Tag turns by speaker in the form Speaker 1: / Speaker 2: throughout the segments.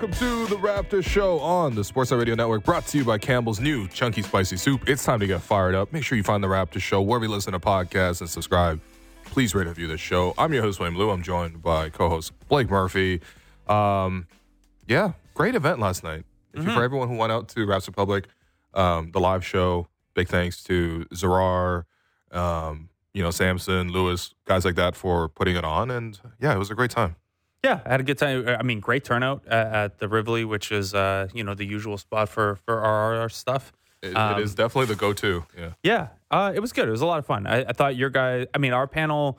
Speaker 1: welcome to the Raptor Show on the Sportsnet Radio Network, brought to you by Campbell's new Chunky Spicy Soup. It's time to get fired up. Make sure you find the Raptor Show wherever you listen to podcasts and subscribe. Please rate and review this show. I'm your host, William Lou. I'm joined by co-host Blake Murphy. Um, yeah, great event last night. If you, for everyone who went out to Raps Republic, um, the live show, big thanks to Zarar, um, you know, Samson, Lewis, guys like that for putting it on. And yeah, it was a great time.
Speaker 2: Yeah, I had a good time. I mean, great turnout at, at the Rivoli, which is uh, you know the usual spot for for our, our stuff.
Speaker 1: It,
Speaker 2: Um,
Speaker 1: it is definitely the go-to. Yeah.
Speaker 2: Yeah, uh, it was good. It was a lot of fun. I, I thought your guy. I mean, our panel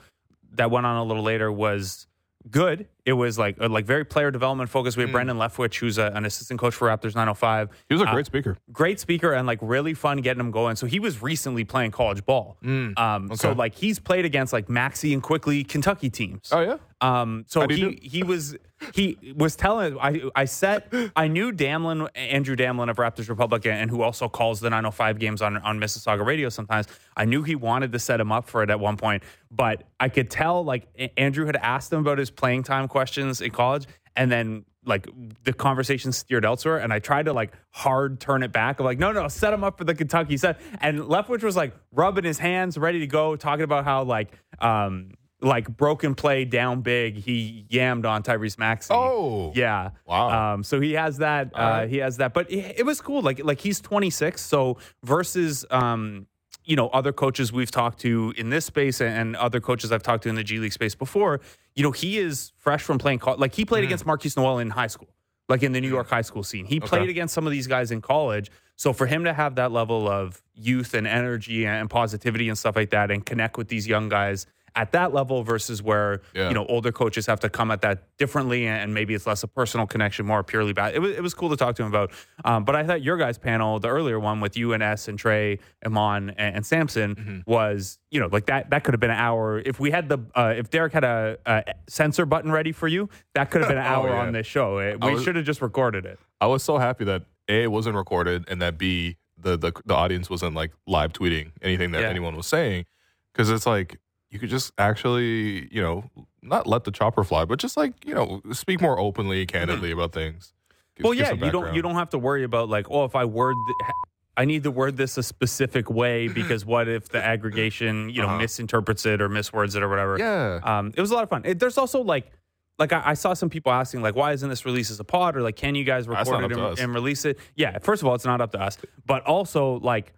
Speaker 2: that went on a little later was good. It was like uh, like very player development focused. We had Brendan Leftwich, who's a, an assistant coach for Raptors 905.
Speaker 1: He was a
Speaker 2: Uh,
Speaker 1: great speaker.
Speaker 2: great speaker and like really fun getting him going. So he was recently playing college ball. um, So like he's played against like Maxey and Quickley Kentucky teams.
Speaker 1: Oh, yeah?
Speaker 2: Um, so
Speaker 1: he
Speaker 2: he,
Speaker 1: do?
Speaker 2: he was he was telling I I set I knew Damlin Andrew Damlin of Raptors Republic and who also calls the 905 games on on Mississauga radio sometimes. I knew he wanted to set him up for it at one point, but I could tell like Andrew had asked him about his playing time questions in college, and then like the conversation steered elsewhere, and I tried to like hard turn it back. I'm like, no, no, set him up for the Kentucky set. And Leftwich was like rubbing his hands, ready to go, talking about how like um like broken play down big, he yammed on Tyrese Maxey.
Speaker 1: Oh.
Speaker 2: yeah,
Speaker 1: Wow.
Speaker 2: Um, so he has that. Uh,
Speaker 1: right.
Speaker 2: He has that, but it, it was cool. Like like he's 26, so versus um you know other coaches we've talked to in this space and, other coaches I've talked to in the G League space before. You know he is fresh from playing. Co- like he played mm. against Markquis Nowell in high school. Like in the New mm. York high school scene, he played against some of these guys in college. So for him to have that level of youth and energy and positivity and stuff like that, and connect with these young guys at that level versus where
Speaker 1: Yeah.
Speaker 2: you know older coaches have to come at that differently and maybe it's less a personal connection more purely bad it was, it was cool to talk to him about um, but i thought your guys panel the earlier one with you and s and trey Iman and, and samson
Speaker 1: Mm-hmm.
Speaker 2: was you know like that that could have been an hour if we had the uh, if derek had a, a censor button ready for you that could have been an hour
Speaker 1: Oh, yeah.
Speaker 2: on this show It- we should have just recorded it
Speaker 1: I was so happy that A, it wasn't recorded, and that B, the, the, the audience wasn't like live tweeting anything that
Speaker 2: Yeah.
Speaker 1: anyone was saying. Because it's like, you could just actually, you know, not let the chopper fly, but just like, you know, speak more openly, candidly about things. Give-
Speaker 2: well yeah you don't you don't have to worry about like oh if i word th- I need to word this a specific way because what if the aggregation, you know,
Speaker 1: Uh-huh.
Speaker 2: misinterprets it or miswords it or whatever.
Speaker 1: Yeah.
Speaker 2: Um, it was a lot of fun. It, there's also like, like I, I saw some people asking like, why isn't this released as a pod or like, can you guys record it and, and release it? Yeah. First of all, it's not up to us, but also like.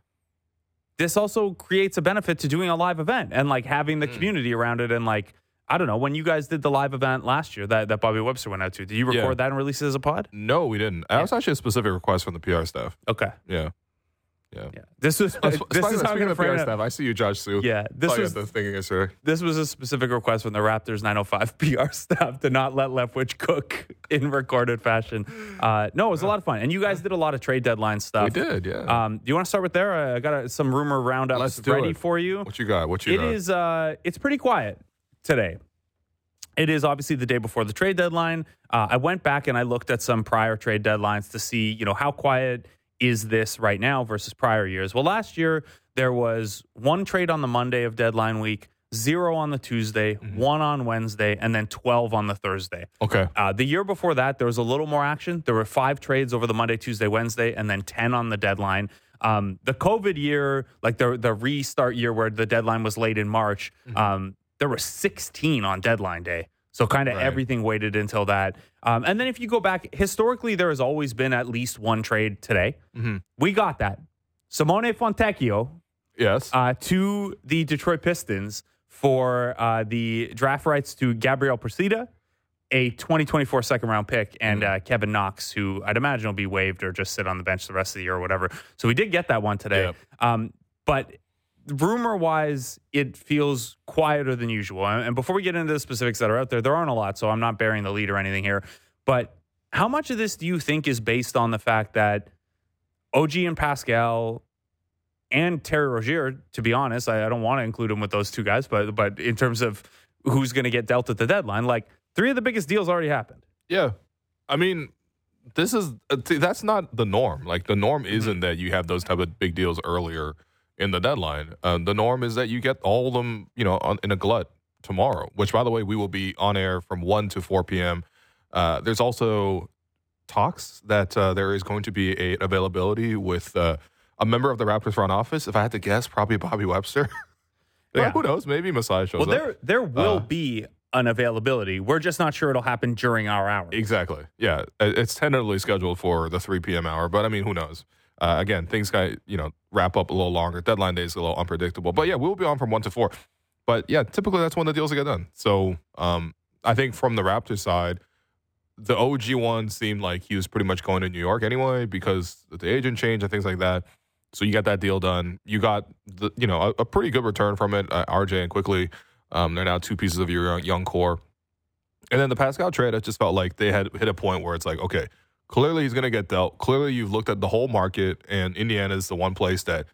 Speaker 2: This also creates a benefit to doing a live event and like having
Speaker 1: Mm.
Speaker 2: the community around it and like I don't know when you guys did the live event last year that, that Bobby Webster went out to. Did you
Speaker 1: Yeah.
Speaker 2: record that and release it as a pod?
Speaker 1: no, we didn't. That was actually a specific request from the PR staff.
Speaker 2: Okay,
Speaker 1: Yeah. Yeah.
Speaker 2: yeah. This was
Speaker 1: Oh,
Speaker 2: this is how I'm gonna
Speaker 1: PR
Speaker 2: frame it.
Speaker 1: staff, I see you, Josh Sue.
Speaker 2: Yeah, this was
Speaker 1: the thing yesterday.
Speaker 2: this was a specific request from the Raptors 905 PR staff to not let Leftwich cook in recorded fashion. Uh, no, it was a lot of fun, and you guys did a lot of trade deadline stuff.
Speaker 1: We did, yeah.
Speaker 2: Um, do you want to start with there? I got a, some rumor roundups
Speaker 1: Let's
Speaker 2: ready
Speaker 1: it.
Speaker 2: for you.
Speaker 1: what you got? What you
Speaker 2: It
Speaker 1: got?
Speaker 2: is. Uh, it's pretty quiet today. It is obviously the day before the trade deadline. Uh, I went back and I looked at some prior trade deadlines to see, you know, how quiet is this right now versus prior years. Well, last year there was one trade on the Monday of deadline week, zero on the Tuesday,
Speaker 1: Mm-hmm.
Speaker 2: one on Wednesday, and then twelve on the Thursday.
Speaker 1: okay.
Speaker 2: Uh, the year before that, there was a little more action. There were five trades over the Monday, Tuesday, Wednesday, and then 10 on the deadline. Um, the COVID year, like the, the restart year where the deadline was late in March, um, there were 16 on deadline day. So kind of
Speaker 1: Right.
Speaker 2: everything waited until that. Um, and then if you go back, historically, there has always been at least one trade today. We got that. Simone Fontecchio
Speaker 1: Yes.
Speaker 2: uh, to the Detroit Pistons for uh, the draft rights to Gabriel Procida, a 2024 second round pick, and uh, Kevin Knox, who I'd imagine will be waived or just sit on the bench the rest of the year or whatever. So we did get that one today.
Speaker 1: Yep.
Speaker 2: Um, but rumor wise, it feels quieter than usual. And before we get into the specifics that are out there, there aren't a lot, so I'm not bearing the lead or anything here. But how much of this do you think is based on the fact that OG and Pascal and Terry Rozier, to be honest, I, I don't want to include him with those two guys, but but in terms of who's going to get dealt at the deadline, like three of the biggest deals already happened.
Speaker 1: Yeah. I mean, this is uh, that's not the norm. Like the norm
Speaker 2: Mm-hmm.
Speaker 1: isn't that you have those type of big deals earlier in the deadline. Uh, the norm is that you get all of them, you know, on, in a glut tomorrow. Which, by the way, we will be on air from one to four p.m. Uh, there's also talks that uh, there is going to be a availability with uh, a member of the Raptors front office. If I had to guess, probably Bobby Webster.
Speaker 2: Yeah.
Speaker 1: Who knows? Maybe Masai shows
Speaker 2: Well,
Speaker 1: up.
Speaker 2: there there will
Speaker 1: Uh,
Speaker 2: be an availability. We're just not sure it'll happen during our hour.
Speaker 1: Exactly. Yeah, it's tentatively scheduled for the 3 p.m. hour, but I mean, who knows? Uh, again, things got you know wrap up a little longer. Deadline day is a little unpredictable, but yeah, we'll be on from one to four. But yeah, typically that's when the deals get done. So um, I think from the Raptors side, the OG one seemed like he was pretty much going to New York anyway because the agent change and things like that. So you got that deal done. You got the you know a, a pretty good return from it. Uh, RJ and Quickley, um, they're now two pieces of your young, young core. And then the Pascal trade, I just felt like they had hit a point where it's like, okay, clearly he's going to get dealt. Clearly you've looked at the whole market, and Indiana is the one place that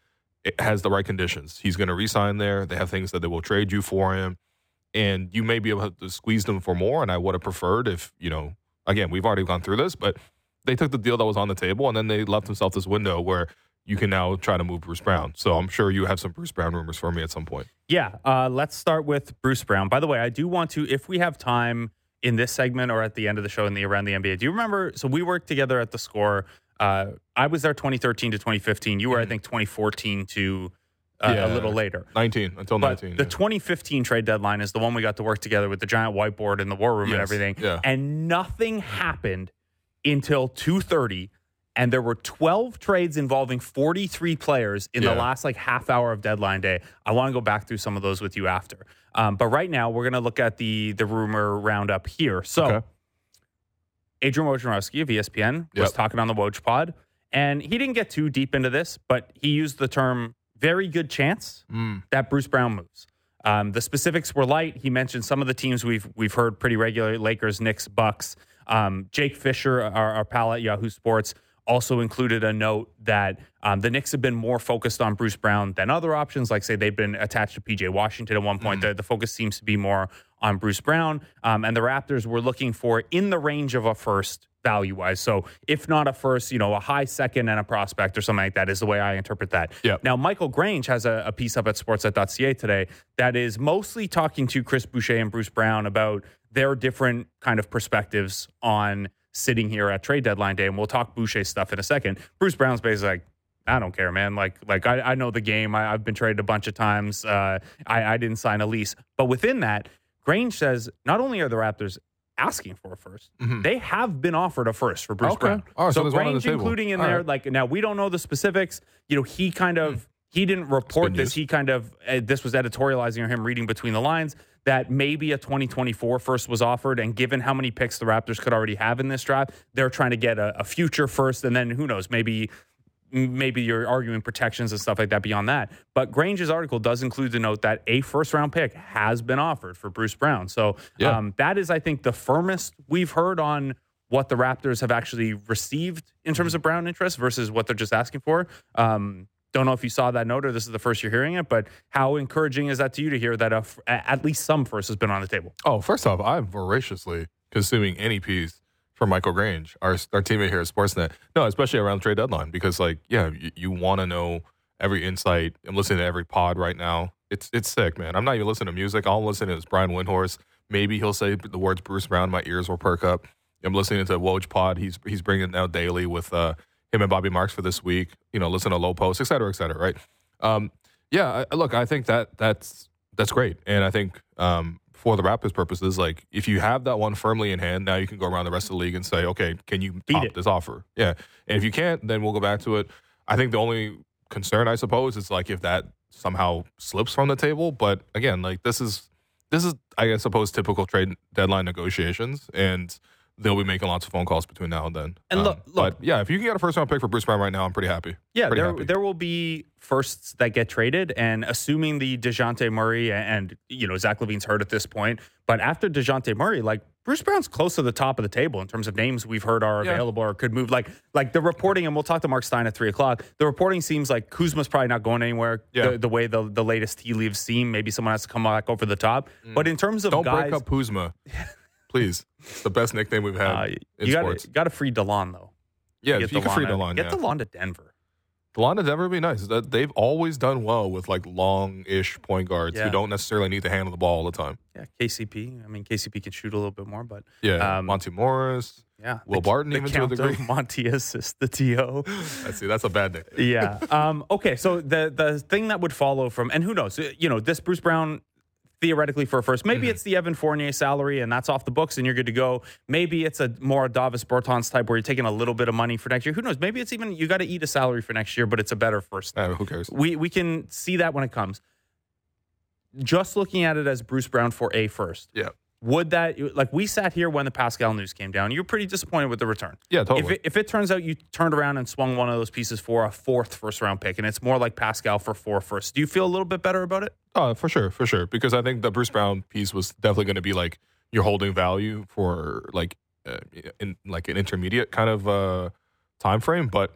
Speaker 1: has the right conditions. He's going to resign there. They have things that they will trade you for him, and you may be able to squeeze them for more. And I would have preferred if you know, again, we've already gone through this, but they took the deal that was on the table, and then they left themselves this window where you can now try to move Bruce Brown. So I'm sure you have some Bruce Brown rumors for me at some point.
Speaker 2: Yeah, uh, let's start with Bruce Brown. By the way, I do want to, if we have time in this segment or at the end of the show in the around the NBA, do you remember? So we worked together at the Score. Uh, I was there 2013 to 2015. You were, I think, 2014 to uh,
Speaker 1: Yeah.
Speaker 2: a little later.
Speaker 1: 19 until
Speaker 2: But
Speaker 1: 19.
Speaker 2: the
Speaker 1: yeah.
Speaker 2: 2015 trade deadline is the one we got to work together with the giant whiteboard in the war room and everything.
Speaker 1: yeah.
Speaker 2: And nothing happened until 2:30 and there were 12 trades involving 43 players in the last like half hour of deadline day. I want to go back through some of those with you after. Um, but right now we're going to look at the the rumor roundup here. So
Speaker 1: Okay.
Speaker 2: Adrian Wojnarowski of ESPN was talking on the Woj pod, and he didn't get too deep into this, but he used the term "very good chance"
Speaker 1: Mm.
Speaker 2: that Bruce Brown moves. Um, the specifics were light. He mentioned some of the teams we've we've heard pretty regularly: Lakers, Knicks, Bucks. Um, Jake Fisher, our, our pal at Yahoo Sports, also included a note that um, the Knicks have been more focused on Bruce Brown than other options. Like say they've been attached to PJ Washington at one point. The, the focus seems to be more on Bruce Brown, um, and the Raptors were looking for in the range of a first value wise. So if not a first, you know, a high second and a prospect or something like that is the way I interpret that.
Speaker 1: Yep.
Speaker 2: Now, Michael Grange has a, a piece up at sportsnet.ca today that is mostly talking to Chris Boucher and Bruce Brown about their different kind of perspectives on sitting here at trade deadline day. And we'll talk Boucher stuff in a second. Bruce Brown's basically like, I don't care, man. Like, like I, I know the game. I, I've been traded a bunch of times. Uh, I, I didn't sign a lease. But within that, Grange says not only are the Raptors asking for a 1st
Speaker 1: Mhm.
Speaker 2: they have been offered a first for Bruce
Speaker 1: Okay.
Speaker 2: Brown.
Speaker 1: Right, so there's one on the
Speaker 2: Grange including in
Speaker 1: All
Speaker 2: there,
Speaker 1: right.
Speaker 2: like now we don't know the specifics. You know, he kind of he didn't report this. He kind of uh, this was editorializing or him reading between the lines that maybe a 2024 first was offered, and given how many picks the Raptors could already have in this draft, they're trying to get a, a future first, and then who knows, maybe maybe you're arguing protections and stuff like that beyond that. But Grange's article does include the note that a first round pick has been offered for Bruce Brown. So
Speaker 1: Yeah.
Speaker 2: um, that is, I think, the firmest we've heard on what the Raptors have actually received in terms of Brown interest versus what they're just asking for. Um, don't know if you saw that note or this is the first you're hearing it, but how encouraging is that to you to hear that a at least some first has been on the table?
Speaker 1: Oh, first off, I'm voraciously consuming any piece from Michael Grange, our our teammate here at Sportsnet. No, especially around trade deadline, because like, yeah, you, you want to know every insight. I'm listening to every pod right now. It's it's sick, man. I'm not even listening to music. All I'm listening to is Brian Windhorst. Maybe he'll say the words Bruce Brown. My ears will perk up. I'm listening to Woj Pod. He's he's bringing it out daily with uh, him and Bobby Marks for this week. You know, listen to Low Post, et cetera, et cetera. Right? Um, yeah. I, look, I think that that's that's great, and I think um, for the Raptors' purposes, like if you have that one firmly in hand, now you can go around the rest of the league and say, okay, can you
Speaker 2: Beat
Speaker 1: top
Speaker 2: it.
Speaker 1: this offer? Yeah, and if you can't, then we'll go back to it. I think the only concern, I suppose, is like if that somehow slips from the table. But again, like this is this is I suppose typical trade deadline negotiations, and they'll be making lots of phone calls between now and then.
Speaker 2: And
Speaker 1: Um,
Speaker 2: look- look-
Speaker 1: but yeah, if you can get a first round pick for Bruce Brown right now, I'm pretty happy.
Speaker 2: Yeah,
Speaker 1: Pretty
Speaker 2: there
Speaker 1: happy.
Speaker 2: there will be firsts that get traded, and assuming the Dejounte Murray and, and you know Zach LaVine's hurt at this point, but after Dejounte Murray, like Bruce Brown's close to the top of the table in terms of names we've heard are
Speaker 1: Yeah.
Speaker 2: available or could move. Like like the reporting, and we'll talk to Marc Stein at three o'clock. The reporting seems like Kuzma's probably not going anywhere.
Speaker 1: Yeah.
Speaker 2: The, the way the the latest tea leaves seem, maybe someone has to come back over the top. But in terms of
Speaker 1: Mm. Don't
Speaker 2: guys,
Speaker 1: break up Kuzma, please. It's the best nickname we've had
Speaker 2: uh,
Speaker 1: in
Speaker 2: you
Speaker 1: sports.
Speaker 2: got got to free Delon though.
Speaker 1: yeah,
Speaker 2: Get
Speaker 1: if you can free Delon,
Speaker 2: Get
Speaker 1: yeah.
Speaker 2: Delon to Denver.
Speaker 1: The line of Denver would be nice. They've always done well with like long-ish point guards
Speaker 2: Yeah.
Speaker 1: who don't necessarily need to handle the ball all the time.
Speaker 2: Yeah, KCP. I mean, KCP can shoot a little bit more, but
Speaker 1: Yeah,
Speaker 2: Um,
Speaker 1: Monty Morris.
Speaker 2: yeah.
Speaker 1: Will
Speaker 2: the,
Speaker 1: Barton
Speaker 2: the
Speaker 1: even to a degree?
Speaker 2: Monty assists the TO.
Speaker 1: I see. That's a bad nickname.
Speaker 2: yeah. Um, okay. So the the thing that would follow from, and who knows, you know, this Bruce Brown theoretically for a first. Maybe
Speaker 1: Mm-hmm.
Speaker 2: it's the Evan Fournier salary and that's off the books and you're good to go. Maybe it's a more Davis Bertans type where you're taking a little bit of money for next year. Who knows? Maybe it's even you got to eat a salary for next year, but it's a better first.
Speaker 1: Uh, who cares?
Speaker 2: We we can see that when it comes. Just looking at it as Bruce Brown for a first.
Speaker 1: Yeah.
Speaker 2: Would that like we sat here when the Pascal news came down? You're pretty disappointed with the return.
Speaker 1: Yeah, totally.
Speaker 2: If it, if it turns out you turned around and swung one of those pieces for a fourth first round pick, and it's more like Pascal for four first, do you feel a little bit better about it?
Speaker 1: Oh, for sure, for sure. Because I think the Bruce Brown piece was definitely going to be like you're holding value for like uh, in like an intermediate kind of uh, time frame. But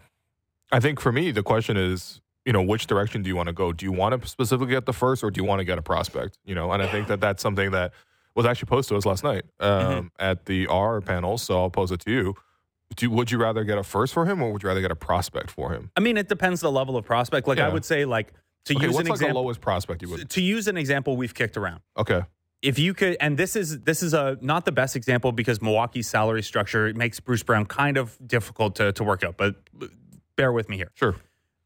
Speaker 1: I think for me, the question is, you know, which direction do you want to go? Do you want to specifically get the first, or do you want to get a prospect? You know, and I think that that's something that was actually posed to us last night um, at the R panel. So I'll pose it to you. Do, would you rather get a first for him, or would you rather get a prospect for him?
Speaker 2: I mean, it depends the level of prospect. Like I would say, like to
Speaker 1: Okay,
Speaker 2: use an
Speaker 1: like the
Speaker 2: example.
Speaker 1: lowest prospect you would?
Speaker 2: To use an example, we've kicked around.
Speaker 1: Okay,
Speaker 2: if you could and this is this is a not the best example because Milwaukee's salary structure makes Bruce Brown kind of difficult to, to work out, but bear with me here.
Speaker 1: sure.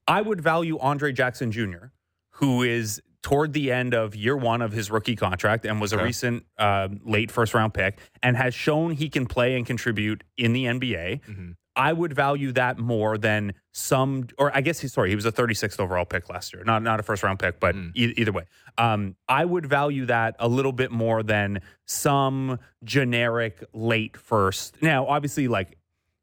Speaker 2: I would value Andre Jackson Jr., who is toward the end of year one of his rookie contract and was a recent um, late first round pick and has shown he can play and contribute in the NBA.
Speaker 1: Mhm.
Speaker 2: I would value that more than some, or I guess he's sorry, he was a 36th overall pick last year, not not a first round pick, but
Speaker 1: Mm.
Speaker 2: e- either way, um, I would value that a little bit more than some generic late first. Now, obviously, like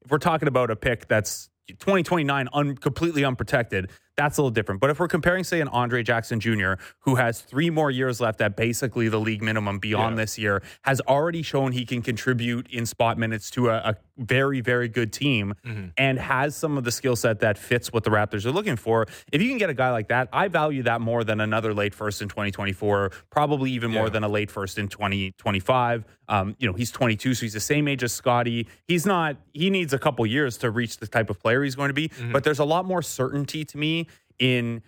Speaker 2: if we're talking about a pick that's 2029 un, completely unprotected, that's a little different. But if we're comparing, say, an Andre Jackson Jr., who has three more years left at basically the league minimum beyond
Speaker 1: Yeah.
Speaker 2: this year, has already shown he can contribute in spot minutes to a, a very, very good team
Speaker 1: Mm-hmm.
Speaker 2: and has some of the skill set that fits what the Raptors are looking for. If you can get a guy like that, I value that more than another late first in 2024, probably even more than a late first in 2025. Um, you know, he's 22, so he's the same age as Scotty. He's not, he needs a couple years to reach the type of player he's going to be,
Speaker 1: Mm-hmm.
Speaker 2: but there's a lot more certainty to me in,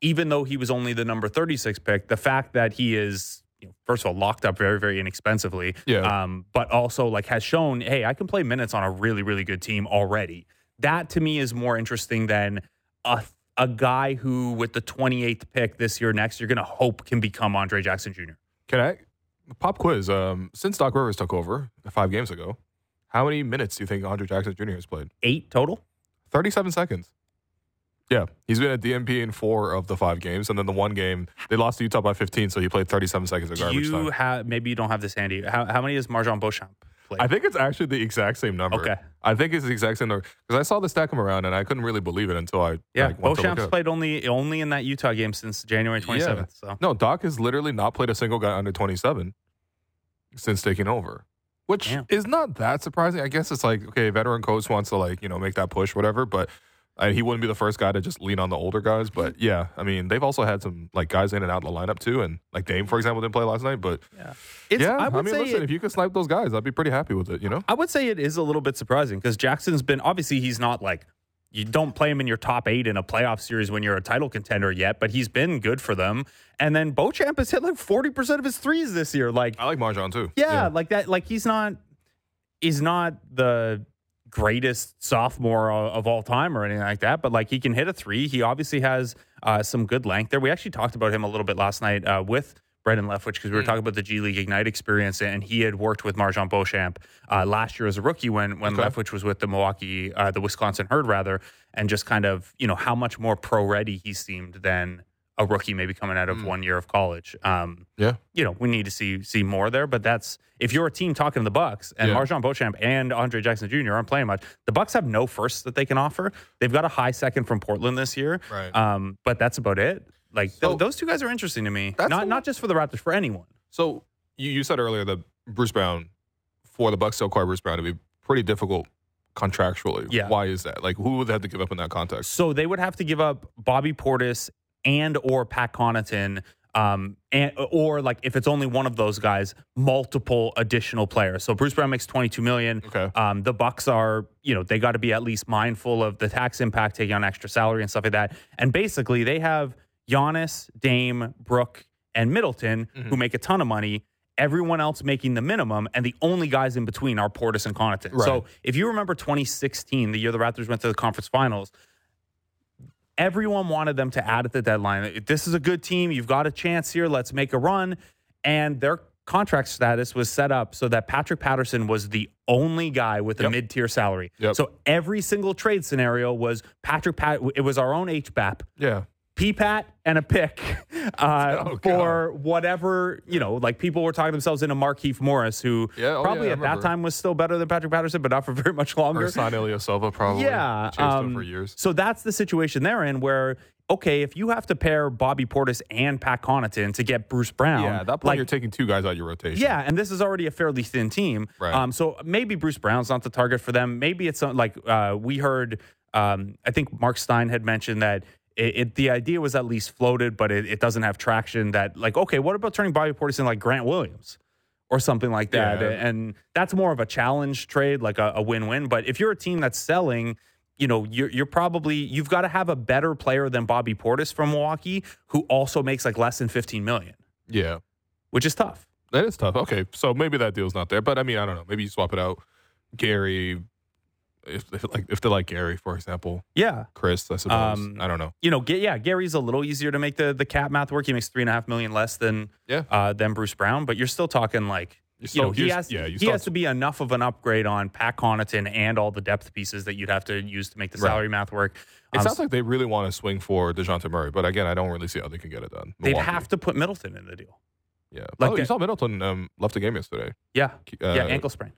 Speaker 2: even though he was only the number 36 pick, the fact that he is, you know, first of all, locked up very, very inexpensively.
Speaker 1: Yeah.
Speaker 2: Um, but also like has shown, hey, I can play minutes on a really, really good team already. That to me is more interesting than a a guy who, with the 28th pick this year, next, you're going to hope can become Andre Jackson Jr.
Speaker 1: Can I pop quiz? Um, since Doc Rivers took over five games ago, how many minutes do you think Andre Jackson Jr. has played?
Speaker 2: Eight total.
Speaker 1: Thirty-seven seconds. Yeah, he's been at DNP in four of the five games, and then the one game they lost to Utah by fifteen, so he played thirty-seven seconds of
Speaker 2: Do
Speaker 1: garbage
Speaker 2: you
Speaker 1: time.
Speaker 2: have maybe you don't have this handy? How, how many does MarJon Beauchamp play?
Speaker 1: I think it's actually the exact same number.
Speaker 2: Okay.
Speaker 1: I think it's the exact same number because I saw the stack come around and I couldn't really believe it until I
Speaker 2: yeah,
Speaker 1: like, went to look
Speaker 2: Beauchamp's
Speaker 1: up.
Speaker 2: played only only in that Utah game since January 27th. So
Speaker 1: No, Doc has literally not played a single guy under 27 since taking over, which
Speaker 2: Damn.
Speaker 1: is not that surprising. I guess it's like, okay, veteran coach wants to like, you know, make that push, whatever, but uh, he wouldn't be the first guy to just lean on the older guys. But yeah, I mean, they've also had some like guys in and out of the lineup too. And like Dame, for example, didn't play last night, but
Speaker 2: yeah, it's,
Speaker 1: yeah,
Speaker 2: I
Speaker 1: I,
Speaker 2: would
Speaker 1: mean,
Speaker 2: say
Speaker 1: listen,
Speaker 2: it-
Speaker 1: if you could snipe those guys, I'd be pretty happy with it, you know?
Speaker 2: I would say it is a little bit surprising because Jackson's been obviously he's not like you don't play him in your top eight in a playoff series when you're a title contender yet, but he's been good for them. And then Beauchamp has hit like forty percent of his threes this year. Like
Speaker 1: I like MarJon too.
Speaker 2: yeah, like that. Like he's not he's not the greatest sophomore of all time or anything like that, but like he can hit a three. He obviously has uh, some good length there. We actually talked about him a little bit last night uh, with Brendan Leftwich because we were
Speaker 1: Mm.
Speaker 2: talking about the G League Ignite experience, and he had worked with MarJon Beauchamp uh, last year as a rookie when when
Speaker 1: Okay.
Speaker 2: Leftwich was with the Milwaukee, uh, the Wisconsin Herd rather, and just kind of you know how much more pro ready he seemed than a rookie maybe coming out of
Speaker 1: Mm.
Speaker 2: one year of college. Um,
Speaker 1: Yeah.
Speaker 2: you know, we need to see see more there. But that's if you're a team talking to the Bucks and
Speaker 1: Yeah.
Speaker 2: MarJon Beauchamp and Andre Jackson Jr. aren't playing much, the Bucks have no firsts that they can offer. They've got a high second from Portland this year,
Speaker 1: Right.
Speaker 2: um, but that's about it. Like th-
Speaker 1: So-
Speaker 2: those two guys are interesting to me. Not not just for the Raptors, for anyone.
Speaker 1: So you, you said earlier that Bruce Brown, for the Bucks to acquire Bruce Brown, to be pretty difficult contractually.
Speaker 2: Yeah.
Speaker 1: Why is that? Like, who would they have to give up in that context?
Speaker 2: So they would have to give up Bobby Portis and or Pat Connaughton Um, and or like if it's only one of those guys, multiple additional players. So Bruce Brown makes 22 million.
Speaker 1: Okay.
Speaker 2: Um, the Bucks are, you know, they got to be at least mindful of the tax impact, taking on extra salary and stuff like that. And basically, they have Giannis, Dame, Brooke, and Middleton who make a ton of money. Everyone else making the minimum, and the only guys in between are Portis and Connaughton.
Speaker 1: Right.
Speaker 2: So if you remember 2016, the year the Raptors went to the conference finals, everyone wanted them to add at the deadline. This is a good team. You've got a chance here. Let's make a run. And their contract status was set up so that Patrick Patterson was the only guy with a
Speaker 1: Yep.
Speaker 2: mid tier salary.
Speaker 1: Yep.
Speaker 2: So every single trade scenario was Patrick Pat. It was our own HBAP.
Speaker 1: Yeah.
Speaker 2: PPAT and a pick uh,
Speaker 1: Oh,
Speaker 2: for whatever, you know, like people were talking themselves into Markieff Morris, who
Speaker 1: Yeah, oh,
Speaker 2: probably
Speaker 1: yeah,
Speaker 2: at that time was still better than Patrick Patterson, but not for very much longer.
Speaker 1: Or Ilyasova probably.
Speaker 2: Yeah, um,
Speaker 1: for years.
Speaker 2: So that's the situation they're in where, okay, if you have to pair Bobby Portis and Pat Connaughton to get Bruce Brown,
Speaker 1: Yeah, at that point
Speaker 2: like,
Speaker 1: you're taking two guys out of your rotation.
Speaker 2: yeah, and this is already a fairly thin team.
Speaker 1: Right.
Speaker 2: Um, so maybe Bruce Brown's not the target for them. Maybe it's like uh, we heard. Um, I think Marc Stein had mentioned that it, it the idea was at least floated, but it, it doesn't have traction. That like, okay, what about turning Bobby Portis into like Grant Williams? Or something like that,
Speaker 1: Yeah.
Speaker 2: and that's more of a challenge trade, like a, a win-win. But if you're a team that's selling, you know, you're, you're probably you've got to have a better player than Bobby Portis from Milwaukee, who also makes like less than 15 million,
Speaker 1: Yeah.
Speaker 2: which is tough.
Speaker 1: That is tough. Okay, so maybe that deal's not there, but I mean, I don't know. Maybe you swap it out. Gary, if, if like if they like Gary, for example,
Speaker 2: Yeah,
Speaker 1: Chris, I suppose.
Speaker 2: Um,
Speaker 1: I don't know.
Speaker 2: you know, yeah, Gary's a little easier to make the the cap math work. He makes three and a half million less than
Speaker 1: Yeah.
Speaker 2: uh, than Bruce Brown, but you're still talking like
Speaker 1: You're
Speaker 2: you know he has
Speaker 1: yeah,
Speaker 2: he
Speaker 1: still-
Speaker 2: has to be enough of an upgrade on Pat Connaughton and all the depth pieces that you'd have to use to make the
Speaker 1: Right.
Speaker 2: salary math work.
Speaker 1: It
Speaker 2: Um,
Speaker 1: sounds like they really want to swing for Dejounte Murray, but again, I don't really see how they can get it done.
Speaker 2: they'd have to put Middleton in the deal.
Speaker 1: Yeah.
Speaker 2: like
Speaker 1: oh, you saw Middleton um, left the game yesterday.
Speaker 2: Yeah,
Speaker 1: Uh,
Speaker 2: yeah, ankle sprain.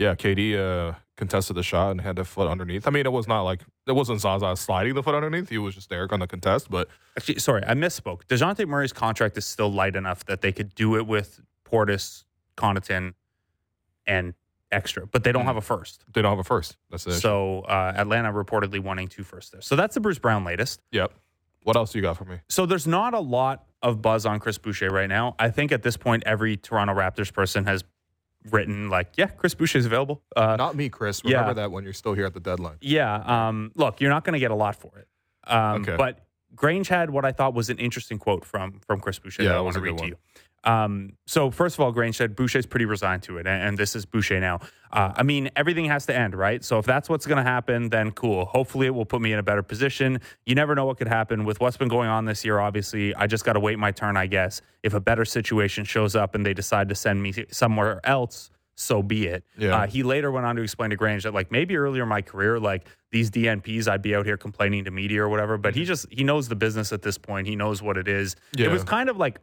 Speaker 1: Yeah, KD uh, contested the shot and had the foot underneath. I mean, it was not like it wasn't Zaza sliding the foot underneath. He was just there on the contest, but
Speaker 2: Actually, sorry, I misspoke. Dejounte Murray's contract is still light enough that they could do it with Portis, Connaughton, and extra, but they don't have a first.
Speaker 1: they don't have a first. That's it.
Speaker 2: So uh, Atlanta reportedly wanting two first there. So that's the Bruce Brown latest.
Speaker 1: yep. What else you got for me?
Speaker 2: So there's not a lot of buzz on Chris Boucher right now. I think at this point, every Toronto Raptors person has written like, yeah, Chris Boucher is available. Uh,
Speaker 1: Not me, Chris.
Speaker 2: yeah.
Speaker 1: Remember that when you're still here at the deadline.
Speaker 2: yeah. Um, look, you're not going to get a lot for it. Um,
Speaker 1: Okay.
Speaker 2: But Grange had what I thought was an interesting quote from from Chris Boucher
Speaker 1: Yeah,
Speaker 2: that I want to read to you. Um, so first of all, Grange said Boucher's pretty resigned to it, and, and this is Boucher now. Uh, I mean, everything has to end, right? So if that's what's going to happen, then cool. Hopefully, it will put me in a better position. You never know what could happen with what's been going on this year. Obviously, I just got to wait my turn, I guess. If a better situation shows up and they decide to send me somewhere else, so be it.
Speaker 1: Yeah.
Speaker 2: Uh, he later went on to explain to Grange that like maybe earlier in my career, like these DNPs, I'd be out here complaining to media or whatever. But he just he knows the business at this point. He knows what it is.
Speaker 1: Yeah.
Speaker 2: It was kind of like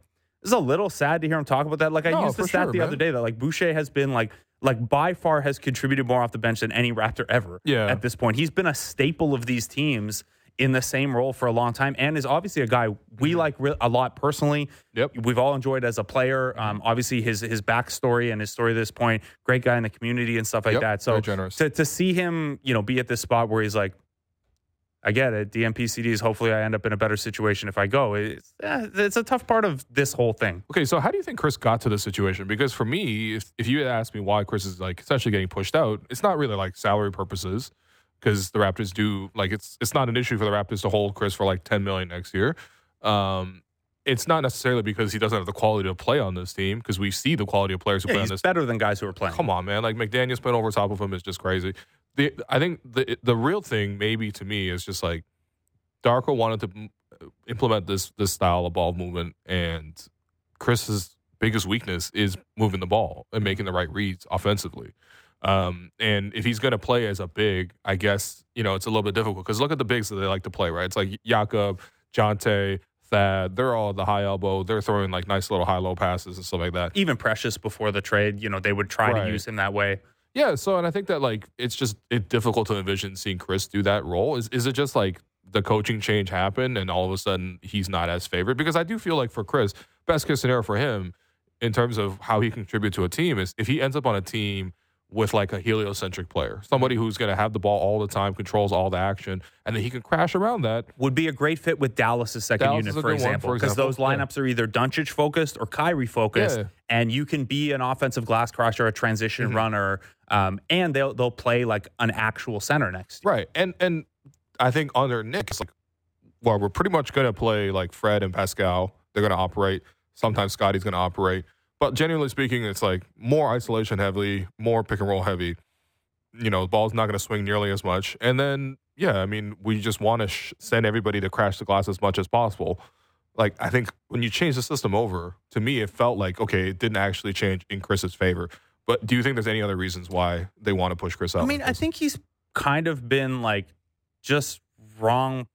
Speaker 2: it's a little sad to hear him talk about that. Like I
Speaker 1: No,
Speaker 2: used the stat
Speaker 1: sure,
Speaker 2: the
Speaker 1: man.
Speaker 2: other day that like Boucher has been like like by far has contributed more off the bench than any Raptor ever.
Speaker 1: Yeah.
Speaker 2: At this point, he's been a staple of these teams in the same role for a long time, and is obviously a guy we
Speaker 1: Mm-hmm.
Speaker 2: like a lot personally.
Speaker 1: Yep.
Speaker 2: We've all enjoyed as a player.
Speaker 1: Mm-hmm.
Speaker 2: Um, obviously his his backstory and his story to this point, great guy in the community and stuff like
Speaker 1: Yep,
Speaker 2: that. So to to see him, you know, be at this spot where he's like, I get it. DNP CDs. Hopefully, I end up in a better situation if I go. It's eh, it's a tough part of this whole thing.
Speaker 1: Okay, so how do you think Chris got to this situation? Because for me, if, if you had asked me why Chris is like essentially getting pushed out, it's not really like salary purposes because the Raptors do like it's it's not an issue for the Raptors to hold Chris for like 10 million next year. Um, it's not necessarily because he doesn't have the quality to play on this team because we see the quality of players who
Speaker 2: Yeah,
Speaker 1: play on
Speaker 2: he's
Speaker 1: this
Speaker 2: better than guys who are playing.
Speaker 1: Come on, man! Like McDaniel's playing over top of him is just crazy. The I think the the real thing maybe to me is just like Darko wanted to mm, implement this this style of ball movement, and Chris's biggest weakness is moving the ball and making the right reads offensively. Um, and if he's going to play as a big, I guess you know it's a little bit difficult because look at the bigs that they like to play. Right? It's like Jakob, Jontay, Thad. They're all the high elbow. They're throwing like nice little high low passes and stuff like that.
Speaker 2: Even Precious before the trade, you know, they would try
Speaker 1: Right.
Speaker 2: to use him that way.
Speaker 1: Yeah, so and I think that like it's just it's difficult to envision seeing Chris do that role. Is is it just like the coaching change happened and all of a sudden he's not as favored? Because I do feel like for Chris, best case scenario for him in terms of how he contribute to a team is if he ends up on a team with like a heliocentric player, somebody who's going to have the ball all the time, controls all the action, and then he can crash around that.
Speaker 2: Would be a great fit with Dallas' second
Speaker 1: Dallas
Speaker 2: unit, for example, because those lineups are either Doncic focused or Kyrie focused,
Speaker 1: Yeah.
Speaker 2: and you can be an offensive glass crusher, a transition
Speaker 1: Mm-hmm.
Speaker 2: runner, um, and they'll they'll play like an actual center next. year.
Speaker 1: Right. And and I think under Nick, it's like, well, we're pretty much going to play like Fred and Pascal. They're going to operate. Sometimes Scotty's going to operate. But genuinely speaking, it's like more isolation heavy, more pick and roll heavy. You know, the ball's not going to swing nearly as much. And then, yeah, I mean, we just want to sh- send everybody to crash the glass as much as possible. Like, I think when you change the system over, to me, it felt like, okay, it didn't actually change in Chris's favor. But do you think there's any other reasons why they want to push Chris out?
Speaker 2: I mean, I think he's kind of been like just wrong,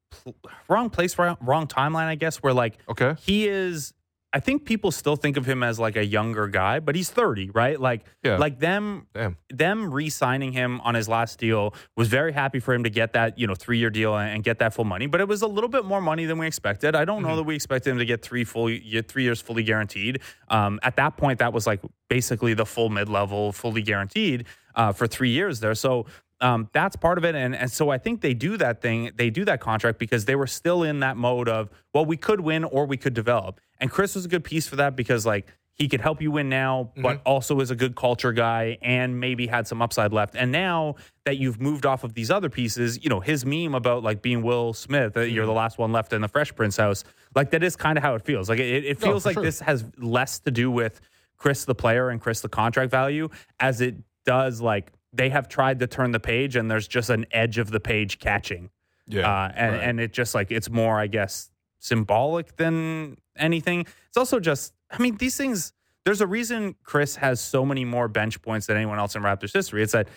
Speaker 2: wrong place, wrong, wrong timeline. I guess where like
Speaker 1: Okay.
Speaker 2: he is. I think people still think of him as like a younger guy, but he's 30, right? Like,
Speaker 1: Yeah.
Speaker 2: like them
Speaker 1: Damn.
Speaker 2: them re-signing him on his last deal was very happy for him to get that you know three year deal and, get that full money but it was a little bit more money than we expected i don't
Speaker 1: Mm-hmm.
Speaker 2: know that we expected him to get three full three years fully guaranteed um, at that point that was like basically the full mid-level fully guaranteed uh, for three years there so um, that's part of it and, and so i think they do that thing they do that contract because they were still in that mode of well we could win or we could develop and chris was a good piece for that because like he could help you win now, but also is a good culture guy and maybe had some upside left. And now that you've moved off of these other pieces, you know, his meme about like being Will Smith, that you're the last one left in the Fresh Prince house, like that is kind of how it feels. Like it, it feels
Speaker 1: for
Speaker 2: like
Speaker 1: sure.
Speaker 2: this has less to do with Chris the player and Chris the contract value as it does like they have tried to turn the page and there's just an edge of the page catching.
Speaker 1: Yeah.
Speaker 2: Uh, and,
Speaker 1: right.
Speaker 2: and it just like it's more, I guess, symbolic than anything. It's also just, I mean, these things. There's a reason Chris has so many more bench points than anyone else in Raptors history. It's that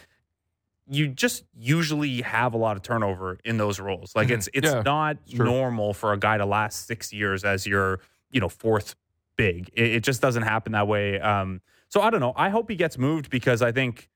Speaker 2: you just usually have a lot of turnover in those roles. Like it's it's
Speaker 1: Mm-hmm. Yeah,
Speaker 2: not normal for a guy to last six years as your you know fourth big. It, it just doesn't happen that way. Um, so I don't know. I hope he gets moved because I think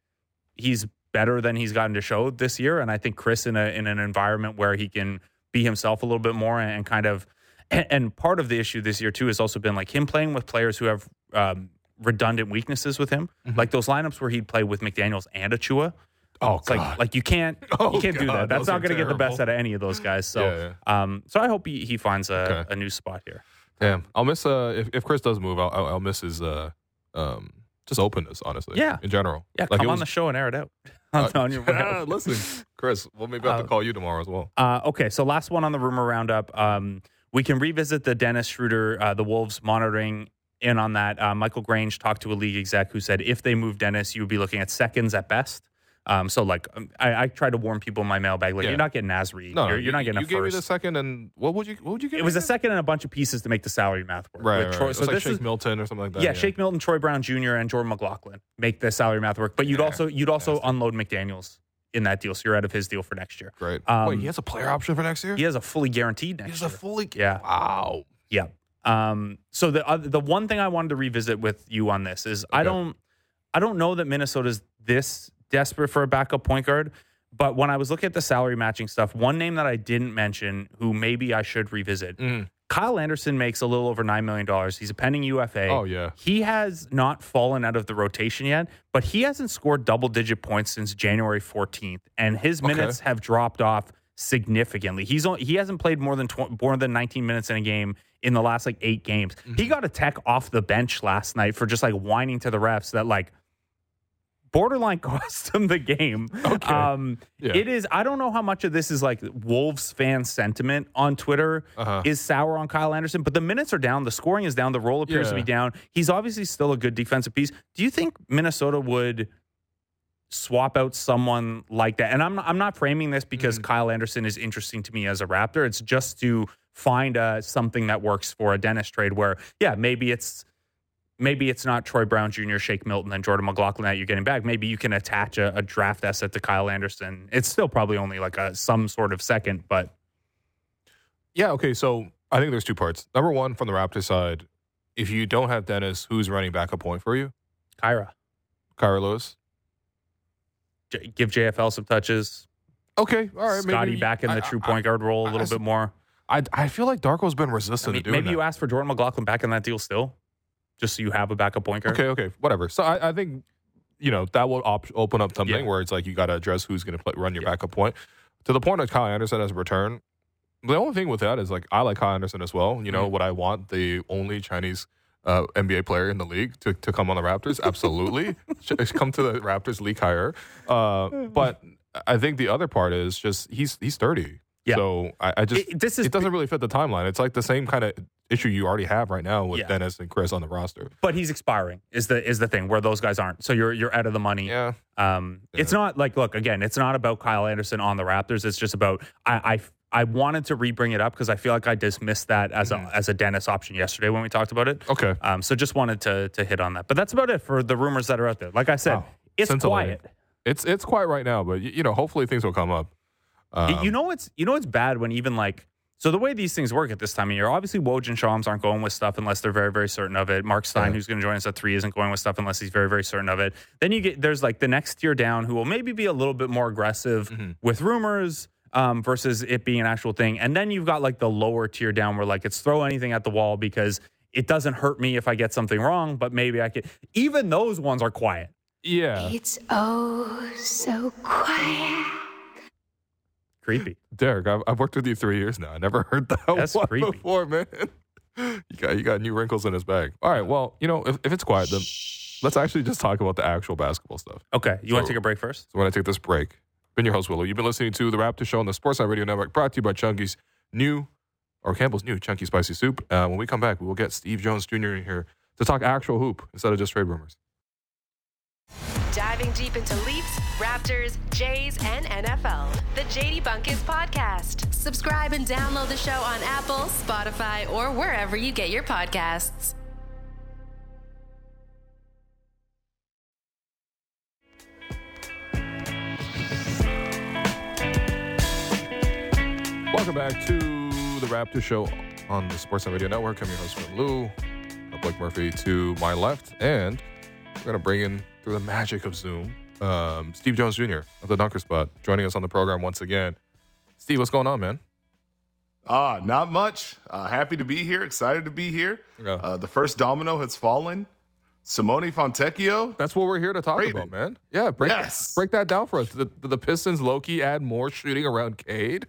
Speaker 2: he's better than he's gotten to show this year, and I think Chris in a in an environment where he can be himself a little bit more and, and kind of. And, part of the issue this year too has also been like him playing with players who have um, redundant weaknesses with him,
Speaker 1: Mm-hmm.
Speaker 2: like those lineups where he'd play with McDaniel's and Achiuwa.
Speaker 1: oh,
Speaker 2: It's like like you can't
Speaker 1: Oh,
Speaker 2: you can't do that. That's not going to get the best out of any of those guys. So
Speaker 1: Yeah,
Speaker 2: um so I hope he, he finds a,
Speaker 1: Okay.
Speaker 2: a new spot here.
Speaker 1: Damn, I'll miss. Uh, if, if Chris does move, I'll, I'll, miss his uh, um, just openness. Honestly,
Speaker 2: Yeah.
Speaker 1: in general.
Speaker 2: Yeah,
Speaker 1: Like,
Speaker 2: come
Speaker 1: it
Speaker 2: on the show and air it out. I'm
Speaker 1: Uh,
Speaker 2: telling you.
Speaker 1: ah, listen, Chris, we'll maybe have to
Speaker 2: Uh,
Speaker 1: call you tomorrow as well.
Speaker 2: Uh, okay, so last one on the rumor roundup. Um, we can revisit the Dennis Schroeder, uh, the Wolves monitoring in on that. Uh, Michael Grange talked to a league exec who said if they move Dennis, you would be looking at seconds at best. Um, so like um, I, I try to warn people in my mailbag, like
Speaker 1: Yeah.
Speaker 2: you're not getting Nasri,
Speaker 1: No,
Speaker 2: you're,
Speaker 1: you,
Speaker 2: you're not getting
Speaker 1: You
Speaker 2: a
Speaker 1: gave me the second, and what would you? What would you give?
Speaker 2: it was a second and a bunch of pieces to make the salary math work.
Speaker 1: Right,
Speaker 2: with
Speaker 1: right,
Speaker 2: Troy-
Speaker 1: right.
Speaker 2: So
Speaker 1: like
Speaker 2: this
Speaker 1: Shake
Speaker 2: is
Speaker 1: Milton or something like that.
Speaker 2: yeah, Shake Milton, Troy Brown Jr., and Jordan McLaughlin make the salary math work. But you'd
Speaker 1: Yeah,
Speaker 2: also you'd also unload McDaniel's in that deal, so you're out of his deal for next year.
Speaker 1: Great.
Speaker 2: Um,
Speaker 1: Wait, he has a player option for next year.
Speaker 2: He has a fully guaranteed next.
Speaker 1: He has a
Speaker 2: year.
Speaker 1: fully.
Speaker 2: Yeah.
Speaker 1: Wow.
Speaker 2: Yeah. Um, so the uh, the one thing I wanted to revisit with you on this is I don't I don't know that Minnesota's this desperate for a backup point guard. But when I was looking at the salary matching stuff, one name that I didn't mention, who maybe I should revisit,
Speaker 1: Mm.
Speaker 2: Kyle Anderson makes a little over nine million dollars. He's a pending UFA.
Speaker 1: Oh yeah.
Speaker 2: He has not fallen out of the rotation yet, but he hasn't scored double digit points since January 14th, and his
Speaker 1: Okay.
Speaker 2: minutes have dropped off significantly. He's on, he hasn't played more than tw- more than 19 minutes in a game in the last like eight games.
Speaker 1: Mm-hmm.
Speaker 2: He got a tech off the bench last night for just like whining to the refs that like borderline cost him the game.
Speaker 1: Okay.
Speaker 2: Um,
Speaker 1: Yeah.
Speaker 2: It is. I don't know how much of this is like Wolves fan sentiment on Twitter
Speaker 1: Uh-huh.
Speaker 2: is sour on Kyle Anderson, but the minutes are down, the scoring is down, the role appears to be down. He's obviously still a good defensive piece. Do you think Minnesota would swap out someone like that? And I'm not, I'm not framing this because
Speaker 1: Mm-hmm.
Speaker 2: Kyle Anderson is interesting to me as a Raptor. It's just to find uh, something that works for a Dennis trade where, yeah, maybe it's maybe it's not Troy Brown Jr., Shake Milton, and Jordan McLaughlin that you're getting back. Maybe you can attach a, a draft asset to Kyle Anderson. It's still probably only like a some sort of second, but
Speaker 1: Yeah. Okay. So I think there's two parts. Number one, from the Raptors side, if you don't have Dennis, who's running back a point for you?
Speaker 2: Kira,
Speaker 1: Kira Lewis.
Speaker 2: J- give JFL some touches.
Speaker 1: Okay. All right.
Speaker 2: Scotty
Speaker 1: maybe,
Speaker 2: back in the
Speaker 1: I-
Speaker 2: true
Speaker 1: I-
Speaker 2: point guard role a
Speaker 1: I-
Speaker 2: little
Speaker 1: I-
Speaker 2: bit more.
Speaker 1: I, I feel like Darko's been
Speaker 2: I
Speaker 1: resistant
Speaker 2: mean,
Speaker 1: to doing it.
Speaker 2: maybe
Speaker 1: that.
Speaker 2: you ask for Jordan McLaughlin back in that deal still, just so you have a backup point guard.
Speaker 1: Okay, okay, whatever. So I, I think you know that will op- open up something
Speaker 2: Yeah.
Speaker 1: where it's like you got to address who's going to run your backup point. To the point of Kyle Anderson as a return, the only thing with that is like I like Kyle Anderson as well. You know
Speaker 2: Mhm.
Speaker 1: what I want the only Chinese uh, NBA player in the league to, to come on the Raptors. Absolutely, come to the Raptors, Li Kai. Uh, but I think the other part is just he's he's thirty.
Speaker 2: Yeah.
Speaker 1: So I, I just
Speaker 2: It- this is
Speaker 1: it doesn't really fit the timeline. It's like the same kind of issue you already have right now with
Speaker 2: Yeah.
Speaker 1: Dennis and Chris on the roster.
Speaker 2: but he's expiring is the is the thing where those guys aren't. So you're you're out of the money.
Speaker 1: Yeah.
Speaker 2: Um, It's not like look again. It's not about Kyle Anderson on the Raptors. It's just about I I, I wanted to re-bring it up because I feel like I dismissed that as
Speaker 1: Mm-hmm.
Speaker 2: a as a Dennis option yesterday when we talked about it.
Speaker 1: Okay.
Speaker 2: Um, so just wanted to to hit on that. But that's about it for the rumors that are out there. Like I said,
Speaker 1: Wow.
Speaker 2: it's quiet.
Speaker 1: It's it's quiet right now, but you know, hopefully things will come up. Um,
Speaker 2: you know it's you know it's bad when even like so the way these things work at this time of year, obviously Woj and Shams aren't going with stuff unless they're very very certain of it. Marc Stein,
Speaker 1: Yeah.
Speaker 2: who's going to join us at three, isn't going with stuff unless he's very very certain of it. Then you get there's like the next tier down who will maybe be a little bit more aggressive
Speaker 1: Mhm.
Speaker 2: with rumors. Um, versus it being an actual thing, and then you've got like the lower tier down where like it's throw anything at the wall because it doesn't hurt me if I get something wrong, but maybe I could. Even those ones are quiet.
Speaker 1: yeah,
Speaker 3: It's oh so quiet.
Speaker 2: Creepy.
Speaker 1: Derek, I've, I've worked with you three years now. I never heard that
Speaker 2: That's
Speaker 1: one
Speaker 2: creepy.
Speaker 1: before, man. You got you got new wrinkles in his bag. All right, well, you know, if, if it's quiet, then let's actually just talk about the actual basketball stuff.
Speaker 2: Okay, you want to take a break first?
Speaker 1: So when I take this break, been your host Willow. You've been listening to the Raptor Show on the Sportsnet Radio Network, brought to you by Chunky's new or Campbell's new Chunky Spicy Soup. Uh, when we come back, we will get Steve Jones Jr. in here to talk actual hoop instead of just trade rumors.
Speaker 4: Diving deep into Leafs, Raptors, Jays, and NFL. The JD Bunkis Podcast. Subscribe and download the show on Apple, Spotify, or wherever you get your podcasts.
Speaker 1: Welcome back to the Raptor Show on the Sportsnet Radio Network. I'm your host, Lou. Blake Murphy to my left, and we're going to bring in, through the magic of Zoom, um, Steve Jones Jr. of the Dunker Spot, joining us on the program once again. Steve, what's going on, man?
Speaker 5: Ah, not much. Uh, happy to be here. Excited to be here.
Speaker 1: Yeah.
Speaker 5: Uh, the first domino has fallen. Simone Fontecchio.
Speaker 1: That's what we're here to talk about, man. Yeah, break,
Speaker 5: Yes.
Speaker 1: break that down for us. Did the, the Pistons Loki add more shooting around Cade?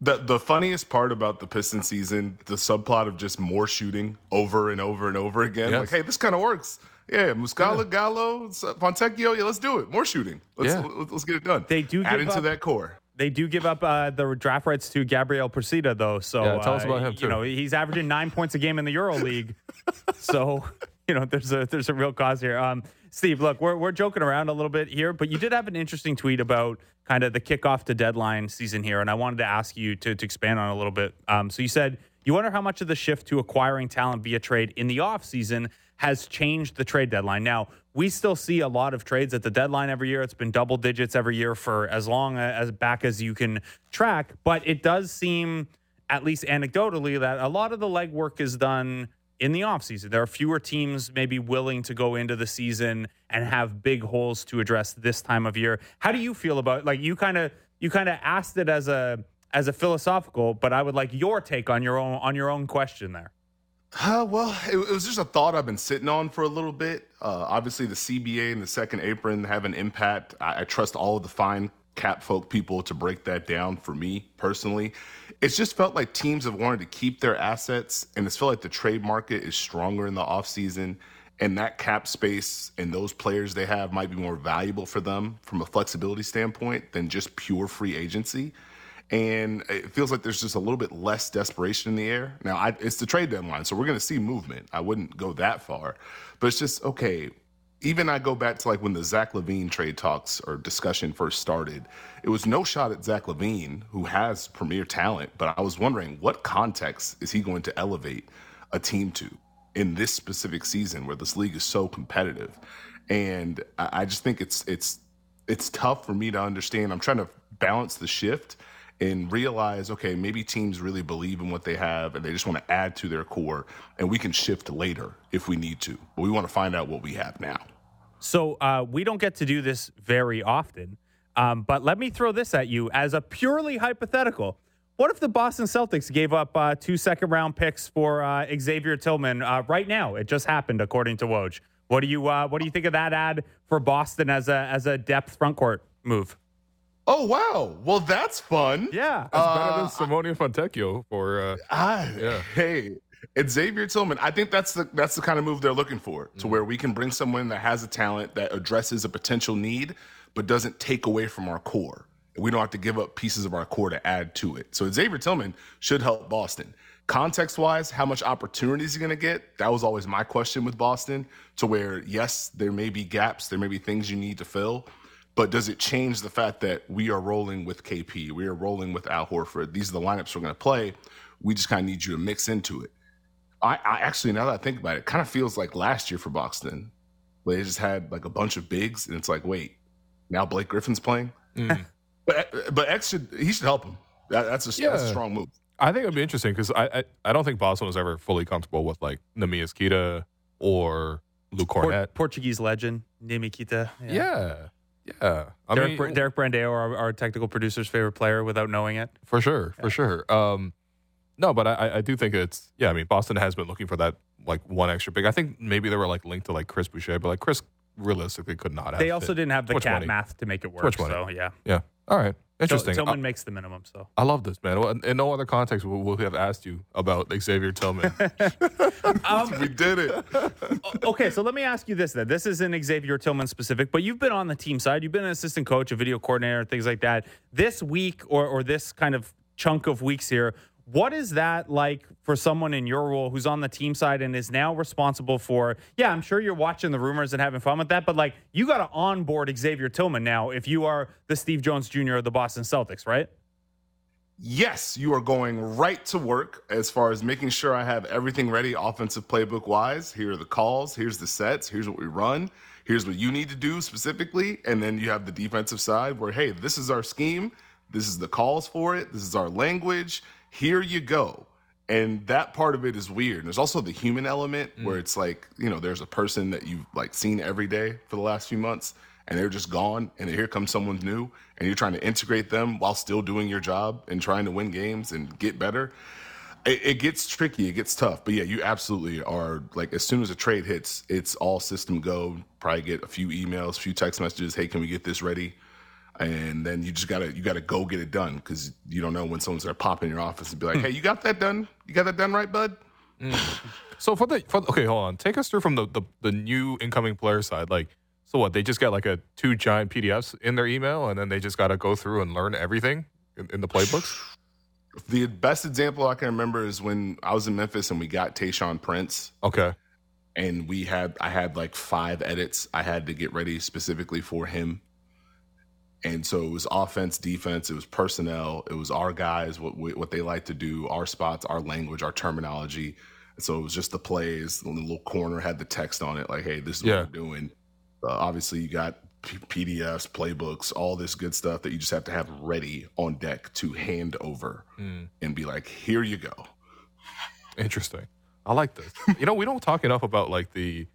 Speaker 5: The the funniest part about the Piston season, the subplot of just more shooting over and over and over again.
Speaker 1: Yes.
Speaker 5: Like, hey, this kind of works. Yeah, Muscala, Gallo, S- Fontecchio. Yeah, let's do it. More shooting. Let's
Speaker 1: Yeah.
Speaker 5: let's, let's get it done.
Speaker 2: They do
Speaker 5: add
Speaker 2: give
Speaker 5: into
Speaker 2: up-
Speaker 5: that core.
Speaker 2: They do give up uh, the draft rights to Gabriel Procida, though. So
Speaker 1: Yeah, tell us
Speaker 2: uh,
Speaker 1: about him, too.
Speaker 2: You know, he's averaging nine points a game in the Euro League. so you know, there's a there's a real cause here. Um, Steve, look, we're we're joking around a little bit here, but you did have an interesting tweet about kind of the kickoff to deadline season here, and I wanted to ask you to to expand on it a little bit. Um, so you said you wonder how much of the shift to acquiring talent via trade in the off season has changed the trade deadline. Now, we still see a lot of trades at the deadline every year. It's been double digits every year for as long as back as you can track, but it does seem at least anecdotally that a lot of the legwork is done in the offseason. There are fewer teams maybe willing to go into the season and have big holes to address this time of year. How do you feel about like you kind of you kind of asked it as a as a philosophical, but I would like your take on your own on your own question there.
Speaker 5: Uh, well, it, it was just a thought I've been sitting on for a little bit. Uh, obviously, the CBA and the second apron have an impact. I, I trust all of the fine cap folk people to break that down for me personally. It's just felt like teams have wanted to keep their assets, and it's felt like the trade market is stronger in the offseason. And that cap space and those players they have might be more valuable for them from a flexibility standpoint than just pure free agency and it feels like there's just a little bit less desperation in the air. Now, I, it's the trade deadline, so we're going to see movement. I wouldn't go that far, but it's just okay. Even I go back to like when the Zach LaVine trade talks or discussion first started, it was no shot at Zach LaVine, who has premier talent. But I was wondering what context is he going to elevate a team to in this specific season where this league is so competitive? And I, just think it's it's it's tough for me to understand. I'm trying to balance the shift and realize, okay, maybe teams really believe in what they have and they just want to add to their core, and we can shift later if we need to. But we want to find out what we have now.
Speaker 2: So uh, we don't get to do this very often, um, but let me throw this at you as a purely hypothetical. What if the Boston Celtics gave up uh, two second round picks for uh, Xavier Tillman uh, right now? It just happened, according to Woj. What do you uh, What do you think of that ad for Boston as a as a depth front court move?
Speaker 5: Oh wow! Well, that's fun.
Speaker 2: Yeah,
Speaker 1: That's better than Simone Fontecchio for. Uh,
Speaker 5: I,
Speaker 1: Yeah.
Speaker 5: Hey, it's Xavier Tillman. I think that's the that's the kind of move they're looking for,
Speaker 1: Mm-hmm.
Speaker 5: to where we can bring someone that has a talent that addresses a potential need, but doesn't take away from our core. We don't have to give up pieces of our core to add to it. So Xavier Tillman should help Boston. Context wise, how much opportunity is he going to get? That was always my question with Boston. To where yes, there may be gaps, there may be things you need to fill, but does it change the fact that we are rolling with KP? We are rolling with Al Horford. These are the lineups we're going to play. We just kind of need you to mix into it. I, I actually, now that I think about it, it kind of feels like last year for Boston, where they just had like a bunch of bigs, and it's like, wait, now Blake Griffin's playing.
Speaker 1: mm.
Speaker 5: But but X should he should help him. That, that's a that's a strong move.
Speaker 1: I think it'd be interesting because I, I I don't think Boston was ever fully comfortable with like Neemias Queta or Luke
Speaker 2: Por-
Speaker 1: Kornet.
Speaker 2: Portuguese legend Neemias Queta.
Speaker 1: yeah, yeah. I
Speaker 2: Derek,
Speaker 1: mean,
Speaker 2: Br- Derek Brandeo, our, our technical producer's favorite player, without knowing it.
Speaker 1: for sure, for sure. Um, no, but I- I, do think it's yeah. I mean, Boston has been looking for that like one extra big. I think maybe they were like linked to like Chris Boucher, but like Chris realistically could not have.
Speaker 2: They also
Speaker 1: fit.
Speaker 2: didn't have the
Speaker 1: much
Speaker 2: cat
Speaker 1: money.
Speaker 2: math to make it work.
Speaker 1: money.
Speaker 2: So yeah,
Speaker 1: Yeah. All right. Interesting.
Speaker 2: Tillman
Speaker 1: I,
Speaker 2: makes the minimum. So
Speaker 1: I love this man. In in no other context would we have asked you about Xavier Tillman.
Speaker 5: Um, we did it.
Speaker 2: okay, so let me ask you this then. This isn't Xavier Tillman specific, but you've been on the team side. You've been an assistant coach, a video coordinator, things like that. This week or, or this kind of chunk of weeks here, what is that like for someone in your role who's on the team side and is now responsible for, yeah, I'm sure you're watching the rumors and having fun with that, but like you got to onboard Xavier Tillman now if you are the Steve Jones Jr. of the Boston Celtics, right?
Speaker 5: Yes, you are going right to work as far as making sure I have everything ready offensive playbook wise. Here are the calls, here's the sets, here's what we run, here's what you need to do specifically. And then you have the defensive side where, hey, this is our scheme, this is the calls for it, this is our language, here you go. And that part of it is weird. There's also the human element mm. where it's like, you know, there's a person that you've like seen every day for the last few months and they're just gone and here comes someone new and you're trying to integrate them while still doing your job and trying to win games and get better. It, it gets tricky. It gets tough. But yeah you absolutely are like as soon as a trade hits it's all system go. Probably get a few emails a few text messages hey can we get this ready and then you just gotta you gotta go get it done because you don't know when someone's gonna pop in your office and be like hmm. hey you got that done you got that done right bud hmm.
Speaker 1: So for the for, okay, hold on. Take us through from the, the the new incoming player side. Like, so what? They just got like a two giant PDFs in their email, and then they just got to go through and learn everything in, in the playbooks.
Speaker 5: the best example i can remember is when i was in memphis and we got tayshaun prince
Speaker 1: Okay.
Speaker 5: and we had I had like five edits I had to get ready specifically for him. And so it was offense, defense, it was personnel, it was our guys, what we, what they like to do, our spots, our language, our terminology. And so it was just the plays. The little corner had the text on it, like, "Hey, this is
Speaker 1: Yeah.
Speaker 5: what we're doing." Uh, obviously, you got P- PDFs, playbooks, all this good stuff that you just have to have ready on deck to hand over and be like, "Here you go."
Speaker 1: Interesting. I like this. you know, we don't talk enough about like the,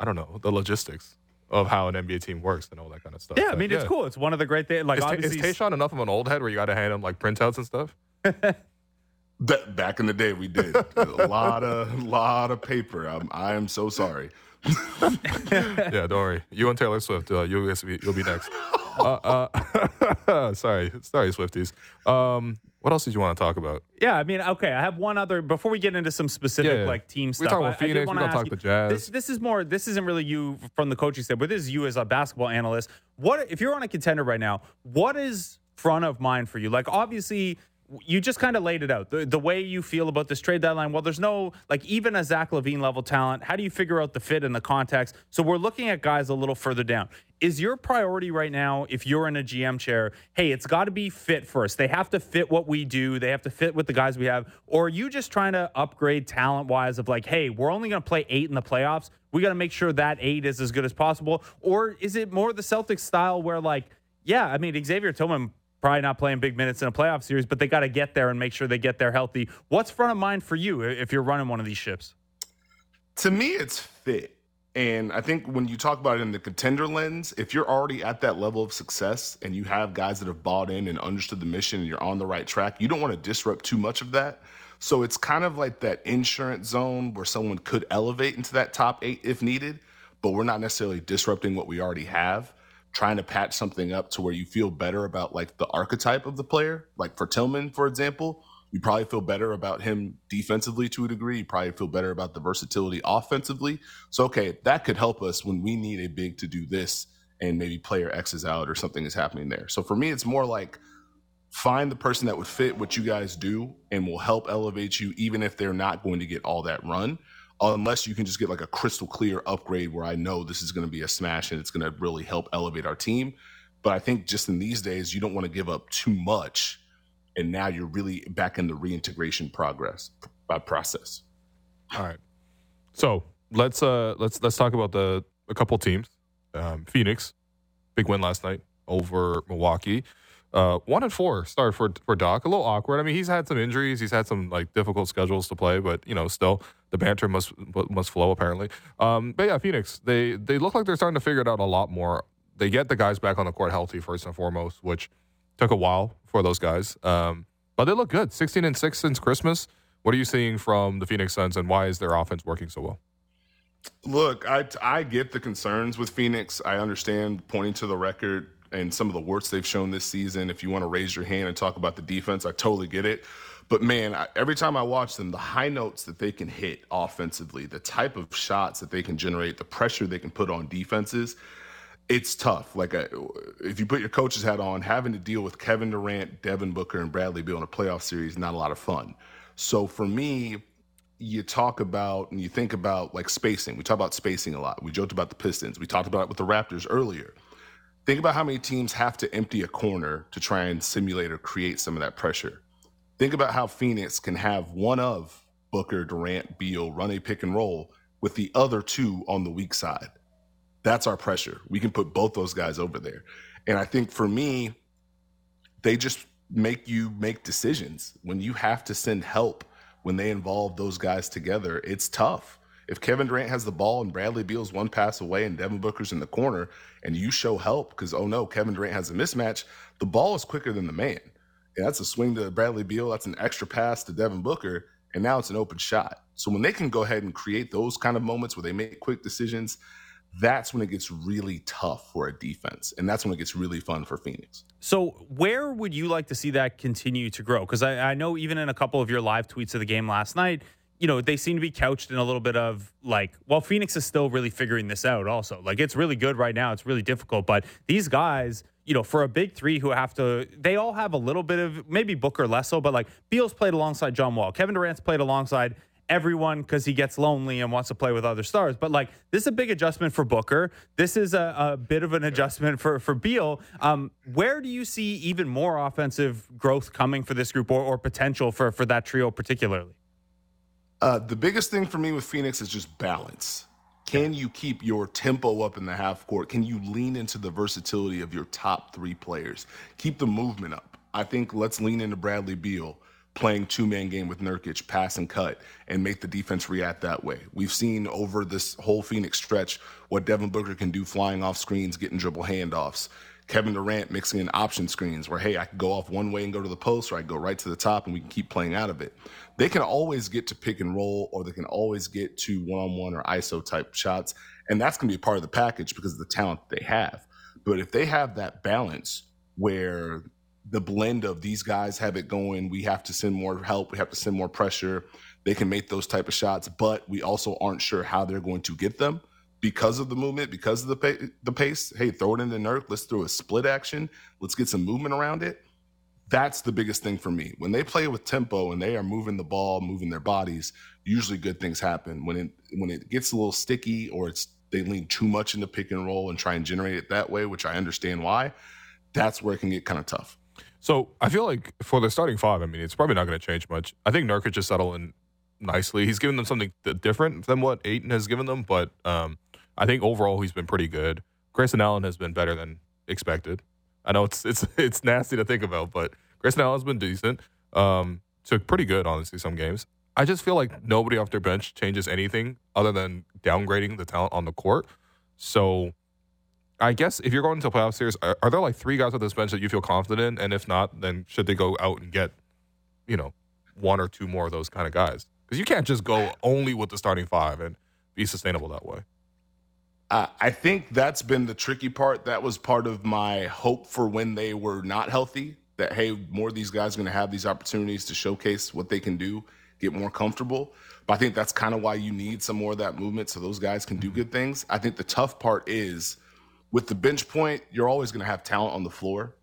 Speaker 1: I don't know, the logistics of how an NBA team works and all that kind of stuff.
Speaker 2: Yeah, I
Speaker 1: Like,
Speaker 2: mean, it's cool. It's one of the great things. Like,
Speaker 1: Is, Ta- is Tayshaun enough of an old head where you got to hand him like printouts and stuff?
Speaker 5: That back in the day, we did a lot of lot of paper. I'm, I am so sorry.
Speaker 1: yeah, don't worry. You and Taylor Swift, uh, you'll, be, you'll be next. Uh, uh, sorry, sorry, Swifties. Um, what else did you want to talk about?
Speaker 2: Yeah, I mean, okay. I have one other before we get into some specific
Speaker 1: Yeah, yeah.
Speaker 2: like team
Speaker 1: We
Speaker 2: stuff.
Speaker 1: talk about
Speaker 2: I- I
Speaker 1: Phoenix, we
Speaker 2: ask
Speaker 1: talk
Speaker 2: you-
Speaker 1: the Jazz.
Speaker 2: This, this is more. This isn't really you from the coaching side, but this is you as a basketball analyst. What if you're on a contender right now? What is front of mind for you? Like, obviously. You just kind of laid it out. The, the way you feel about this trade deadline. Well, there's no, like, even a Zach LaVine level talent. How do you figure out the fit and the context? So we're looking at guys a little further down. Is your priority right now, if you're in a GM chair, hey, it's got to be fit first. They have to fit what we do. They have to fit with the guys we have. Or are you just trying to upgrade talent wise of like, hey, we're only going to play eight in the playoffs. We got to make sure that eight is as good as possible. Or is it more the Celtics style where like, yeah, I mean, Xavier Tillman probably not playing big minutes in a playoff series, but they got to get there and make sure they get there healthy. What's front of mind for you if you're running one of these ships?
Speaker 5: To me, it's fit. And I think when you talk about it in the contender lens, if you're already at that level of success and you have guys that have bought in and understood the mission and you're on the right track, you don't want to disrupt too much of that. So it's kind of like that insurance zone where someone could elevate into that top eight if needed. but we're not necessarily disrupting what we already have. Trying to patch something up to where you feel better about like the archetype of the player, like for Tillman, for example, you probably feel better about him defensively to a degree. You probably feel better about the versatility offensively. So, okay, that could help us when we need a big to do this and maybe player X is out or something is happening there. So for me, it's more like find the person that would fit what you guys do and will help elevate you, even if they're not going to get all that run. Unless you can just get like a crystal clear upgrade where I know this is going to be a smash and it's going to really help elevate our team. But I think just in these days, you don't want to give up too much. And now you're really back in the reintegration progress by process.
Speaker 1: All right. So let's uh let's let's talk about the a couple teams. Um, Phoenix, big win last night over Milwaukee. Uh, one and four start for for Doc. A little awkward. I mean, he's had some injuries. He's had some like difficult schedules to play, but you know, still the banter must must flow apparently. Um, but yeah, Phoenix. They they look like they're starting to figure it out a lot more. They get the guys back on the court healthy first and foremost, which took a while for those guys. Um, but they look good. Sixteen and six since Christmas. What are you seeing from the Phoenix Suns, and why is their offense working so well?
Speaker 5: Look, I I get the concerns with Phoenix. I understand pointing to the record and some of the warts they've shown this season. If you want to raise your hand and talk about the defense, I totally get it. But man, I, every time I watch them, the high notes that they can hit offensively, the type of shots that they can generate, the pressure they can put on defenses, it's tough. Like if you put your coach's hat on, having to deal with Kevin Durant, Devin Booker, and Bradley Beal in a playoff series, not a lot of fun. So for me, you talk about and you think about like spacing. We talk about spacing a lot. We joked about the Pistons. We talked about it with the Raptors earlier. Think about how many teams have to empty a corner to try and simulate or create some of that pressure. Think about how Phoenix can have one of Booker, Durant, Beal run a pick and roll with the other two on the weak side. That's our pressure. We can put both those guys over there. And I think for me, they just make you make decisions. When you have to send help, when they involve those guys together, it's tough. If Kevin Durant has the ball and Bradley Beal's one pass away and Devin Booker's in the corner and you show help because, oh no, Kevin Durant has a mismatch, the ball is quicker than the man. And that's a swing to Bradley Beal. That's an extra pass to Devin Booker. And now it's an open shot. So when they can go ahead and create those kind of moments where they make quick decisions, that's when it gets really tough for a defense. And that's when it gets really fun for Phoenix.
Speaker 2: So, where would you like to see that continue to grow? Because I, I, know even in a couple of your live tweets of the game last night, you know, they seem to be couched in a little bit of like, well, Phoenix is still really figuring this out, also. Like, it's really good right now. It's really difficult. But these guys, you know, for a big three who have to, they all have a little bit of maybe Booker less so, but like Beal's played alongside John Wall. Kevin Durant's played alongside everyone because he gets lonely and wants to play with other stars. But like this is a big adjustment for Booker. This is a, a bit of an adjustment for for Beal. Um, where do you see even more offensive growth coming for this group or, or potential for for that trio particularly?
Speaker 5: Uh, the biggest thing for me with Phoenix is just balance. Can you keep your tempo up in the half court? Can you lean into the versatility of your top three players? Keep the movement up. I think let's lean into Bradley Beal playing two man game with Nurkic, pass and cut, and make the defense react that way. We've seen over this whole Phoenix stretch what Devin Booker can do flying off screens, getting dribble handoffs. Kevin Durant mixing in option screens where, hey, I can go off one way and go to the post, or I go right to the top and we can keep playing out of it. They can always get to pick and roll, or they can always get to one on one or ISO type shots. And that's going to be part of the package because of the talent they have. But if they have that balance where the blend of these guys have it going, we have to send more help, we have to send more pressure, they can make those type of shots, but we also aren't sure how they're going to get them because of the movement, because of the the pace. Hey, throw it in the Nurk. Let's throw a split action. Let's get some movement around it. That's the biggest thing for me. When they play with tempo and they are moving the ball, moving their bodies, usually good things happen. When it when it gets a little sticky or it's they lean too much into pick and roll and try and generate it that way, which I understand why. That's where it can get kind of tough.
Speaker 1: So I feel like for the starting five, I mean, it's probably not going to change much. I think Nurkic just settling nicely. He's given them something different than what Ayton has given them, but um, I think overall he's been pretty good. Grayson Allen has been better than expected. I know it's it's it's nasty to think about, but Grayson Allen's been decent. Um, took pretty good, honestly, some games. I just feel like nobody off their bench changes anything other than downgrading the talent on the court. So I guess if you're going to a playoff series, are, are, there like three guys on this bench that you feel confident in? And if not, then should they go out and get, you know, one or two more of those kind of guys? Because you can't just go only with the starting five and be sustainable that way.
Speaker 5: Uh, I think that's been the tricky part. That was part of my hope for when they were not healthy. That hey, more of these guys are going to have these opportunities to showcase what they can do, get more comfortable. But I think that's kind of why you need some more of that movement so those guys can do good things. I think the tough part is with the bench point, you're always going to have talent on the floor.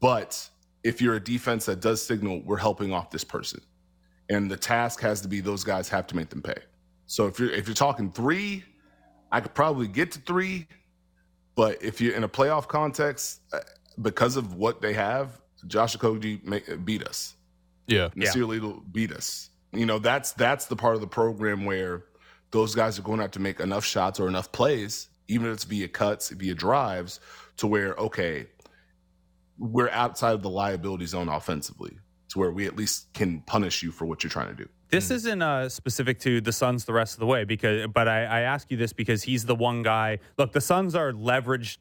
Speaker 5: But if you're a defense that does signal, we're helping off this person, and the task has to be those guys have to make them pay. So if you're if you're talking three, I could probably get to three, but if you're in a playoff context, uh, because of what they have, Josh Okogie beat us.
Speaker 1: Yeah,
Speaker 5: Nassir yeah. Little beat us. You know that's that's the part of the program where those guys are going to have to make enough shots or enough plays, even if it's via cuts, via drives, to where okay, we're outside of the liability zone offensively, to where we at least can punish you for what you're trying to do.
Speaker 2: This mm. isn't uh, specific to the Suns the rest of the way because, but I, I ask you this because he's the one guy. Look, the Suns are leveraged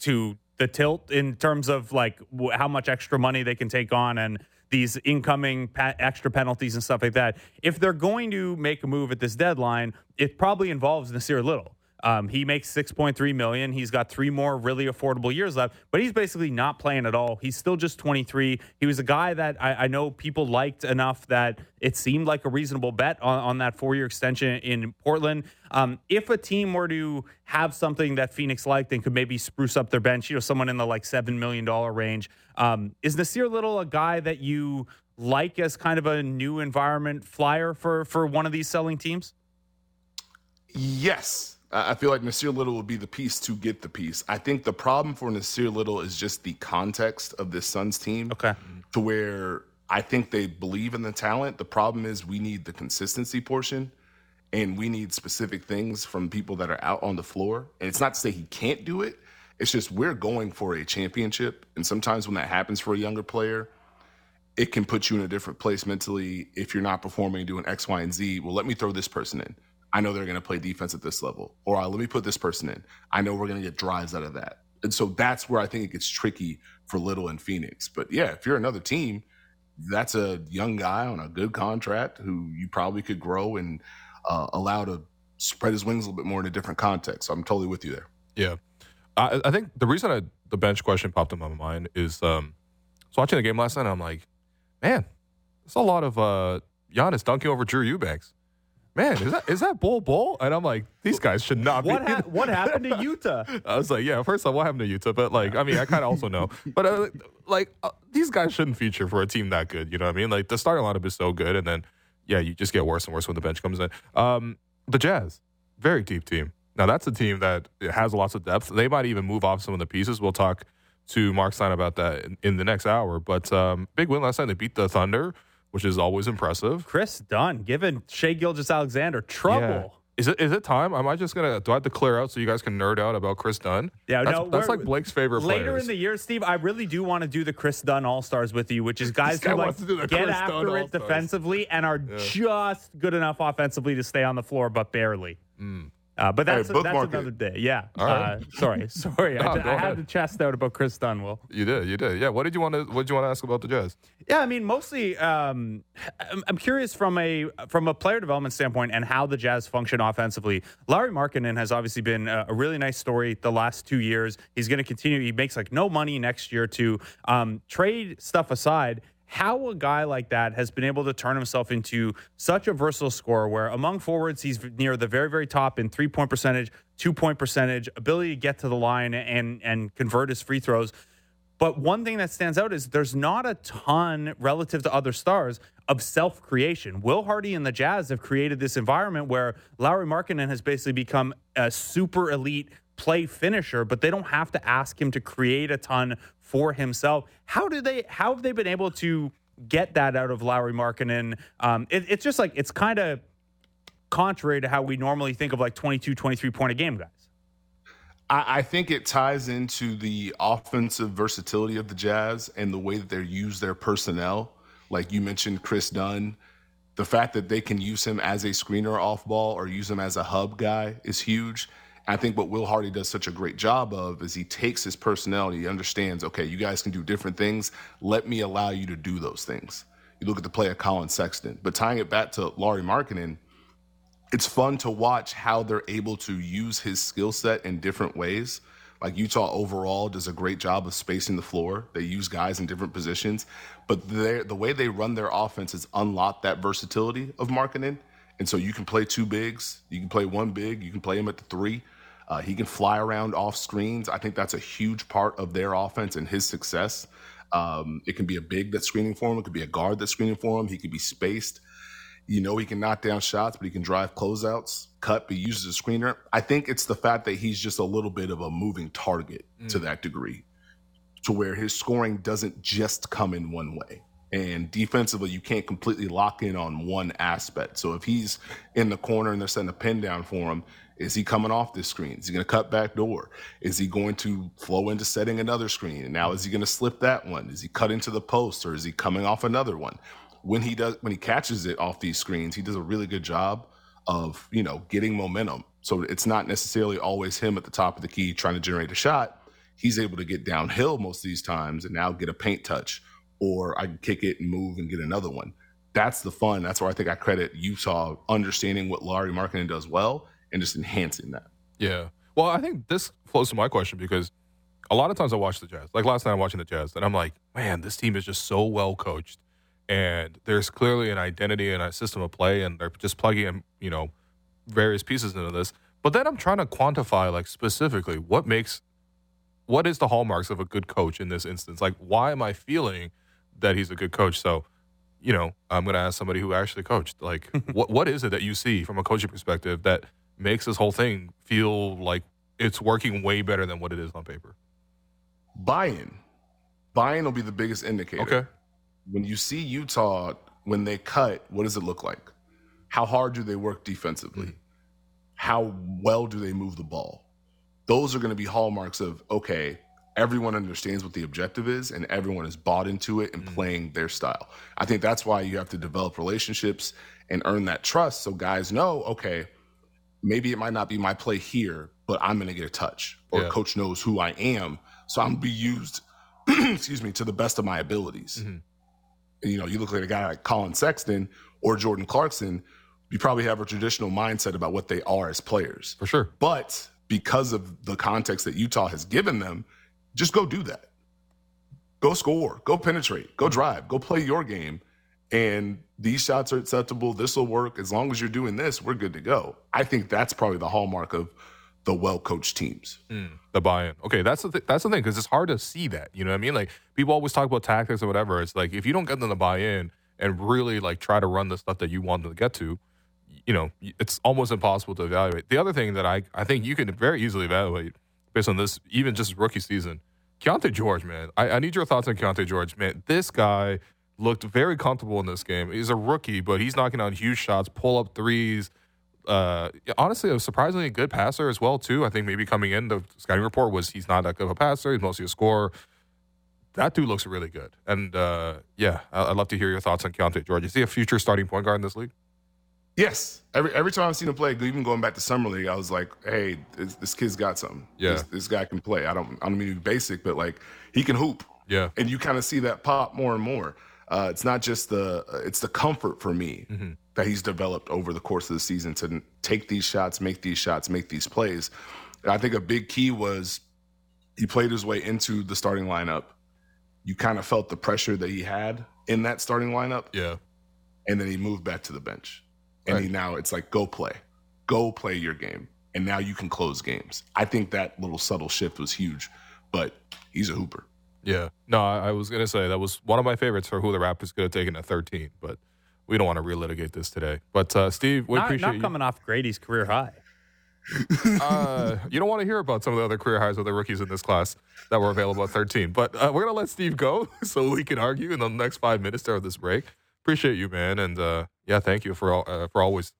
Speaker 2: to the tilt in terms of like w- how much extra money they can take on and these incoming pa- extra penalties and stuff like that. If they're going to make a move at this deadline, it probably involves Nassir Little. Um, he makes 6.3 million. He's got three more really affordable years left, but he's basically not playing at all. He's still just 23. He was a guy that I, I know people liked enough that it seemed like a reasonable bet on, on that four year extension in Portland. Um, if a team were to have something that Phoenix liked and could maybe spruce up their bench, you know, someone in the like $7 million range, um, is Nassir Little a guy that you like as kind of a new environment flyer for, for one of these selling teams?
Speaker 5: Yes. I feel like Nassir Little will be the piece to get the piece. I think the problem for Nassir Little is just the context of this Suns team.
Speaker 2: Okay.
Speaker 5: To where I think they believe in the talent. The problem is we need the consistency portion and we need specific things from people that are out on the floor. And it's not to say he can't do it. It's just we're going for a championship. And sometimes when that happens for a younger player, it can put you in a different place mentally if you're not performing doing X, Y, and Z. Well, let me throw this person in I know they're going to play defense at this level. Or uh, let me put this person in. I know we're going to get drives out of that. And so that's where I think it gets tricky for Little and Phoenix. But yeah, if you're another team, that's a young guy on a good contract who you probably could grow and uh, allow to spread his wings a little bit more in a different context. So I'm totally with you there.
Speaker 1: Yeah. I, I think the reason I, the bench question popped in my mind is um, so watching the game last night, and I'm like, man, it's a lot of uh, Giannis dunking over Drew Eubanks man, is that is that Bol Bol? And I'm like, these guys should not
Speaker 2: what
Speaker 1: be.
Speaker 2: Ha- what happened to Utah?
Speaker 1: I was like, yeah, first off, what happened to Utah? But like, I mean, I kind of also know. But uh, like, uh, these guys shouldn't feature for a team that good. You know what I mean? Like the starting lineup is so good, and then yeah, you just get worse and worse when the bench comes in. Um, the Jazz, very deep team. Now that's a team that has lots of depth. They might even move off some of the pieces. We'll talk to Marc Stein about that in, in the next hour. But um, big win last night. They beat the Thunder which is always impressive.
Speaker 2: Kris Dunn giving Shai Gilgeous-Alexander trouble. Yeah.
Speaker 1: Is it is it time? Am I just gonna do I have to clear out so you guys can nerd out about Kris Dunn?
Speaker 2: Yeah,
Speaker 1: that's,
Speaker 2: no,
Speaker 1: that's like Blake's favorite.
Speaker 2: Later
Speaker 1: players.
Speaker 2: in the year, Steve, I really do want to do the Kris Dunn All Stars with you, which is guys who like get Chris after Dunn it defensively and are yeah. just good enough offensively to stay on the floor, but barely.
Speaker 1: Mm.
Speaker 2: Uh, but that's, hey, that's another day. Yeah. Uh, sorry, sorry. no, I, I had to chest out about Chris Dunwell.
Speaker 1: You did? You did. Yeah. What did you want to? What did you want to ask about the Jazz?
Speaker 2: Yeah, I mean, mostly, um, I'm curious from a from a player development standpoint and how the Jazz function offensively. Lauri Markkanen has obviously been a, a really nice story the last two years. He's going to continue. He makes like no money next year to um, trade stuff aside how a guy like that has been able to turn himself into such a versatile scorer where among forwards he's near the very very top in three point percentage two point percentage ability to get to the line and and convert his free throws but one thing that stands out is there's not a ton relative to other stars of self creation. Will Hardy and the Jazz have created this environment where Lauri Markkanen has basically become a super elite play finisher, but they don't have to ask him to create a ton for himself. How do they? How have they been able to get that out of Lauri Markkanen? Um, it, it's just like it's kind of contrary to how we normally think of like 22, 23 point a game guys.
Speaker 5: I, I think it ties into the offensive versatility of the Jazz and the way that they use their personnel. Like you mentioned, Kris Dunn. The fact that they can use him as a screener off ball or use him as a hub guy is huge. I think what Will Hardy does such a great job of is he takes his personality, he understands, okay, you guys can do different things. Let me allow you to do those things. You look at the play of Collin Sexton, but tying it back to Lauri Markkanen, it's fun to watch how they're able to use his skill set in different ways. Like Utah overall does a great job of spacing the floor. They use guys in different positions, but the way they run their offense has unlocked that versatility of Markkanen. And so you can play two bigs, you can play one big, you can play him at the three. Uh, he can fly around off screens. I think that's a huge part of their offense and his success. Um, it can be a big that's screening for him. It could be a guard that's screening for him. He could be spaced. You know, he can knock down shots, but he can drive closeouts, cut, but he uses a screener. I think it's the fact that he's just a little bit of a moving target mm. to that degree, to where his scoring doesn't just come in one way. And defensively, you can't completely lock in on one aspect. So if he's in the corner and they're setting a pin down for him, is he coming off this screen? Is he going to cut back door? Is he going to flow into setting another screen? And now is he going to slip that one? Is he cut into the post or is he coming off another one? When he does, when he catches it off these screens, he does a really good job of you know getting momentum. So it's not necessarily always him at the top of the key trying to generate a shot. He's able to get downhill most of these times and now get a paint touch, or I can kick it and move and get another one. That's the fun. That's where I think I credit Utah understanding what Lauri Markkanen does well and just enhancing that.
Speaker 1: Yeah. Well, I think this flows to my question because a lot of times I watch the Jazz. Like last night, I'm watching the Jazz, and I'm like, man, this team is just so well coached, and there's clearly an identity and a system of play, and they're just plugging in, you know, various pieces into this. But then I'm trying to quantify, like specifically, what makes, what is the hallmarks of a good coach in this instance? Like, why am I feeling that he's a good coach? So, you know, I'm going to ask somebody who actually coached. Like, what what is it that you see from a coaching perspective that makes this whole thing feel like it's working way better than what it is on paper?
Speaker 5: Buy-in. Buy-in will be the biggest indicator.
Speaker 1: Okay.
Speaker 5: When you see Utah, when they cut, what does it look like? How hard do they work defensively? Mm-hmm. How well do they move the ball? Those are going to be hallmarks of, okay, everyone understands what the objective is and everyone is bought into it and mm-hmm. playing their style. I think that's why you have to develop relationships and earn that trust so guys know, okay, maybe it might not be my play here, but I'm going to get a touch, or yeah. coach knows who I am, so I'm gonna be used, excuse me, to the best of my abilities. Mm-hmm. And, you know, you look like a guy like Collin Sexton or Jordan Clarkson, you probably have a traditional mindset about what they are as players,
Speaker 1: for sure.
Speaker 5: But because of the context that Utah has given them, just go do that. Go score, go penetrate, go drive, go play your game and these shots are acceptable. This will work. As long as you're doing this, we're good to go. I think that's probably the hallmark of the well coached teams.
Speaker 1: Mm, the buy in. Okay, that's the th- that's the thing because it's hard to see that. You know what I mean? Like people always talk about tactics or whatever. It's like if you don't get them to buy in and really like try to run the stuff that you want them to get to, you know, it's almost impossible to evaluate. The other thing that I I think you can very easily evaluate based on this, even just rookie season, Keyonte George, man. I, I need your thoughts on Keyonte George, man. This guy looked very comfortable in this game. He's a rookie, but he's knocking down huge shots, pull up threes. Uh, honestly, a surprisingly good passer as well too. I think maybe coming in the scouting report was he's not that good of a passer. He's mostly a scorer. That dude looks really good, and uh, yeah, I'd love to hear your thoughts on Keyonte George. Is he a future starting point guard in this league?
Speaker 5: Yes. Every every time I've seen him play, even going back to summer league, I was like, "Hey, this, this kid's got something.
Speaker 1: Yeah,
Speaker 5: this, this, guy can play. I don't I don't mean to be basic, but like he can hoop.
Speaker 1: Yeah,
Speaker 5: and you kind of see that pop more and more. Uh, it's not just the uh, it's the comfort for me mm-hmm. that he's developed over the course of the season to take these shots, make these shots, make these plays. And I think a big key was he played his way into the starting lineup. You kind of felt the pressure that he had in that starting lineup.
Speaker 1: Yeah.
Speaker 5: And then he moved back to the bench. And right. he now it's like go play. Go play your game. And now you can close games. I think that little subtle shift was huge, but he's a hooper.
Speaker 1: Yeah. No, I, I was going to say that was one of my favorites for who the Raptors could have taken at 13, but we don't want to relitigate this today. But uh, Steve, we
Speaker 2: not,
Speaker 1: appreciate
Speaker 2: not
Speaker 1: you.
Speaker 2: coming off Gradey's career high.
Speaker 1: uh, you don't want to hear about some of the other career highs of the rookies in this class that were available at 13. But uh, we're going to let Steve go so we can argue in the next five minutes there of this break. Appreciate you, man. And uh, yeah, thank you for, uh, for always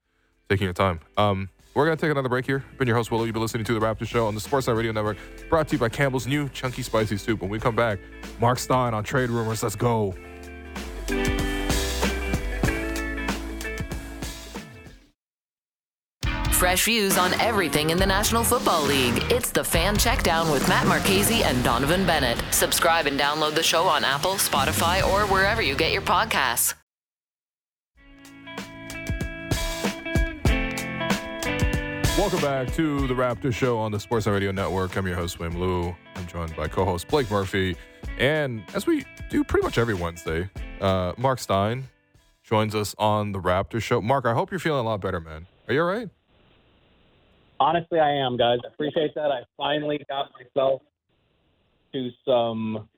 Speaker 1: taking your time. Um, we're going to take another break here. I've Been your host, Willow. You've been listening to The Raptor Show on the Sportsnet Radio Network, brought to you by Campbell's new Chunky Spicy Soup. When we come back, Marc Stein on Trade Rumors. Let's go.
Speaker 6: Fresh views on everything in the National Football League. It's the Fan Checkdown with Matt Marchese and Donovan Bennett. Subscribe and download the show on Apple, Spotify, or wherever you get your podcasts.
Speaker 1: Welcome back to the Raptor Show on the Sportsnet Radio Network. I'm your host, William Lou. I'm joined by co-host Blake Murphy, and as we do pretty much every Wednesday, uh, Marc Stein joins us on the Raptor Show. Marc, I hope you're feeling a lot better, man. Are you all right?
Speaker 7: Honestly, I am, guys. I appreciate that. I finally got myself to some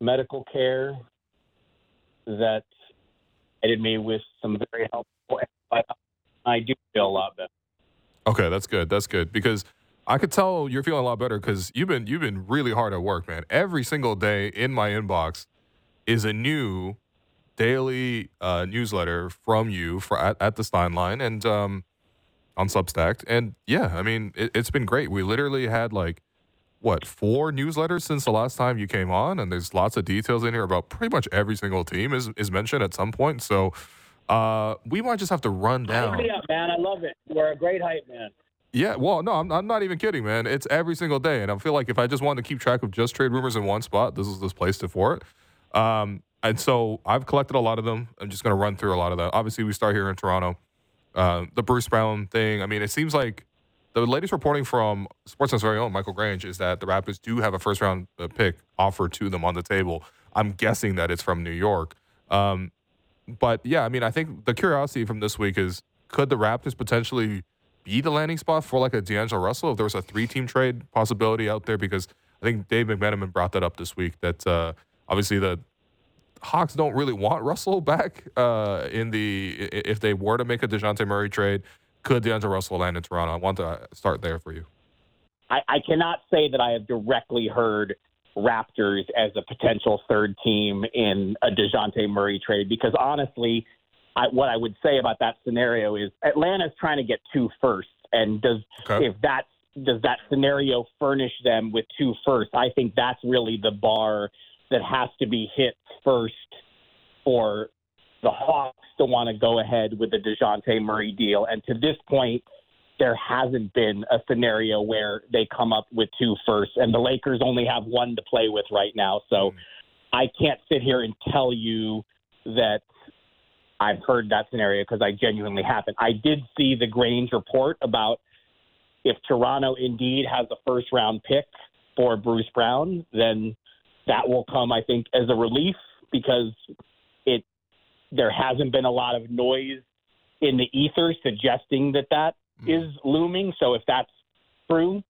Speaker 7: medical care that aided me with some very helpful. I do feel a lot better.
Speaker 1: Okay, that's good. That's good because I could tell you're feeling a lot better because you've been you've been really hard at work, man. Every single day in my inbox is a new daily uh, newsletter from you for at, at the Stein line and um, on Substack. And yeah, I mean it, it's been great. We literally had like what four newsletters since the last time you came on, and there's lots of details in here about pretty much every single team is is mentioned at some point. So uh, we might just have to run down.
Speaker 7: Hype me up, man. I love it. You're a great hype man.
Speaker 1: Yeah, well, no, I'm, I'm not even kidding, man. It's every single day, and I feel like if I just wanted to keep track of just trade rumors in one spot, this is this place to for it. Um, and so I've collected a lot of them. I'm just going to run through a lot of that. Obviously, we start here in Toronto. Uh, the Bruce Brown thing. I mean, it seems like the latest reporting from Sportsnet's very own Michael Grange is that the Raptors do have a first round uh, pick offered to them on the table. I'm guessing that it's from New York. Um, but yeah, I mean, I think the curiosity from this week is could the Raptors potentially be the landing spot for like a D'Angelo Russell if there was a three team trade possibility out there? Because I think Dave McMenamin brought that up this week that uh, obviously the Hawks don't really want Russell back uh, in the if they were to make a Dejounte Murray trade. Could D'Angelo Russell land in Toronto? I want to start there for you.
Speaker 7: I, I cannot say that I have directly heard Raptors as a potential third team in a DeJounte Murray trade because honestly, I, what I would say about that scenario is Atlanta's trying to get two firsts, and does
Speaker 1: Okay.
Speaker 7: if that does that scenario furnish them with two firsts? I think that's really the bar that has to be hit first for the Hawks to want to go ahead with the DeJounte Murray deal. And to this point, there hasn't been a scenario where they come up with two firsts, and the Lakers only have one to play with right now. So hmm. I can't sit here and tell you that I've heard that scenario because I genuinely haven't. I did see the Grange report about if Toronto indeed has a first round pick for Bruce Brown, then that will come, I think, as a relief because it there hasn't been a lot of noise in the ether suggesting that that is looming. So if that's true,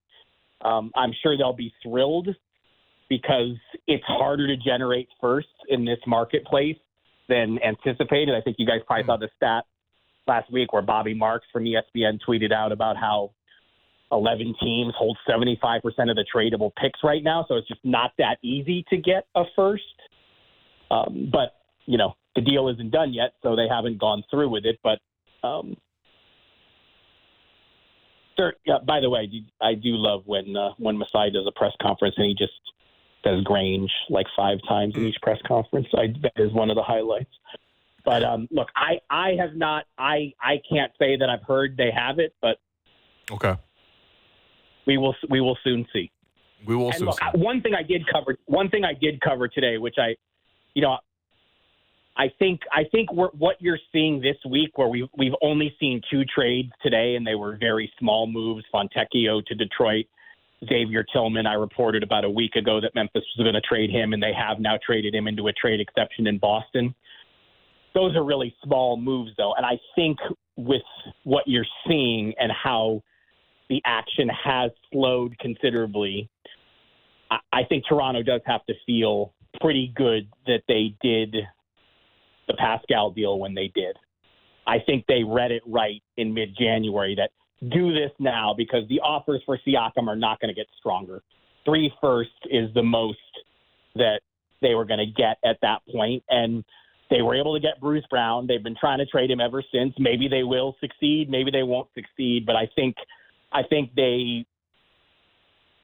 Speaker 7: um, I'm sure they'll be thrilled because it's harder to generate first in this marketplace than anticipated. I think you guys probably saw the stat last week where Bobby Marks from ESPN tweeted out about how 11 teams hold 75% of the tradable picks right now. So it's just not that easy to get a first. Um, but, you know, the deal isn't done yet, so they haven't gone through with it. But, um, sir, yeah, by the way, I do, I do love when, uh, when Masai does a press conference and he just says Grange like five times in each press conference. I, that is one of the highlights. But um, look, I, I have not. I, I can't say that I've heard they have it, but
Speaker 1: Okay,
Speaker 7: we will we will soon see.
Speaker 1: we will
Speaker 7: And
Speaker 1: soon.
Speaker 7: look,
Speaker 1: see.
Speaker 7: One thing I did cover. One thing I did cover today, which I, you know, I think I think what you're seeing this week, where we've we've only seen two trades today, and they were very small moves. Fontecchio to Detroit, Xavier Tillman. I reported about a week ago that Memphis was going to trade him, and they have now traded him into a trade exception in Boston. Those are really small moves, though, and I think with what you're seeing and how the action has slowed considerably, I- I think Toronto does have to feel pretty good that they did the Pascal deal when they did. I think they read it right in mid January that do this now because the offers for Siakam are not going to get stronger. Three first is the most that they were going to get at that point, and they were able to get Bruce Brown. They've been trying to trade him ever since. Maybe they will succeed, maybe they won't succeed, but I think I think they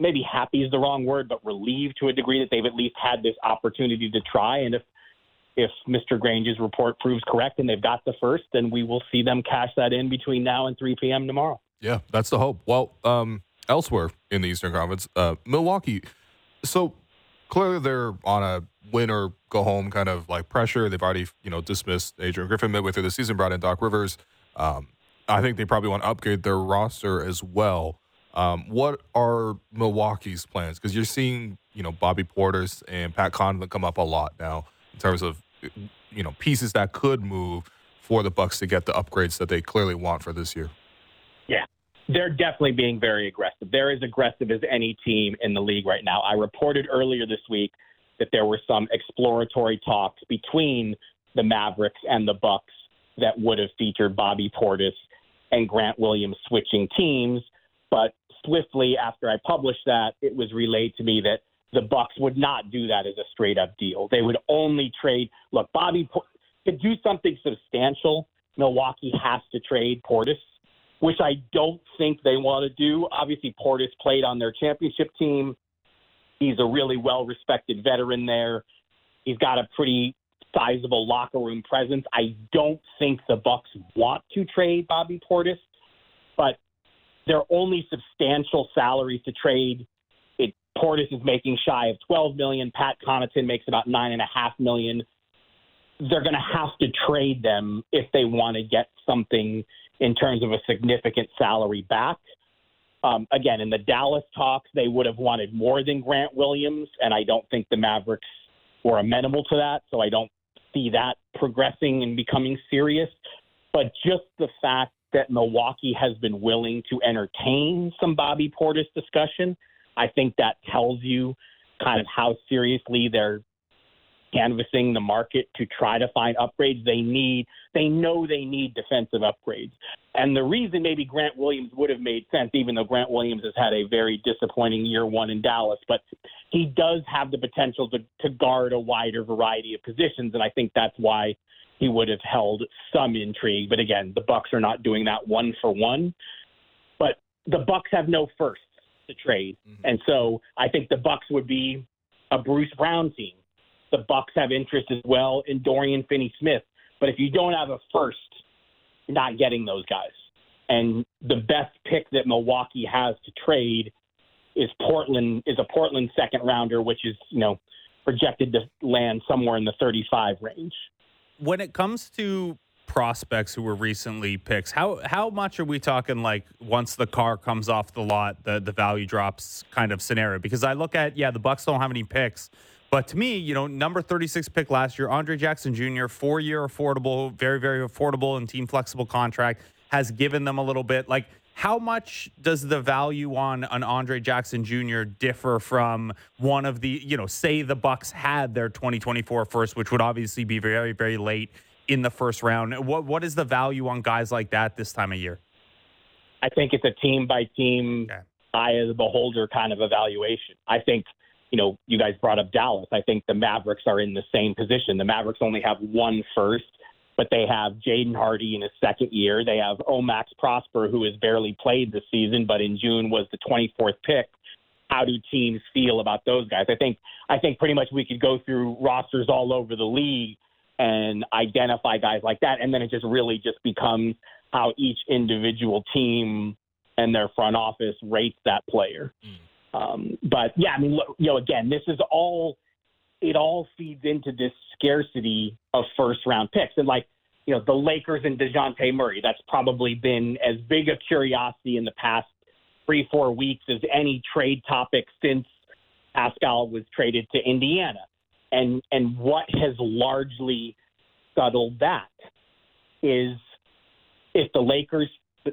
Speaker 7: maybe happy is the wrong word, but relieved to a degree that they've at least had this opportunity to try. And if if Mr. Grange's report proves correct and they've got the first, then we will see them cash that in between now and 3 p.m. tomorrow.
Speaker 1: Yeah, that's the hope. Well, um, elsewhere in the Eastern Conference, uh, Milwaukee. So clearly they're on a win or go home kind of like pressure. They've already, you know, dismissed Adrian Griffin midway through the season, brought in Doc Rivers. Um, I think they probably want to upgrade their roster as well. Um, what are Milwaukee's plans? Because you're seeing, you know, Bobby Portis and Pat Connaughton come up a lot now in terms of, you know, pieces that could move for the Bucks to get the upgrades that they clearly want for this year.
Speaker 7: Yeah, they're definitely being very aggressive. They're as aggressive as any team in the league right now. I reported earlier this week that there were some exploratory talks between the Mavericks and the Bucks that would have featured Bobby Portis and Grant Williams switching teams, but swiftly after I published that, it was relayed to me that the Bucks would not do that as a straight up deal. They would only trade. Look, Bobby to do something substantial. Milwaukee has to trade Portis, which I don't think they want to do. Obviously, Portis played on their championship team. He's a really well respected veteran there. He's got a pretty sizable locker room presence. I don't think the Bucks want to trade Bobby Portis, but they're only substantial salaries to trade. Portis is making shy of 12 million. Pat Connaughton makes about nine and a half million. They're going to have to trade them if they want to get something in terms of a significant salary back. Um, again, in the Dallas talks, they would have wanted more than Grant Williams, and I don't think the Mavericks were amenable to that. So I don't see that progressing and becoming serious. But just the fact that Milwaukee has been willing to entertain some Bobby Portis discussion, I think that tells you kind of how seriously they're canvassing the market to try to find upgrades. They need, they know they need defensive upgrades. And the reason maybe Grant Williams would have made sense, even though Grant Williams has had a very disappointing year one in Dallas, but he does have the potential to, to guard a wider variety of positions. And I think that's why he would have held some intrigue. But again, the Bucks are not doing that one for one. But the Bucks have no firsts to trade, mm-hmm. and so I think the Bucks would be a Bruce Brown team. The Bucks have interest as well in Dorian Finney-Smith. But if you don't have a first, you're not getting those guys. And the best pick that Milwaukee has to trade is Portland is a Portland second rounder, which is you know projected to land somewhere in the 35 range
Speaker 2: when it comes to prospects who were recently picks, how how much are we talking like once the car comes off the lot, the the value drops kind of scenario? Because I look at yeah, the Bucks don't have any picks. But to me, you know, number 36 pick last year, Andre Jackson Jr., four year affordable, very, very affordable and team flexible contract, has given them a little bit. Like, how much does the value on an Andre Jackson Jr. differ from one of the, you know, say the Bucks had their 2024 first, which would obviously be very, very late in the first round. What what is the value on guys like that this time of year?
Speaker 7: I think it's a team by team, okay. eye of the beholder kind of evaluation. I think, you know, you guys brought up Dallas. I think the Mavericks are in the same position. The Mavericks only have one first but they have Jaden Hardy in his second year. They have Omax Prosper, who has barely played this season, but in June was the 24th pick. How do teams feel about those guys? I think I think pretty much we could go through rosters all over the league and identify guys like that, and then it just really just becomes how each individual team and their front office rates that player. Mm. Um, but yeah, I mean, you know, again, this is all it all feeds into this scarcity of first round picks. And like, you know, the Lakers and DeJounte Murray, that's probably been as big a curiosity in the past three, four weeks as any trade topic since Pascal was traded to Indiana. And and what has largely scuttled that is if the Lakers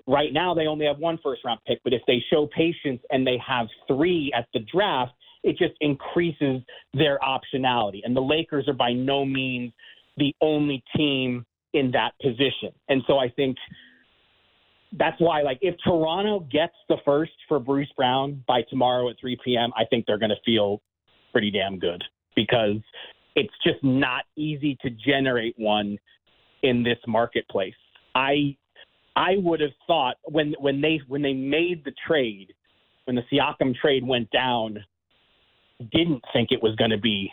Speaker 7: right now they only have one first round pick, but if they show patience and they have three at the draft, it just increases their optionality. And the Lakers are by no means the only team in that position. And so I think that's why, like, if Toronto gets the first for Bruce Brown by tomorrow at 3 p.m., I think they're going to feel pretty damn good because it's just not easy to generate one in this marketplace. I I would have thought when when they when they made the trade, when the Siakam trade went down, didn't think it was going to be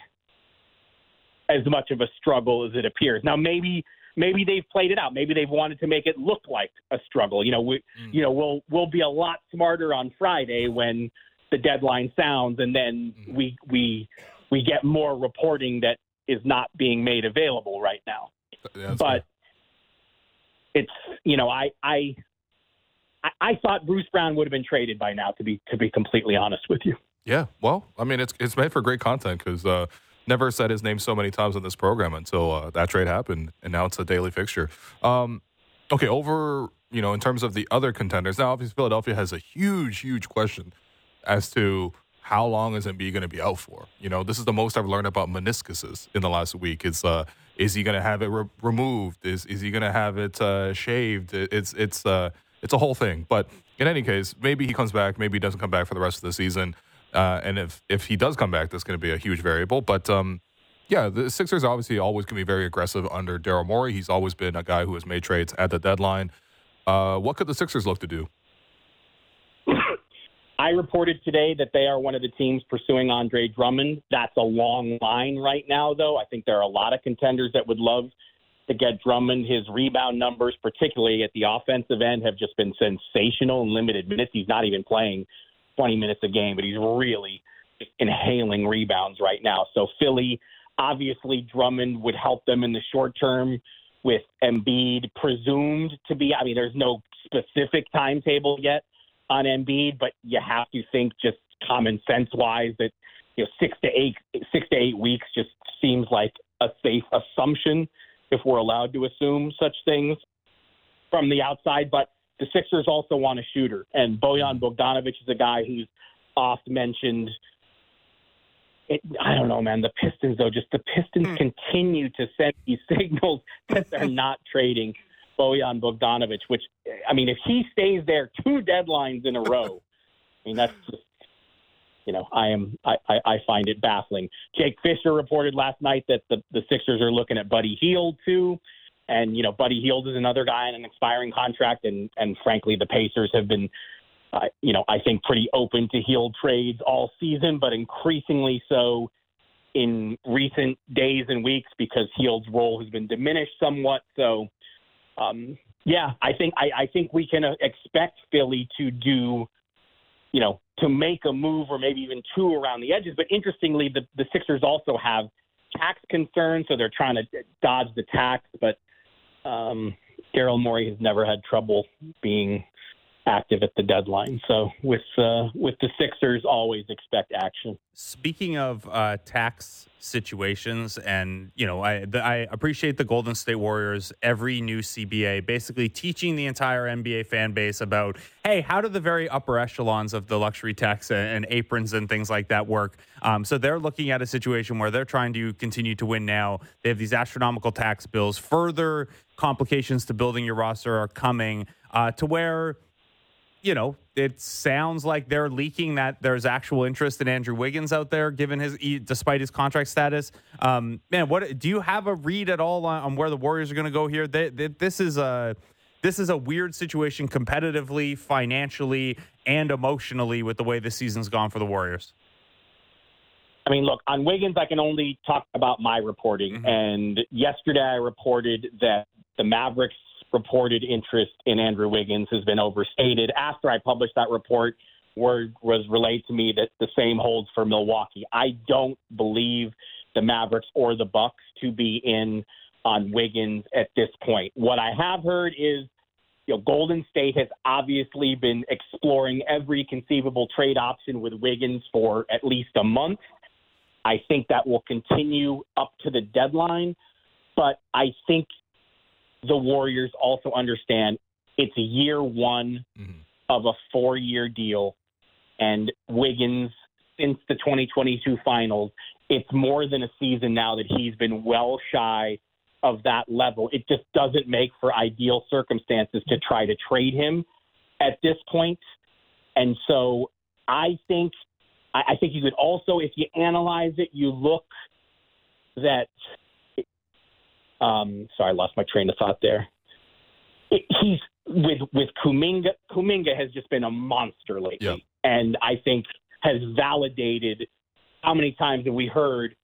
Speaker 7: as much of a struggle as it appears. Now, maybe maybe they've played it out. Maybe they've wanted to make it look like a struggle. You know, we mm. you know we'll we'll be a lot smarter on Friday when the deadline sounds, and then mm. we we we get more reporting that is not being made available right now. That's but it's you know I I I, I thought Bruce Brown would have been traded by now. To be to be completely honest with you.
Speaker 1: Yeah, well, I mean, it's it's made for great content because uh, never said his name so many times on this program until uh, that trade happened, and now it's a daily fixture. Um, okay, over you know, in terms of the other contenders, now obviously Philadelphia has a huge, huge question as to how long is Embiid going to be out for? You know, this is the most I've learned about meniscuses in the last week. It's uh, is he going to have it re- removed? Is is he going to have it uh, shaved? It's it's uh, it's a whole thing. But in any case, maybe he comes back. Maybe he doesn't come back for the rest of the season. Uh, and if if he does come back, that's going to be a huge variable. But um, yeah, the Sixers obviously always can be very aggressive under Daryl Morey. He's always been a guy who has made trades at the deadline. Uh, what could the Sixers look to do?
Speaker 7: I reported today that they are one of the teams pursuing Andre Drummond. That's a long line right now, though. I think there are a lot of contenders that would love to get Drummond. His rebound numbers, particularly at the offensive end, have just been sensational in limited minutes. He's not even playing 20 minutes a game, but he's really inhaling rebounds right now. So Philly, obviously, Drummond would help them in the short term with Embiid presumed to be. I mean, there's no specific timetable yet on Embiid, but you have to think just common sense wise that you know six to eight six to eight weeks just seems like a safe assumption if we're allowed to assume such things from the outside. But the Sixers also want a shooter, and Bojan Bogdanovic is a guy who's oft mentioned. It, I don't know, man. The Pistons, though, just the Pistons
Speaker 2: Hmm.
Speaker 7: continue to send these signals that they're not trading Bojan Bogdanovic. Which, I mean, if he stays there two deadlines in a row, I mean, that's just, you know, I am, I, I, I find it baffling. Jake Fisher reported last night that the, the Sixers are looking at Buddy Hield too. And, you know, Buddy Hield is another guy on an expiring contract. And, and frankly, the Pacers have been, uh, you know, I think pretty open to Hield trades all season, but increasingly so in recent days and weeks because Hield's role has been diminished somewhat. So, um, yeah, I think I, I think we can uh, expect Philly to do, you know, to make a move or maybe even two around the edges. But interestingly, the, the Sixers also have tax concerns, so they're trying to dodge the tax. But um, Daryl Morey has never had trouble being active at the deadline. So with uh, with the Sixers, always expect action.
Speaker 2: Speaking of uh, tax situations, and you know, I the, I appreciate the Golden State Warriors every new CBA basically teaching the entire NBA fan base about, hey, how do the very upper echelons of the luxury tax and, and aprons and things like that work? Um, so they're looking at a situation where they're trying to continue to win now. They have these astronomical tax bills. Further complications to building your roster are coming uh, to where you know, it sounds like they're leaking that there's actual interest in Andrew Wiggins out there, given his despite his contract status. Um, man, what do you have a read at all on, on where the Warriors are going to go here? They, they, this is a this is a weird situation competitively, financially, and emotionally with the way the season's gone for the Warriors.
Speaker 7: I mean, look, on Wiggins, I can only talk about my reporting. And yesterday I reported that the Mavericks reported interest in Andrew Wiggins has been overstated. After I published that report, word was relayed to me that the same holds for Milwaukee. I don't believe the Mavericks or the Bucks to be in on Wiggins at this point. What I have heard is you know, Golden State has obviously been exploring every conceivable trade option with Wiggins for at least a month. I think that will continue up to the deadline, but I think the Warriors also understand it's year one mm-hmm. of a four year deal, and Wiggins, since the 2022 finals, it's more than a season now that he's been well shy of that level. It just doesn't make for ideal circumstances to try to trade him at this point. And so I think I I think you could also, if you analyze it, you look that. Um, sorry, I lost my train of thought there. It, he's with with Kuminga. Kuminga has just been a monster lately,
Speaker 1: Yeah.
Speaker 7: and I think has validated. How many times have we heard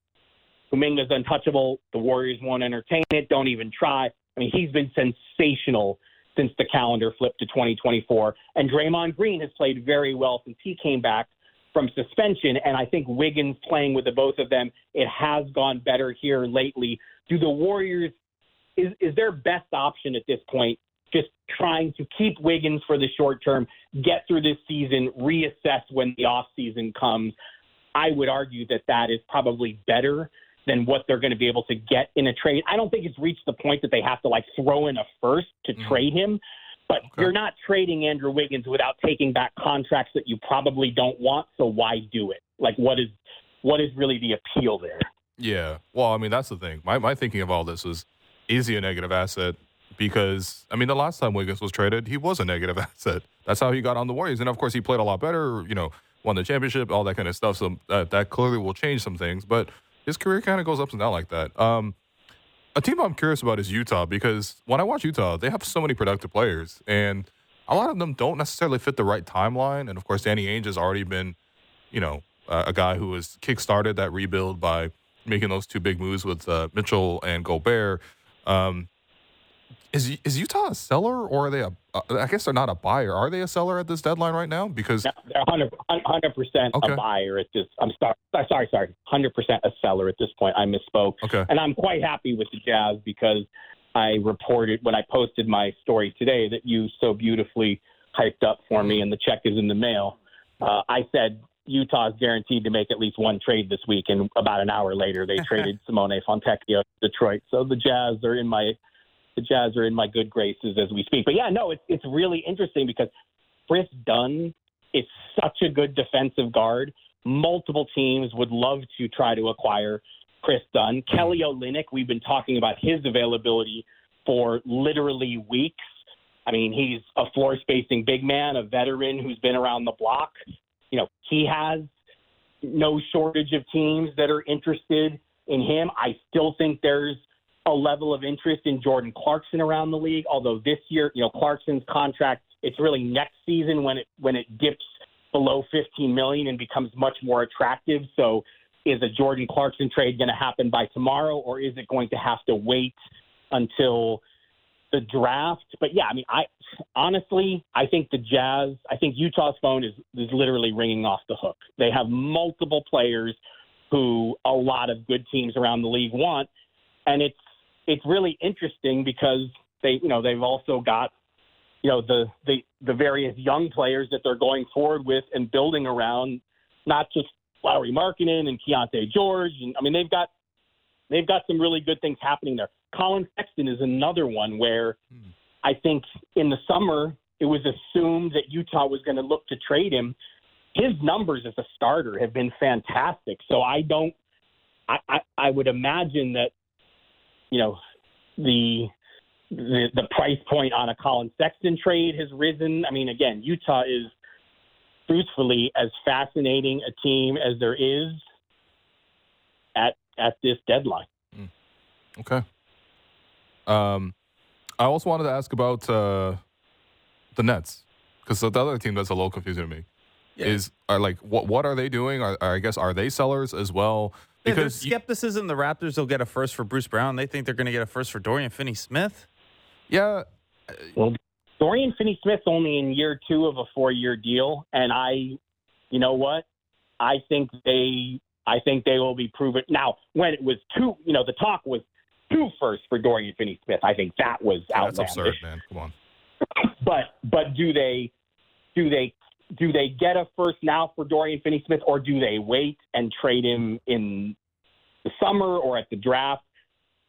Speaker 7: Kuminga's untouchable? The Warriors won't entertain it. Don't even try. I mean, he's been sensational since the calendar flipped to 2024. And Draymond Green has played very well since he came back from suspension. And I think Wiggins playing with the both of them, it has gone better here lately. Do the Warriors is is their best option at this point just trying to keep Wiggins for the short term, get through this season, reassess when the off season comes. I would argue that that is probably better than what they're going to be able to get in a trade. I don't think it's reached the point that they have to like throw in a first to
Speaker 1: Mhm.
Speaker 7: trade him, but
Speaker 1: Okay.
Speaker 7: you're not trading Andrew Wiggins without taking back contracts that you probably don't want. So why do it? Like, what is what is really the appeal there?
Speaker 1: Yeah. Well, I mean, that's the thing. My my thinking of all this is, is he a negative asset? Because I mean, the last time Wiggins was traded, he was a negative asset. That's how he got on the Warriors, and of course, he played a lot better. You know, won the championship, all that kind of stuff. So that that clearly will change some things. But his career kind of goes up and down like that. Um, a team I'm curious about is Utah because when I watch Utah, they have so many productive players, and a lot of them don't necessarily fit the right timeline. And of course, Danny Ainge has already been, you know, uh, a guy who has kickstarted that rebuild by making those two big moves with uh, Mitchell and Gobert. Um, is is Utah a seller or are they a? Uh, I guess they're not a buyer. Are they a seller at this deadline right now? Because
Speaker 7: No, they're 100 percent
Speaker 1: Okay.
Speaker 7: a buyer at this. I'm sorry, sorry, sorry, hundred percent a seller at this point. I misspoke,
Speaker 1: okay,
Speaker 7: and I'm quite happy with the Jazz because I reported when I posted my story today that you so beautifully hyped up for me, and the check is in the mail. Uh, I said Utah's guaranteed to make at least one trade this week, and about an hour later, they traded Simone Fontecchio to Detroit. So the Jazz are in my the Jazz are in my good graces as we speak. But yeah, no, it's it's really interesting because Kris Dunn is such a good defensive guard. Multiple teams would love to try to acquire Kris Dunn. Kelly Olynyk, we've been talking about his availability for literally weeks. I mean, he's a floor spacing big man, a veteran who's been around the block. You know, he has no shortage of teams that are interested in him. I still think there's a level of interest in Jordan Clarkson around the league. Although this year, you know, Clarkson's contract, it's really next season when it when it dips below 15 million and becomes much more attractive. So is a Jordan Clarkson trade going to happen by tomorrow or is it going to have to wait until the draft? But yeah, I mean, I honestly, I think the Jazz, I think Utah's phone is is literally ringing off the hook. They have multiple players who a lot of good teams around the league want, and it's it's really interesting because they, you know, they've also got you know the the the various young players that they're going forward with and building around, not just Lauri Markkanen and Keyonte George, and I mean they've got they've got some really good things happening there. Collin Sexton is another one where hmm. I think in the summer it was assumed that Utah was going to look to trade him. His numbers as a starter have been fantastic, so I don't. I, I, I would imagine that you know the, the the price point on a Collin Sexton trade has risen. I mean, again, Utah is truthfully as fascinating a team as there is at at this deadline.
Speaker 1: okay. Um, I also wanted to ask about uh, the Nets because the other team that's a little confusing to me is are like what what are they doing? Are, are I guess are they sellers as well?
Speaker 2: Yeah, there's
Speaker 1: Because you-
Speaker 2: skepticism the Raptors will get a first for Bruce Brown. They think they're going to get a first for Dorian Finney-Smith.
Speaker 1: yeah, Well,
Speaker 7: Dorian Finney-Smith's only in year two of a four-year deal, and I, you know what? I think they, I think they will be proven. Now, when it was two, you know, the talk was two firsts for Dorian Finney-Smith. I think that was
Speaker 1: that's
Speaker 7: outlandish.
Speaker 1: absurd, man. Come on.
Speaker 7: But but do they do they do they get a first now for Dorian Finney-Smith, or do they wait and trade him in the summer or at the draft?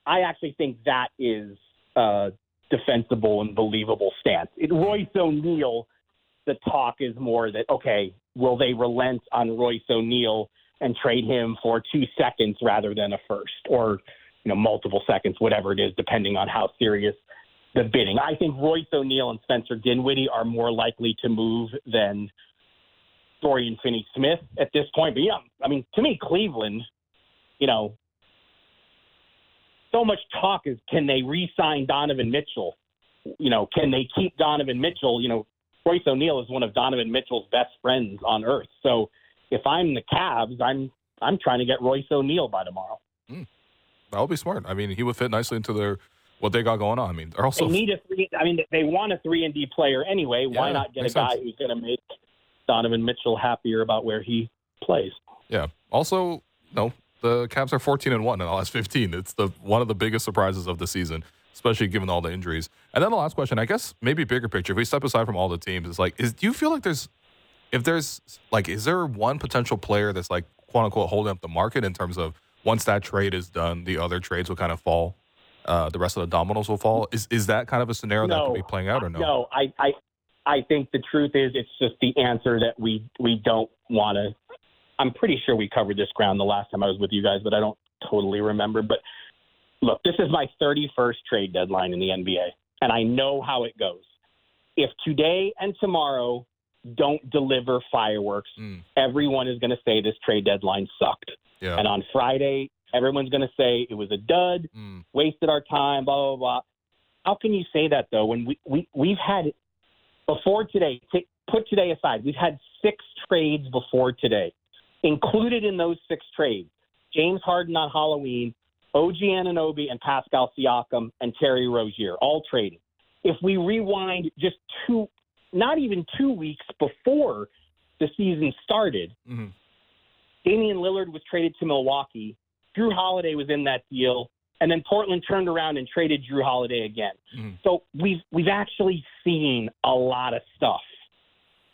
Speaker 7: I actually think that is a defensible and believable stance. It, Royce O'Neale, the talk is more that okay, will they relent on Royce O'Neale and trade him for two seconds rather than a first, or you know multiple seconds, whatever it is, depending on how serious the bidding. I think Royce O'Neale and Spencer Dinwiddie are more likely to move than Dorian Finney-Smith at this point. But yeah, I mean, to me, Cleveland, you know, so much talk is can they re-sign Donovan Mitchell? You know, can they keep Donovan Mitchell? You know, Royce O'Neale is one of Donovan Mitchell's best friends on earth. So if I'm the Cavs, I'm I'm trying to get Royce O'Neale by tomorrow. Hmm.
Speaker 1: That would be smart. I mean, he would fit nicely into their what they got going on. I mean, they're also
Speaker 7: they need a three. I mean, they want a three and D player anyway. Why
Speaker 1: Yeah,
Speaker 7: not get a guy
Speaker 1: sense.
Speaker 7: who's going to make Donovan Mitchell happier about where he plays?
Speaker 1: Yeah. Also, no, the Cavs are 14 and 1 in the last 15. It's the one of the biggest surprises of the season. especially given all the injuries. And then the last question, I guess, maybe bigger picture. If we step aside from all the teams, is like, is do you feel like there's, if there's like, is there one potential player that's like quote unquote holding up the market in terms of once that trade is done, the other trades will kind of fall, uh, the rest of the dominoes will fall. Is is that kind of a scenario that could be playing out or no?
Speaker 7: No, I, I, I think the truth is it's just the answer that we we don't want to. I'm pretty sure we covered this ground the last time I was with you guys, but I don't totally remember. But look, this is my 31st trade deadline in the NBA, and I know how it goes. If today and tomorrow don't deliver fireworks,
Speaker 1: Mm.
Speaker 7: everyone is going to say this trade deadline sucked.
Speaker 1: Yeah.
Speaker 7: And on Friday, everyone's going to say it was a dud,
Speaker 1: Mm.
Speaker 7: wasted our time, blah, blah, blah. How can you say that, though, when we, we, we've had, before today, t- put today aside, we've had six trades before today. Included in those six trades, James Harden on Halloween, OG Anunoby and Pascal Siakam and Terry Rozier, all traded. If we rewind just two, not even two weeks before the season started,
Speaker 1: Mhm.
Speaker 7: Damian Lillard was traded to Milwaukee. Jrue Holiday was in that deal, and then Portland turned around and traded Jrue Holiday again.
Speaker 1: Mhm.
Speaker 7: So we've we've actually seen a lot of stuff,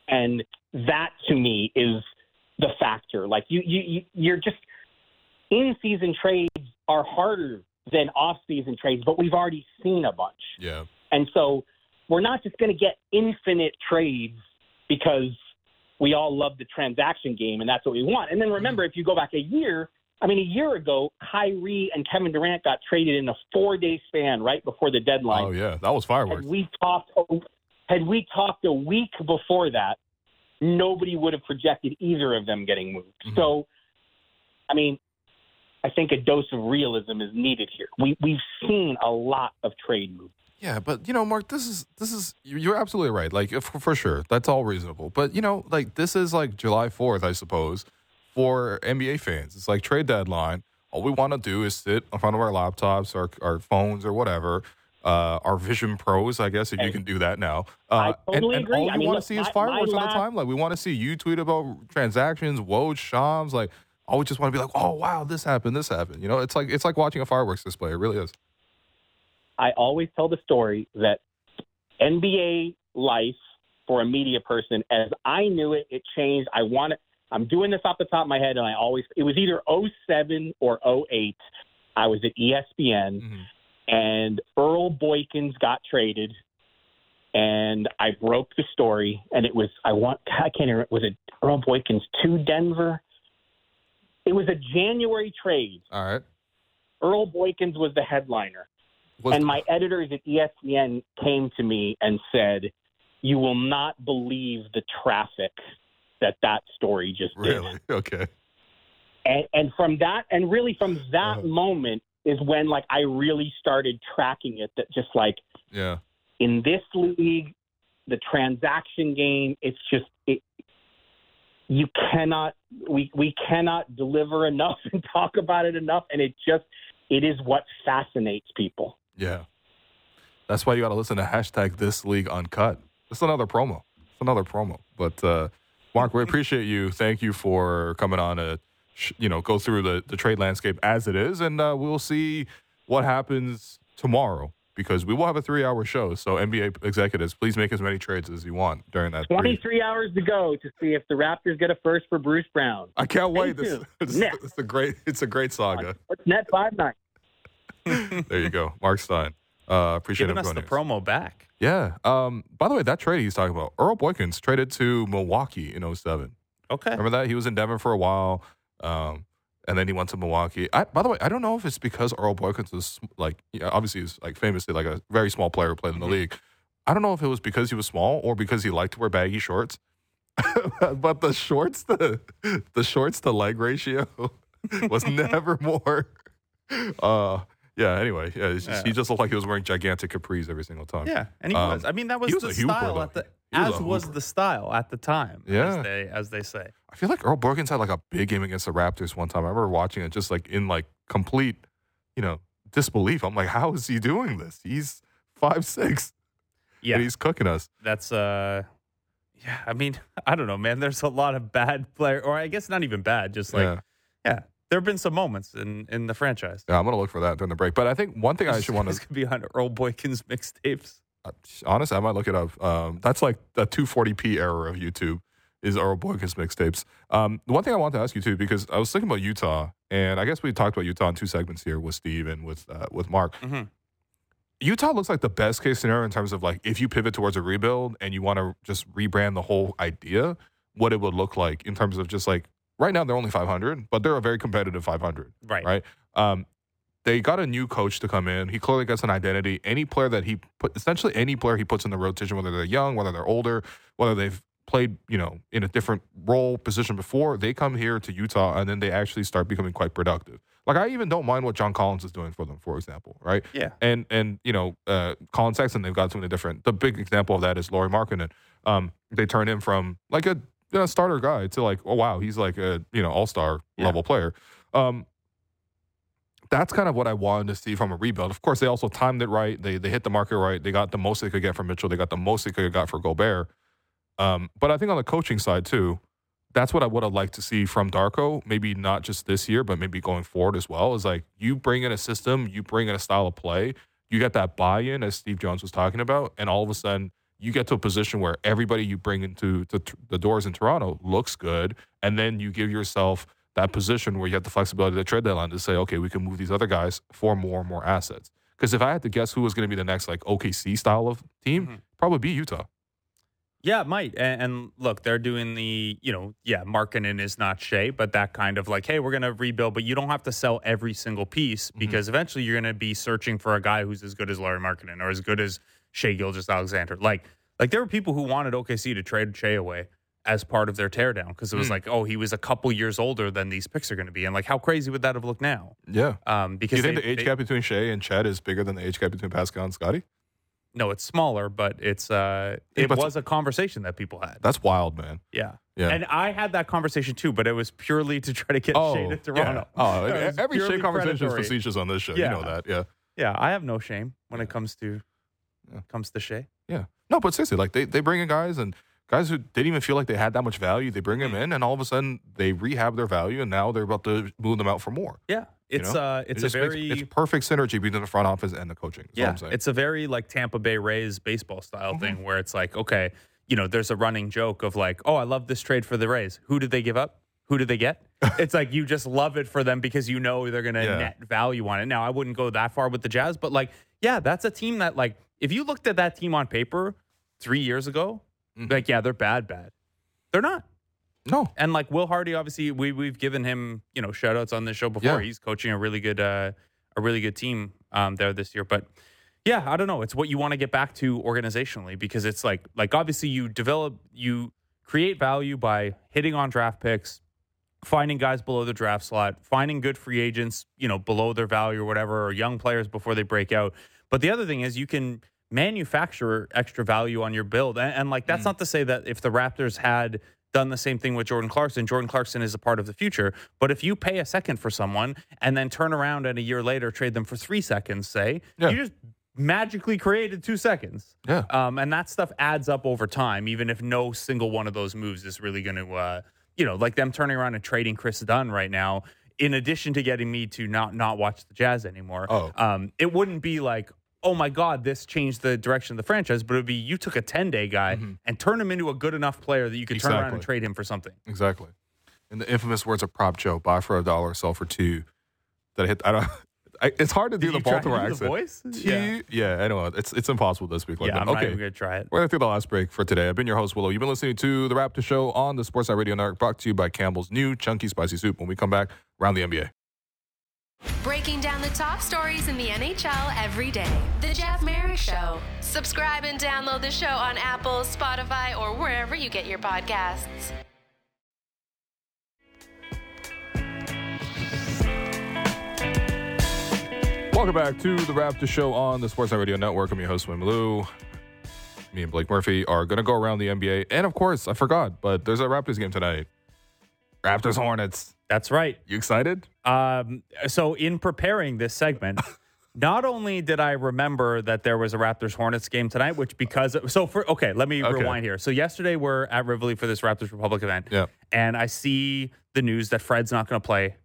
Speaker 7: and that to me is the factor. Like you you you- you're just in season trades are harder than off season trades, but we've already seen a bunch.
Speaker 1: Yeah.
Speaker 7: And so we're not just going to get infinite trades because we all love the transaction game and that's what we want. And then remember, if you go back a year, I mean, a year ago, Kyrie and Kevin Durant got traded in a four day span right before the deadline.
Speaker 1: Oh yeah, that was fireworks.
Speaker 7: Had we talked, had we talked a week before that, nobody would have projected either of them getting moved.
Speaker 1: Mhm.
Speaker 7: So, I mean, I think a dose of realism is needed here. We we've seen a lot of trade moves.
Speaker 1: Yeah, but you know, Marc, this is this is you- you're absolutely right. Like for, for sure, that's all reasonable. But you know, like this is like July Fourth, I suppose, for NBA fans. It's like trade deadline. All we want to do is sit in front of our laptops, our our phones, or whatever. Uh, our Vision Pros, I guess, if you can do that now. Uh,
Speaker 7: I totally
Speaker 1: and, and
Speaker 7: agree.
Speaker 1: all
Speaker 7: I
Speaker 1: we
Speaker 7: mean,
Speaker 1: want to see is fireworks all the
Speaker 7: last-
Speaker 1: time. Like we want to see you tweet about transactions, Woj, Shams. Like I we just want to be like, oh wow, this happened, this happened. You know, it's like it's like watching a fireworks display. It really is.
Speaker 7: I always tell the story that NBA life for a media person, as I knew it, it changed. I want to, I'm doing this off the top of my head, and I always, it was either 07 or 08. I was at ESPN,
Speaker 1: Mhm.
Speaker 7: and Earl Boykins got traded, and I broke the story, and it was, I want, I can't remember, was it Earl Boykins to Denver? It was a January trade.
Speaker 1: All right.
Speaker 7: Earl Boykins was the headliner.
Speaker 1: Was-
Speaker 7: and my editors at ESPN came to me and said, "You will not believe the traffic that that story just did."
Speaker 1: really okay.
Speaker 7: And, and from that, and really from that
Speaker 1: Uh-huh.
Speaker 7: moment is when like I really started tracking it. That just like
Speaker 1: Yeah.
Speaker 7: in this league, the transaction game, it's just it. You cannot we we cannot deliver enough and talk about it enough, and it just it is what fascinates people.
Speaker 1: Yeah. That's why you got to listen to hashtag this league uncut. It's another promo. It's another promo. But uh, Marc, we appreciate you. Thank you for coming on to, you know, go through the, the trade landscape as it is. And uh, we'll see what happens tomorrow because we will have a three hour show. So NBA executives, please make as many trades as you want during that. three-
Speaker 7: 23 hours to go to see if the Raptors get a first for Bruce Brown.
Speaker 1: I can't wait. This,
Speaker 7: you.
Speaker 1: it's, a great, it's a great saga.
Speaker 7: What's net five nine?
Speaker 1: There you go. Marc Stein. Uh, appreciate
Speaker 2: Giving
Speaker 1: him
Speaker 2: us the
Speaker 1: joining
Speaker 2: promo back.
Speaker 1: Yeah. Um, by the way, that trade he's talking about, Earl Boykins traded to Milwaukee in 07.
Speaker 2: Okay.
Speaker 1: Remember that? He was in Denver for a while. Um, and then he went to Milwaukee. I, by the way, I don't know if it's because Earl Boykins was like, yeah, obviously he's like famously like a very small player who played in the
Speaker 2: Mhm.
Speaker 1: league. I don't know if it was because he was small or because he liked to wear baggy shorts. but the shorts to the shorts to leg ratio was never more. Uh, yeah. Anyway, yeah, just, he just looked like he was wearing gigantic capris every single time.
Speaker 2: Yeah, and he
Speaker 1: Um,
Speaker 2: was. I mean, that was
Speaker 1: was
Speaker 2: the
Speaker 1: a hooper,
Speaker 2: style at the
Speaker 1: was
Speaker 2: as was the style at the time.
Speaker 1: Yeah.
Speaker 2: as they as they say.
Speaker 1: I feel like Earl Boykins had like a big game against the Raptors one time. I remember watching it just like in like complete, you know, disbelief. I'm like, how is he doing this? He's five six
Speaker 2: Yeah,
Speaker 1: he's cooking us.
Speaker 2: that's uh, yeah. I mean, I don't know, man. There's a lot of bad player, or I guess not even bad. Just like
Speaker 1: yeah.
Speaker 2: yeah, there have been some moments in in the franchise.
Speaker 1: Yeah, I'm gonna look for that during the break. But I think one thing I should want
Speaker 2: This
Speaker 1: to
Speaker 2: could be on Earl Boykins mixtapes.
Speaker 1: honestly, I might look it up. Um, that's like a 240p error of YouTube is Earl Boykins mixtapes. Um, the one thing I wanted to ask you too, because I was thinking about Utah, and I guess we talked about Utah in two segments here with Steve and with uh, with Marc.
Speaker 2: Mhm.
Speaker 1: Utah looks like the best case scenario in terms of like if you pivot towards a rebuild and you want to just rebrand the whole idea, what it would look like in terms of just like right now they're only 500, but they're a very competitive 500
Speaker 2: Right.
Speaker 1: right? Um, they got a new coach to come in. He clearly gets an identity. Any player that he put, essentially any player he puts in the rotation, whether they're young, whether they're older, whether they've played, you know, in a different role position before, they come here to Utah and then they actually start becoming quite productive. Like I even don't mind what John Collins is doing for them, for example, right?
Speaker 2: Yeah.
Speaker 1: And and you know, uh, Collin Sexton, they've got something different. The big example of that is Lauri Markkanen. Um, they turned him from like a you know, starter guy to like, oh wow, he's like a you know all star
Speaker 2: Yeah.
Speaker 1: level player. Um, that's kind of what I wanted to see from a rebuild. Of course, they also timed it right. They they hit the market right. They got the most they could get from Mitchell. They got the most they could have got for Gobert. Um, but I think on the coaching side too, that's what I would have liked to see from Darko. Maybe not just this year, but maybe going forward as well. Is like you bring in a system, you bring in a style of play, you get that buy-in as Steve Jones was talking about, and all of a sudden you get to a position where everybody you bring into to the doors in Toronto looks good, and then you give yourself that position where you have the flexibility to trade deadline to say, okay, we can move these other guys for more and more assets. Because if I had to guess who was going to be the next like OKC style of team,
Speaker 2: Mhm.
Speaker 1: probably be Utah.
Speaker 2: Yeah, it might. And, and look, they're doing the, you know, yeah, Markkanen is not Shai, but that kind of like, hey, we're going to rebuild, but you don't have to sell every single piece because eventually you're going to be searching for a guy who's as good as Lauri Markkanen or as good as Shai Gilgeous-Alexander. Like, like there were people who wanted OKC to trade Shai away as part of their teardown because it was
Speaker 1: Mm.
Speaker 2: like, oh, he was a couple years older than these picks are going to be, and like, how crazy would that have looked now?
Speaker 1: Yeah.
Speaker 2: Um,
Speaker 1: Do
Speaker 2: because
Speaker 1: you think
Speaker 2: they-
Speaker 1: the age
Speaker 2: they-
Speaker 1: gap between Shai and Chet is bigger than the age gap between Pascal and Scotty?
Speaker 2: no, it's smaller, but it's uh,
Speaker 1: Yeah,
Speaker 2: it was a conversation that people had.
Speaker 1: That's wild, man.
Speaker 2: Yeah.
Speaker 1: Yeah.
Speaker 2: And I had that conversation too, but it was purely to try to get Shai to Toronto.
Speaker 1: Yeah. Oh, every Shai conversation is facetious on this show.
Speaker 2: Yeah.
Speaker 1: You know that. Yeah.
Speaker 2: Yeah, I have no shame when it comes to
Speaker 1: Yeah.
Speaker 2: comes to Shai.
Speaker 1: Yeah. No, but seriously, like they, they bring in guys and guys who didn't even feel like they had that much value, they bring them
Speaker 2: Mm.
Speaker 1: in and all of a sudden they rehab their value and now they're about to move them out for more.
Speaker 2: Yeah. It's
Speaker 1: know?
Speaker 2: uh
Speaker 1: It
Speaker 2: it's a
Speaker 1: just makes-
Speaker 2: very
Speaker 1: it's perfect synergy between the front office and the coaching.
Speaker 2: Yeah,
Speaker 1: I'm
Speaker 2: it's a very like Tampa Bay Rays baseball style
Speaker 1: Mm-hmm.
Speaker 2: thing where it's like, okay, you know, there's a running joke of like, oh, I love this trade for the Rays. Who did they give up? Who did they get? it's like you just love it for them because you know they're gonna
Speaker 1: Yeah.
Speaker 2: net value on it. Now I wouldn't go that far with the Jazz, but like, yeah, that's a team that like if you looked at that team on paper three years ago,
Speaker 1: Mhm.
Speaker 2: like yeah, they're bad, bad. They're not.
Speaker 1: no.
Speaker 2: And like Will Hardy, obviously, we we've given him you know shout outs on this show before.
Speaker 1: Yeah.
Speaker 2: He's coaching a really good uh, a really good team um, there this year. But yeah, I don't know. It's what you want to get back to organizationally because it's like like obviously you develop you create value by hitting on draft picks, finding guys below the draft slot, finding good free agents, you know, below their value or whatever, or young players before they break out. But the other thing is you can manufacture extra value on your build. And, and like that's not to say that if the Raptors had done the same thing with Jordan Clarkson, Jordan Clarkson is a part of the future. But if you pay a second for someone and then turn around and a year later trade them for three seconds, say,
Speaker 1: Yeah.
Speaker 2: you just magically created two seconds.
Speaker 1: Yeah.
Speaker 2: Um, and that stuff adds up over time, even if no single one of those moves is really going to, uh, you know, like them turning around and trading Kris Dunn right now. In addition to getting me to not not watch the Jazz anymore,
Speaker 1: Oh.
Speaker 2: um, it wouldn't be like, oh my God, this changed the direction of the franchise. But it would be you took a ten day guy mm-hmm. and turned him into a good enough player that you could turn around and trade him for something.
Speaker 1: Exactly. In the infamous words of Prop Joe, buy for a dollar, sell for two. That I hit. I don't. I, it's hard to do the
Speaker 2: to
Speaker 1: Baltimore
Speaker 2: do the
Speaker 1: accent.
Speaker 2: voice? Yeah.
Speaker 1: yeah. I know. It's it's impossible to speak like
Speaker 2: yeah,
Speaker 1: that.
Speaker 2: I'm not
Speaker 1: okay.
Speaker 2: even gonna try it.
Speaker 1: We're going to take the last break for today. I've been your host, Will Lou. You've been listening to The Raptor Show on the Sportsnet Radio Network, brought to you by Campbell's new Chunky Spicy Soup. When we come back, around the NBA.
Speaker 4: Breaking down the top stories in the NHL every day. The Jeff Marek Show. Subscribe and download the show on Apple, Spotify, or wherever you get your podcasts.
Speaker 1: Welcome back to The Raptor Show on the Sportsnet Radio Network. I'm your host, Will Lou. Me and Blake Murphy are going to go around the NBA. And of course, I forgot, but there's a Raptors game tonight. Raptors Hornets.
Speaker 2: That's right.
Speaker 1: You excited?
Speaker 2: Um, so in preparing this segment, not only did I remember that there was a Raptors Hornets game tonight, which because so for okay, let me
Speaker 1: Okay.
Speaker 2: rewind here. So yesterday we're at Rivoli for this Raptors Republic event,
Speaker 1: Yeah.
Speaker 2: and I see the news that Fred's not going to play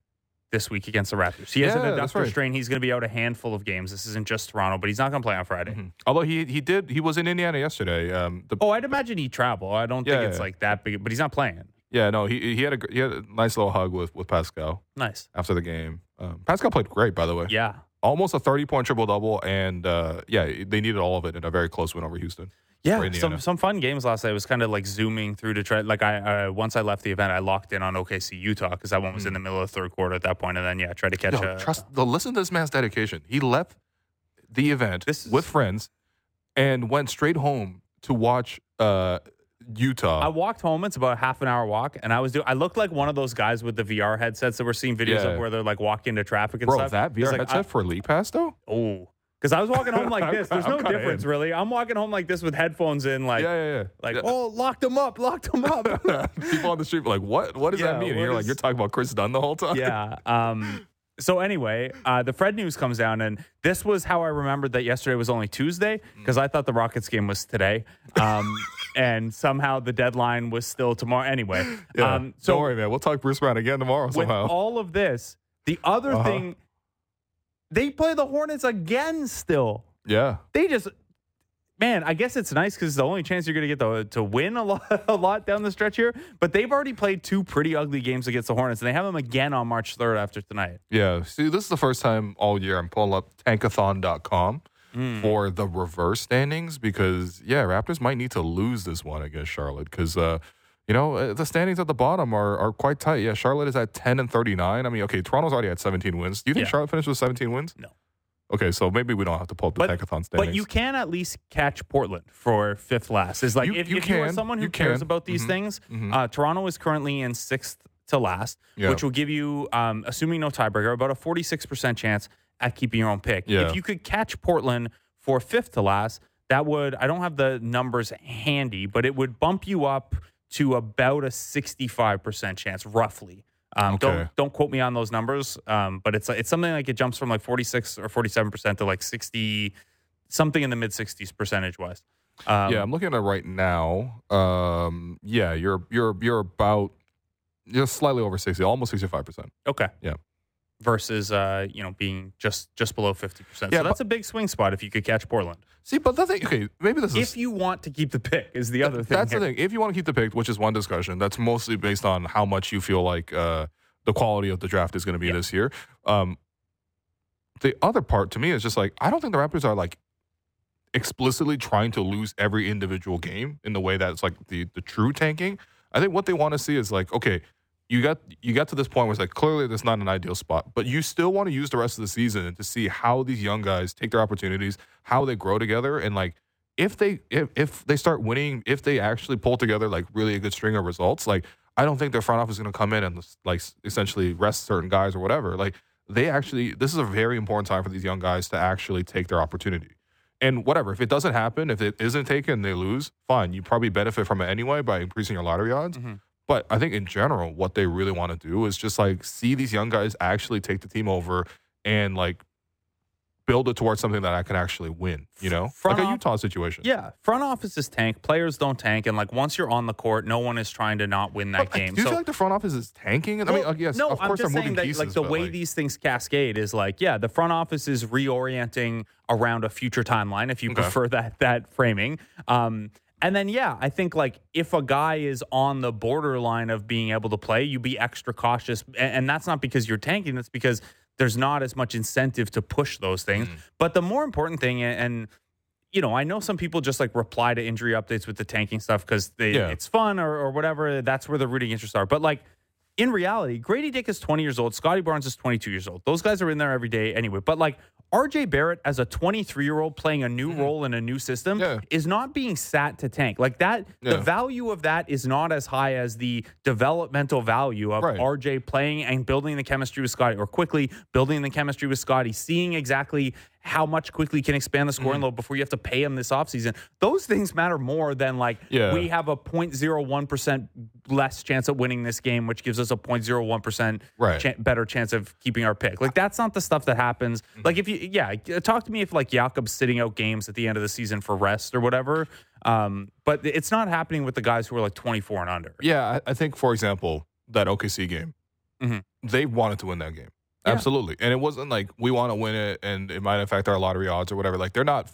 Speaker 2: this week against the Raptors. He has an
Speaker 1: Yeah, that's
Speaker 2: adductor
Speaker 1: right.
Speaker 2: strain. He's going to be out a handful of games. This isn't just Toronto, but he's not going to play on Friday.
Speaker 1: Mhm. Although he he did he was in Indiana yesterday. Um, the,
Speaker 2: Oh, I'd imagine he'd travel. I don't think it's
Speaker 1: yeah.
Speaker 2: like that big, but he's not playing.
Speaker 1: Yeah, no, he he had a he had a nice little hug with with Pascal
Speaker 2: Nice.
Speaker 1: after the game. Um, Pascal played great, by the way.
Speaker 2: Yeah.
Speaker 1: Almost a thirty point triple double, and uh, yeah, they needed all of it in a very close win over Houston.
Speaker 2: Yeah,
Speaker 1: for Indiana.
Speaker 2: some some fun games last night. It was kind of like zooming through to try. Like I uh, once I left the event, I locked in on OKC Utah because that one was in the middle of the third quarter at that point, and then yeah, tried to catch
Speaker 1: Yo,
Speaker 2: a
Speaker 1: trust the listen to this man's dedication. He left the event
Speaker 2: This is-
Speaker 1: with friends and went straight home to watch uh, Utah.
Speaker 2: I walked home. It's about a half an hour walk, and I was doing. I looked like one of those guys with the VR headsets that we're seeing videos
Speaker 1: Yeah.
Speaker 2: of where they're like walking into traffic and stuff.
Speaker 1: Bro,
Speaker 2: stuff.
Speaker 1: that VR
Speaker 2: like,
Speaker 1: headset
Speaker 2: I-
Speaker 1: for League Pass though?
Speaker 2: oh, because I was walking home like this. There's no difference
Speaker 1: in.
Speaker 2: really. I'm walking home like this with headphones in, like
Speaker 1: yeah, yeah, yeah.
Speaker 2: like
Speaker 1: Yeah.
Speaker 2: oh, locked them up, locked them up.
Speaker 1: People on the street were like, "What? What does
Speaker 2: Yeah,
Speaker 1: that mean?" And you're like, "You're talking about Kris Dunn the whole time."
Speaker 2: yeah. Um, so anyway, uh, the Fred news comes down, and this was how I remembered that yesterday was only Tuesday because I thought the Rockets game was today, um, and somehow the deadline was still tomorrow. Anyway,
Speaker 1: Yeah.
Speaker 2: um, so
Speaker 1: Don't worry, man. We'll talk Bruce Brown again tomorrow
Speaker 2: with
Speaker 1: somehow.
Speaker 2: all of this, the other
Speaker 1: Uh-huh.
Speaker 2: thing, they play the Hornets again. Still,
Speaker 1: yeah.
Speaker 2: they just. Man, I guess it's nice because it's the only chance you're going to get to, to win a lot, a lot down the stretch here. But they've already played two pretty ugly games against the Hornets, and they have them again on March 3rd after tonight.
Speaker 1: Yeah. See, this is the first time all year I'm pulling up tankathon.com
Speaker 2: Hmm.
Speaker 1: for the reverse standings because, yeah, Raptors might need to lose this one against Charlotte because, uh, you know, uh, the standings at the bottom are, are quite tight. Yeah, Charlotte is at 10 and 39. I mean, okay, Toronto's already at 17 wins. Do you think
Speaker 2: Yeah.
Speaker 1: Charlotte finished with 17 wins?
Speaker 2: No.
Speaker 1: Okay, so maybe we don't have to pull up the
Speaker 2: But,
Speaker 1: tankathon standings.
Speaker 2: but you can at least catch Portland for fifth last. Is like
Speaker 1: You-
Speaker 2: if,
Speaker 1: you
Speaker 2: if you are someone who cares
Speaker 1: can.
Speaker 2: about these
Speaker 1: Mhm.
Speaker 2: things,
Speaker 1: Mhm.
Speaker 2: uh, Toronto is currently in sixth to last,
Speaker 1: Yeah.
Speaker 2: which will give you, um, assuming no tiebreaker, about a 46% chance at keeping your own pick.
Speaker 1: Yeah.
Speaker 2: If you could catch Portland for fifth to last, that would, I don't have the numbers handy, but it would bump you up to about a 65% chance, roughly. Um,
Speaker 1: Okay.
Speaker 2: Don't don't quote me on those numbers, um, but it's it's something like it jumps from like 46 or 47 percent to like 60, something in the mid 60s percentage wise. Um,
Speaker 1: yeah, I'm looking at it right now. Um, yeah, you're you're you're about you're slightly over 60, almost 65 percent.
Speaker 2: Okay.
Speaker 1: Yeah.
Speaker 2: Versus, uh, you know, being just just below 50 percent.
Speaker 1: Yeah,
Speaker 2: so that's a big swing spot if you could catch Portland.
Speaker 1: See, but the thing, okay, maybe this is
Speaker 2: If you want to keep the pick, is the other thing.
Speaker 1: That's
Speaker 2: here.
Speaker 1: the thing. If you want to keep the pick, which is one discussion, that's mostly based on how much you feel like uh, the quality of the draft is going to be
Speaker 2: Yeah.
Speaker 1: this year. Um, the other part to me is just like I don't think the Raptors are like explicitly trying to lose every individual game in the way that's like the the true tanking. I think what they want to see is like, okay, you got you got to this point where it's like clearly that's not an ideal spot, but you still want to use the rest of the season to see how these young guys take their opportunities, how they grow together, and like if they if, if they start winning, if they actually pull together like really a good string of results, like I don't think their front office is going to come in and like essentially rest certain guys or whatever. Like they actually, this is a very important time for these young guys to actually take their opportunity. And whatever, if it doesn't happen, if it isn't taken, they lose. Fine, you probably benefit from it anyway by increasing your lottery odds.
Speaker 2: Mhm.
Speaker 1: But I think in general, what they really want to do is just like see these young guys actually take the team over and like build it towards something that I can actually win. You know,
Speaker 2: Front
Speaker 1: like a Utah situation.
Speaker 2: Yeah, front office is tank. Players don't tank, and like once you're on the court, no one is trying to not win that
Speaker 1: But,
Speaker 2: game.
Speaker 1: Do you
Speaker 2: so
Speaker 1: feel like the front office is tanking? I mean, yes,
Speaker 2: no,
Speaker 1: of course I'm
Speaker 2: just
Speaker 1: they're
Speaker 2: saying
Speaker 1: moving
Speaker 2: that
Speaker 1: pieces.
Speaker 2: like the way
Speaker 1: like,
Speaker 2: these things cascade is like, yeah, the front office is reorienting around a future timeline, if you
Speaker 1: Okay.
Speaker 2: prefer that that framing. Um, and then yeah, I think like if a guy is on the borderline of being able to play, you be extra cautious, and, and that's not because you're tanking. That's because there's not as much incentive to push those things.
Speaker 1: Mm.
Speaker 2: But the more important thing, and, and you know, I know some people just like reply to injury updates with the tanking stuff because
Speaker 1: Yeah.
Speaker 2: it's fun or, or whatever. That's where the rooting interests are. But like in reality, Gradey Dick is 20 years old. Scotty Barnes is 22 years old. Those guys are in there every day anyway. But like RJ Barrett as a 23 year old playing a new role in a new system
Speaker 1: Mm-hmm. Yeah.
Speaker 2: is not being sat to tank. Like that, the value of that is not as high as the developmental value of
Speaker 1: Right.
Speaker 2: RJ playing and building the chemistry with Scotty or Quickley building the chemistry with Scotty, seeing exactly how much Quickley can expand the scoring
Speaker 1: Mm-hmm.
Speaker 2: load before you have to pay him this offseason. Those things matter more than like
Speaker 1: Yeah.
Speaker 2: we have a 0.01% less chance of winning this game, which gives us a 0.01%
Speaker 1: Right.
Speaker 2: cha- better chance of keeping our pick. Like that's not the stuff that happens.
Speaker 1: Mm-hmm.
Speaker 2: Like if you, yeah, talk to me if like Jakob's sitting out games at the end of the season for rest or whatever. Um, but it's not happening with the guys who are like 24 and under.
Speaker 1: Yeah, I, I think for example that OKC game,
Speaker 2: Mhm.
Speaker 1: they wanted to win that game. Absolutely. And it wasn't like we want to win it and it might affect our lottery odds or whatever. Like they're not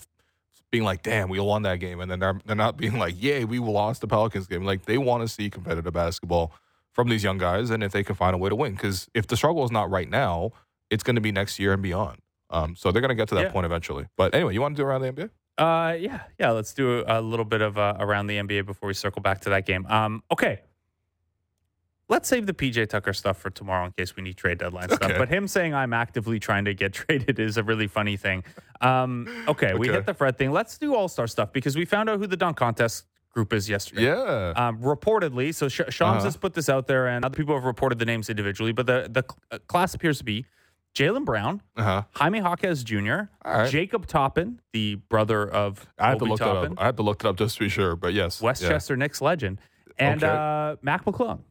Speaker 1: being like, damn, we won that game. And then they're, they're not being like, yay, we lost the Pelicans game. Like they want to see competitive basketball from these young guys and if they can find a way to win. Because if the struggle is not right now, it's going to be next year and beyond. Um, so they're going to get to that
Speaker 2: Yeah.
Speaker 1: point eventually. But anyway, you want to do around the NBA?
Speaker 2: Uh, yeah, yeah. Let's do a, a little bit of uh, around the NBA before we circle back to that game. Um, okay. Let's save the PJ Tucker stuff for tomorrow in case we need trade deadline stuff. But him saying I'm actively trying to get traded is a really funny thing. Um, okay, we hit the Fred thing. Let's do All Star stuff because we found out who the dunk contest group is yesterday.
Speaker 1: Yeah.
Speaker 2: Um, reportedly, so Sh- Shams
Speaker 1: Uh-huh.
Speaker 2: has put this out there, and other people have reported the names individually. But the the cl- uh, class appears to be Jaylen Brown,
Speaker 1: Uh huh.
Speaker 2: Jaime Jaquez Jr.,
Speaker 1: right.
Speaker 2: Jacob Toppin, the brother of
Speaker 1: I have to look
Speaker 2: Toppin,
Speaker 1: it up. I have to look it up just to be sure. But yes. yeah.
Speaker 2: Westchester Knicks legend, and
Speaker 1: Okay.
Speaker 2: uh, Mac McClung.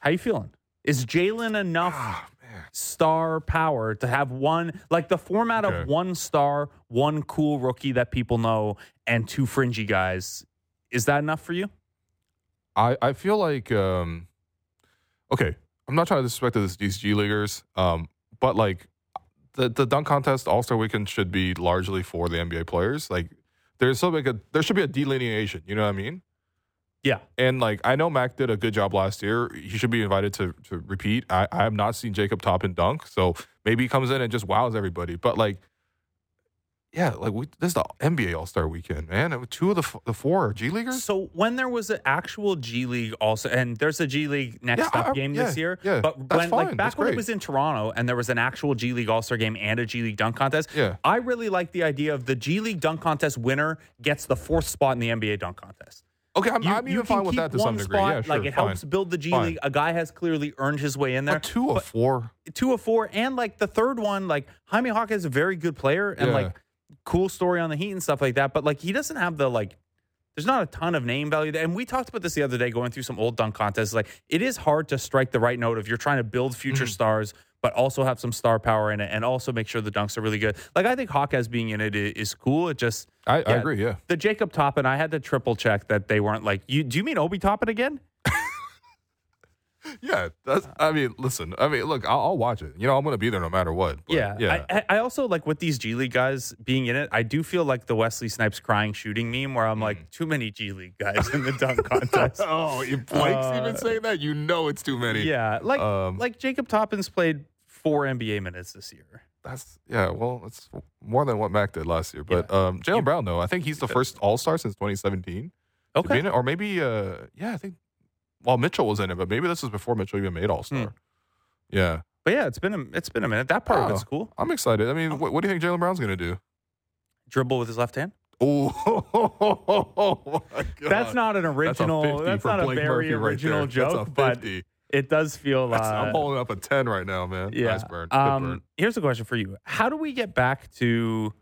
Speaker 2: How you feeling? Is Jaylen enough
Speaker 1: Ah,
Speaker 2: star power to have one like the format
Speaker 1: Okay.
Speaker 2: of one star, one cool rookie that people know, and two fringy guys? Is that enough for you?
Speaker 1: I, I feel like um okay, I'm not trying to disrespect this, these G leaguers, um, but like the the dunk contest All Star Weekend should be largely for the NBA players. Like there's so big a there should be a delineation. You know what I mean?
Speaker 2: Yeah.
Speaker 1: And like I know Mac did a good job last year. He should be invited to to repeat. I, I have not seen Jacob Toppin dunk, so maybe he comes in and just wows everybody. But like, yeah, like we, this is the NBA All Star Weekend, man. Two of the f- the four G leaguers.
Speaker 2: So when there was an actual G League also, and there's a G League next
Speaker 1: Yeah,
Speaker 2: up
Speaker 1: I-
Speaker 2: game
Speaker 1: yeah,
Speaker 2: this year.
Speaker 1: yeah,
Speaker 2: but
Speaker 1: that's
Speaker 2: when like
Speaker 1: fine,
Speaker 2: back
Speaker 1: that's
Speaker 2: when it was in Toronto and there was an actual G League All Star game and a G League dunk contest.
Speaker 1: Yeah.
Speaker 2: I really like the idea of the G League dunk contest winner gets the fourth spot in the NBA dunk contest.
Speaker 1: Okay, I'm,
Speaker 2: You,
Speaker 1: I'm
Speaker 2: you
Speaker 1: even fine with that to some degree.
Speaker 2: spot,
Speaker 1: Yeah, sure,
Speaker 2: like it
Speaker 1: fine.
Speaker 2: helps build the G
Speaker 1: Fine.
Speaker 2: League. A guy has clearly earned his way in there.
Speaker 1: But two of four.
Speaker 2: two of four, and like the third one, like Jaime Hawk is a very good player and
Speaker 1: Yeah.
Speaker 2: like cool story on the Heat and stuff like that. But like he doesn't have the like. There's not a ton of name value there. And we talked about this the other day going through some old dunk contests. Like it is hard to strike the right note if you're trying to build future
Speaker 1: Mm-hmm.
Speaker 2: stars, but also have some star power in it and also make sure the dunks are really good. Like I think Jaquez being in it is cool. It just
Speaker 1: I, I agree. Yeah.
Speaker 2: the Jacob Toppin, I had to triple check that they weren't like you. Do you mean Obi Toppin again?
Speaker 1: Yeah. That's. I mean, listen. I mean, look. I'll, I'll watch it. You know, I'm going to be there no matter what. but
Speaker 2: Yeah,
Speaker 1: Yeah.
Speaker 2: I, I also like with these G League guys being in it. I do feel like the Wesley Snipes crying shooting meme, where I'm
Speaker 1: Mm.
Speaker 2: like, too many G League guys in the dunk contest.
Speaker 1: oh, if Blake's even saying that, you know it's too many.
Speaker 2: Uh, yeah, like
Speaker 1: Um,
Speaker 2: like Jacob Toppins played four NBA minutes this year.
Speaker 1: That's yeah. Well, it's more than what Mac did last year. But um, Jaylen Brown, though, I think he's the first All Star since 2017. to be
Speaker 2: Okay,
Speaker 1: in it. Or maybe, uh, yeah, I think. Well, Mitchell was in it, but maybe this was before Mitchell even made All Star.
Speaker 2: Hmm.
Speaker 1: Yeah,
Speaker 2: but yeah, it's been a it's been a minute. That part of
Speaker 1: Oh.
Speaker 2: it's cool.
Speaker 1: I'm excited. I mean, what, what do you think Jaylen Brown's going to do?
Speaker 2: Dribble with his left hand.
Speaker 1: Oh, my
Speaker 2: That's not an
Speaker 1: That's
Speaker 2: original.
Speaker 1: 50
Speaker 2: That's,
Speaker 1: for
Speaker 2: not a very
Speaker 1: Murphy right
Speaker 2: original.
Speaker 1: That's a
Speaker 2: joke, but it does feel.
Speaker 1: That's- I'm
Speaker 2: Uh,
Speaker 1: holding up a 10 right now, man.
Speaker 2: yeah.
Speaker 1: Nice burn. Good
Speaker 2: Um,
Speaker 1: burn.
Speaker 2: here's a question for you: How do we get back to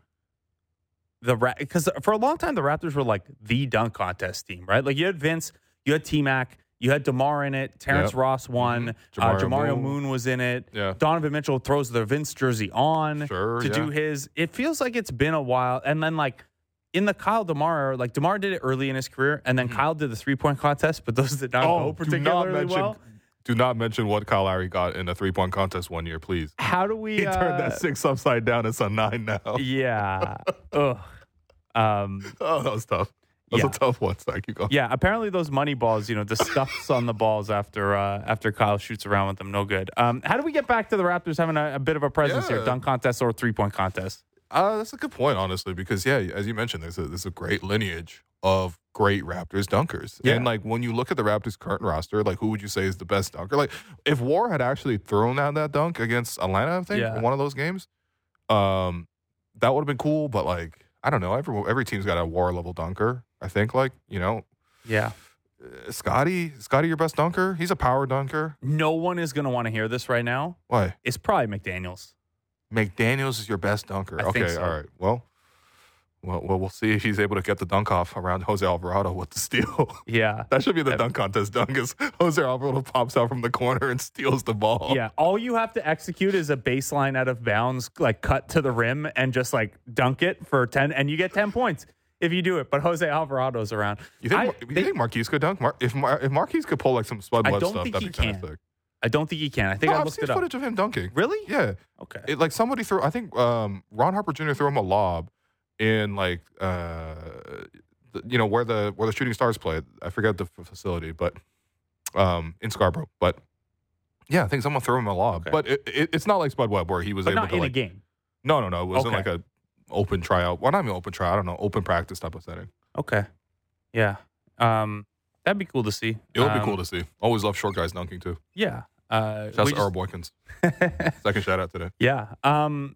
Speaker 2: the because for a long time the Raptors were like the dunk contest team, right? Like you had Vince, you had T Mac, you had DeMar in it, Terrence
Speaker 1: Yep.
Speaker 2: Ross won,
Speaker 1: Mhm.
Speaker 2: uh,
Speaker 1: Jamario
Speaker 2: Jamario
Speaker 1: Moon.
Speaker 2: Moon was in it.
Speaker 1: Yeah.
Speaker 2: Donovan Mitchell throws the Vince jersey on
Speaker 1: Sure,
Speaker 2: to
Speaker 1: yeah.
Speaker 2: do his. It feels like it's been a while, and then like. In the Kyle DeMar, like Demar did it early in his career, and then Kyle did the three point contest, but those did not go
Speaker 1: Mm-hmm. Oh, do not mention.
Speaker 2: well.
Speaker 1: Do not mention what Kyle Lowry got in a three point contest one year, please.
Speaker 2: How do we?
Speaker 1: He turned
Speaker 2: uh,
Speaker 1: that six upside down. It's a nine now.
Speaker 2: Yeah. Ugh. Um,
Speaker 1: Oh, that was tough.
Speaker 2: Yeah.
Speaker 1: a tough one. Sorry, keep going.
Speaker 2: yeah. Apparently, those money balls, you know, the stuffs on the balls after uh, after Kyle shoots around with them, no good. Um, how do we get back to the Raptors having a, a bit of a presence here? Dunk contest or three point contest?
Speaker 1: Uh, that's a good point, honestly, because yeah, as you mentioned, there's a there's a great lineage of great Raptors dunkers.
Speaker 2: Yeah.
Speaker 1: And like when you look at the Raptors' current roster, like who would you say is the best dunker? Like if War had actually thrown down that dunk against Atlanta, I think
Speaker 2: Yeah.
Speaker 1: in one of those games, um, that would have been cool. But like I don't know, every every team's got a War level dunker. I think like you know,
Speaker 2: Yeah.
Speaker 1: uh, Scotty, Scotty, your best dunker. He's a power dunker.
Speaker 2: No one is going to want to hear this right now.
Speaker 1: Why?
Speaker 2: It's probably McDaniels.
Speaker 1: McDaniel's is your best dunker.
Speaker 2: I
Speaker 1: okay,
Speaker 2: so.
Speaker 1: all right. Well, well, well, we'll see if he's able to get the dunk off around Jose Alvarado with the steal.
Speaker 2: Yeah.
Speaker 1: that should be the dunk contest dunk. Is Jose Alvarado pops out from the corner and steals the ball?
Speaker 2: Yeah, all you have to execute is a baseline out of bounds, like cut to the rim and just like dunk it for 10, and you get 10 points if you do it. But Jose Alvarado's around.
Speaker 1: You think?
Speaker 2: I-
Speaker 1: you
Speaker 2: they-
Speaker 1: think Markquis could dunk? Mar- if Mar- if Markquis could pull like some Spud Blood
Speaker 2: don't
Speaker 1: stuff, that'd be kind of sick.
Speaker 2: I don't think he can. I think
Speaker 1: No,
Speaker 2: I
Speaker 1: I've
Speaker 2: looked
Speaker 1: seen
Speaker 2: it up.
Speaker 1: footage of him dunking.
Speaker 2: Really?
Speaker 1: Yeah.
Speaker 2: Okay.
Speaker 1: It, like somebody threw. I think um, Ron Harper Jr. threw him a lob in like uh, the, you know where the where the Shooting Stars play. I forget the facility, but um, in Scarborough. But yeah, I think someone threw him a lob.
Speaker 2: Okay.
Speaker 1: But it, it, it's not like Spud Webb where he was
Speaker 2: but
Speaker 1: able
Speaker 2: not
Speaker 1: to
Speaker 2: in
Speaker 1: like.
Speaker 2: a game.
Speaker 1: No, no, no. It wasn't
Speaker 2: Okay.
Speaker 1: like a open tryout. Well, not even open tryout. I don't know. Open practice type of setting.
Speaker 2: Okay. Yeah. Um, that'd be cool to see.
Speaker 1: It would be
Speaker 2: Um,
Speaker 1: cool to see. Always love short guys dunking too.
Speaker 2: Yeah. Uh,
Speaker 1: Shouts
Speaker 2: we
Speaker 1: to Earl Boykins. Second shout out today.
Speaker 2: yeah. Um,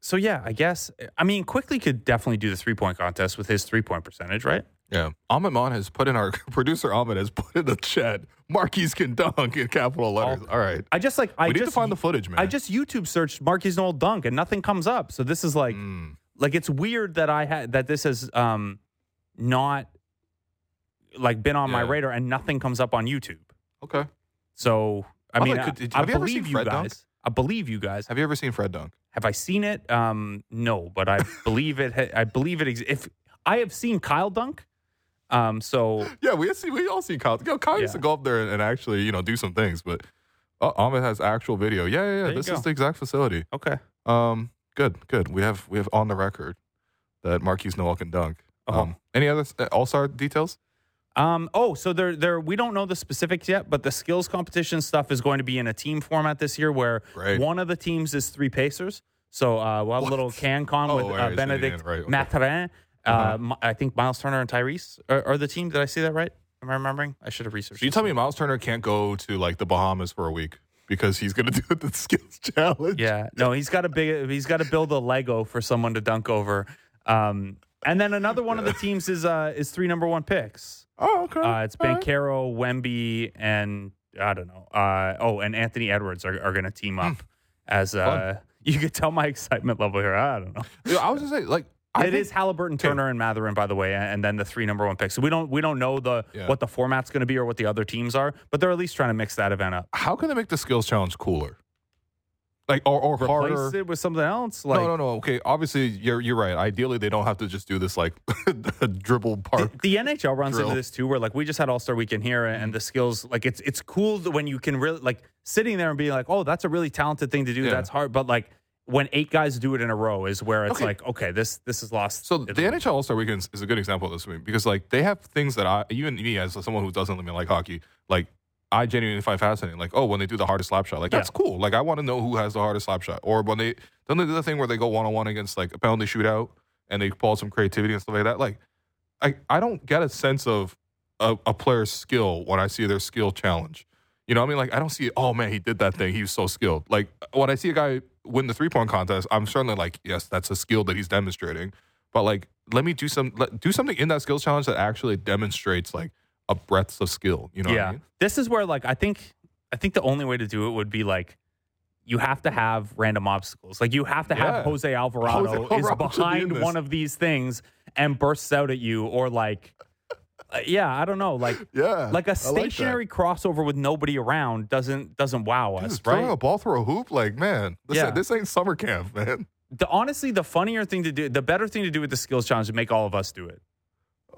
Speaker 2: so yeah, I guess I mean Quickley could definitely do the three point contest with his three point percentage, right?
Speaker 1: Yeah. Ahmed Mon has put in our producer Ahmed has put in the chat. Markquis can dunk in capital letters. All right.
Speaker 2: I just like I
Speaker 1: we need
Speaker 2: just
Speaker 1: to find the footage, man.
Speaker 2: I just YouTube searched Markquis Nowell dunk and nothing comes up. So this is like
Speaker 1: Mm.
Speaker 2: like it's weird that I had that this has um not like been on my radar and nothing comes up on YouTube.
Speaker 1: Okay.
Speaker 2: So I mean, I,
Speaker 1: could-
Speaker 2: I
Speaker 1: have you
Speaker 2: believe you
Speaker 1: Fred dunk?
Speaker 2: guys. I believe you guys.
Speaker 1: Have you ever seen Fred dunk?
Speaker 2: Have I seen it? Um, no, but I believe it. I believe it. Ex- if I have seen Kyle dunk, um, so
Speaker 1: Yeah, we see we all see Kyle. Yo, Kyle used to go up there and, and actually, you know, do some things, but uh, Ahmed has actual video. Yeah, yeah, yeah. This is the exact facility.
Speaker 2: okay.
Speaker 1: Um, good, good. We have we have on the record that Markquis Nowell can dunk.
Speaker 2: Uh-huh.
Speaker 1: Um, any other All Star details?
Speaker 2: Um, oh, so there, there. We don't know the specifics yet, but the skills competition stuff is going to be in a team format this year, where
Speaker 1: Great.
Speaker 2: one of the teams is three Pacers. So uh, we'll have a little
Speaker 1: What?
Speaker 2: can con
Speaker 1: Oh,
Speaker 2: with uh, Bennedict
Speaker 1: yeah, right, okay.
Speaker 2: Mathurin. Uh,
Speaker 1: Uh-huh.
Speaker 2: Mi- I think Miles Turner and Tyrese are, are the team. Did I see that right? Am I remembering? I should have researched.
Speaker 1: So you tell me Miles Turner can't go to like the Bahamas for a week because he's gonna do the skills challenge.
Speaker 2: Yeah, no, he's got a big. He's got to build a Lego for someone to dunk over. Um, and then another one of the teams is uh, is three number one picks.
Speaker 1: Oh, okay.
Speaker 2: Uh, it's
Speaker 1: All right.
Speaker 2: Banchero, Wemby, and I don't know. Uh, oh, and Anthony Edwards are, are going to team up as uh, you could tell my excitement level here. I don't know.
Speaker 1: Yeah, I was just saying, like,
Speaker 2: It
Speaker 1: think-
Speaker 2: is Haliburton, Turner, and Mathurin, by the way, and then the three number one picks. So we don't we don't know the
Speaker 1: Yeah.
Speaker 2: what the format's going to be or what the other teams are, but they're at least trying to mix that event up.
Speaker 1: How can they make the skills challenge cooler? Like, or, or
Speaker 2: Replace
Speaker 1: harder?
Speaker 2: it with something else. Like
Speaker 1: no, no, no. Okay, obviously you're you're right. Ideally, they don't have to just do this like dribble
Speaker 2: The,
Speaker 1: park.
Speaker 2: the NHL runs
Speaker 1: drill.
Speaker 2: into this too, where like we just had All Star Weekend here,
Speaker 1: Mm-hmm.
Speaker 2: and the skills like it's it's cool when you can really like sitting there and being like, oh, that's a really talented thing to do.
Speaker 1: Yeah.
Speaker 2: That's hard, but like when eight guys do it in a row is where it's
Speaker 1: Okay.
Speaker 2: like, okay, this this is lost.
Speaker 1: So the. NHL All Star Weekend is a good example of this week because like they have things that I even me as someone who doesn't even like hockey, like I genuinely find fascinating. Like, oh, when they do the hardest slap shot, like
Speaker 2: Yeah.
Speaker 1: that's cool. Like I want to know who has the hardest slap shot. Or when they don't they do the thing where they go one on one against like a penalty shootout and they pull some creativity and stuff like that. Like I I don't get a sense of a, a player's skill when I see their skill challenge. You know what I mean? Like I don't see, oh man, he did that thing. He was so skilled. Like when I see a guy win the three point contest, I'm certainly like, yes, that's a skill that he's demonstrating. But like, let me do some let, do something in that skills challenge that actually demonstrates like a breadth of skill. You know
Speaker 2: yeah,
Speaker 1: what I mean?
Speaker 2: this is where like I think I think the only way to do it would be like you have to have random obstacles. Like you have to
Speaker 1: Yeah.
Speaker 2: have Jose Alvarado,
Speaker 1: Jose
Speaker 2: is
Speaker 1: Alvarado in
Speaker 2: behind one of these things and bursts out at you, or like, yeah, I don't know, like.
Speaker 1: Yeah.
Speaker 2: Like a stationary crossover with nobody around doesn't doesn't wow
Speaker 1: Dude,
Speaker 2: us,
Speaker 1: throwing
Speaker 2: right?
Speaker 1: a ball through a hoop, like man, this,
Speaker 2: Yeah.
Speaker 1: ain't, this ain't summer camp, man.
Speaker 2: The, honestly, the funnier thing to do, the better thing to do with the skills challenge is make all of us do it.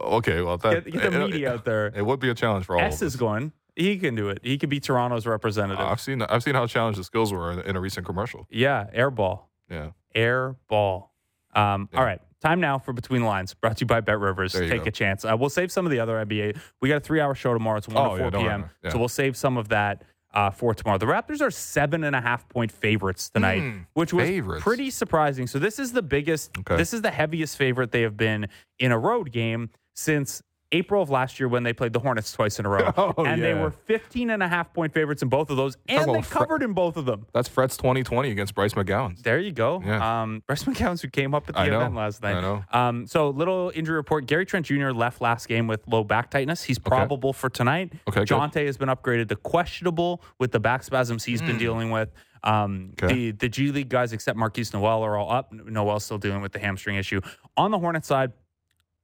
Speaker 1: Okay, well, that
Speaker 2: Get, get the
Speaker 1: it-
Speaker 2: media out there.
Speaker 1: It would be a challenge for all
Speaker 2: S is going. He can do it. He could be Toronto's representative.
Speaker 1: Uh, I've seen I've seen how challenged the skills were in, in a recent commercial.
Speaker 2: yeah, air ball.
Speaker 1: Yeah.
Speaker 2: Air ball. Um,
Speaker 1: Yeah.
Speaker 2: All right. Time now for Between the Lines, brought to you by Bet Rivers. Take
Speaker 1: go.
Speaker 2: a chance. Uh, we'll save some of the other NBA. We got a three hour show tomorrow. It's 1
Speaker 1: Oh,
Speaker 2: to 4
Speaker 1: yeah,
Speaker 2: p.m.
Speaker 1: Yeah.
Speaker 2: So we'll save some of that uh, for tomorrow. The Raptors are seven and a half point favorites tonight,
Speaker 1: Mm,
Speaker 2: which was
Speaker 1: favorites.
Speaker 2: pretty surprising. So this is the biggest,
Speaker 1: Okay.
Speaker 2: this is the heaviest favorite they have been in a road game since April of last year when they played the Hornets twice in a row.
Speaker 1: Oh,
Speaker 2: and they were 15 and a half point favorites in both of those, and they
Speaker 1: about Fre-
Speaker 2: covered in both of them.
Speaker 1: That's Fred's 2020 against Bryce McGowens.
Speaker 2: There you go.
Speaker 1: Yeah.
Speaker 2: Um, Bryce McGowens who came up at the
Speaker 1: I know.
Speaker 2: event last night.
Speaker 1: I know.
Speaker 2: Um, so little injury report. Gary Trent Jr. left last game with low back tightness. He's probable for tonight.
Speaker 1: Okay, good.
Speaker 2: Jontay has been upgraded to questionable with the back spasms he's been dealing with. Um,
Speaker 1: Hmm. Okay.
Speaker 2: the the G League guys except Markquis Nowell are all up. Nowell's still dealing with the hamstring issue. On the Hornet side,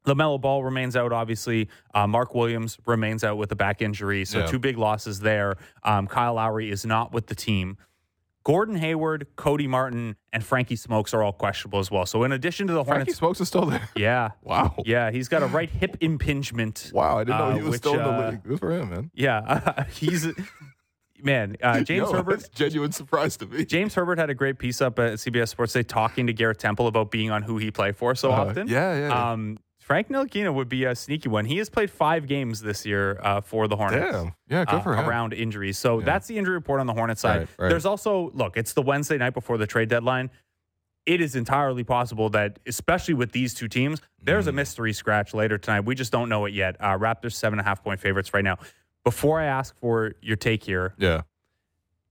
Speaker 2: LaMelo Ball remains out, obviously. Uh, Mark Williams remains out with a back injury. So,
Speaker 1: Yeah.
Speaker 2: two big losses there. Um, Kyle Lowry is not with the team. Gordon Hayward, Cody Martin, and Frankie Smokes are all questionable as well. So, in addition to the
Speaker 1: Frankie
Speaker 2: Hornets,
Speaker 1: Smokes is still there.
Speaker 2: yeah.
Speaker 1: Wow.
Speaker 2: Yeah, he's got a right hip impingement.
Speaker 1: Wow, I didn't know
Speaker 2: uh,
Speaker 1: he was
Speaker 2: which,
Speaker 1: still in the
Speaker 2: uh,
Speaker 1: league. Good for him, man.
Speaker 2: Yeah, he's man, uh, James
Speaker 1: Yo,
Speaker 2: Herbert.
Speaker 1: that's genuine surprise to me.
Speaker 2: James Herbert had a great piece up at CBS Sports Day talking to Garrett Temple about being on who he play for so
Speaker 1: Uh,
Speaker 2: often.
Speaker 1: yeah, yeah, yeah.
Speaker 2: Um, Frank Ntilikina would be a sneaky one. He has played five games this year uh, for the Hornets.
Speaker 1: Damn. Yeah, good
Speaker 2: uh,
Speaker 1: him.
Speaker 2: around injuries. So that's the injury report on the Hornets side.
Speaker 1: Right, right.
Speaker 2: There's also look, it's the Wednesday night before the trade deadline. It is entirely possible that, especially with these two teams, there's
Speaker 1: Mm.
Speaker 2: a mystery scratch later tonight. We just don't know it yet. Uh, Raptors seven and a half point favorites right now. Before I ask for your take here,
Speaker 1: Yeah.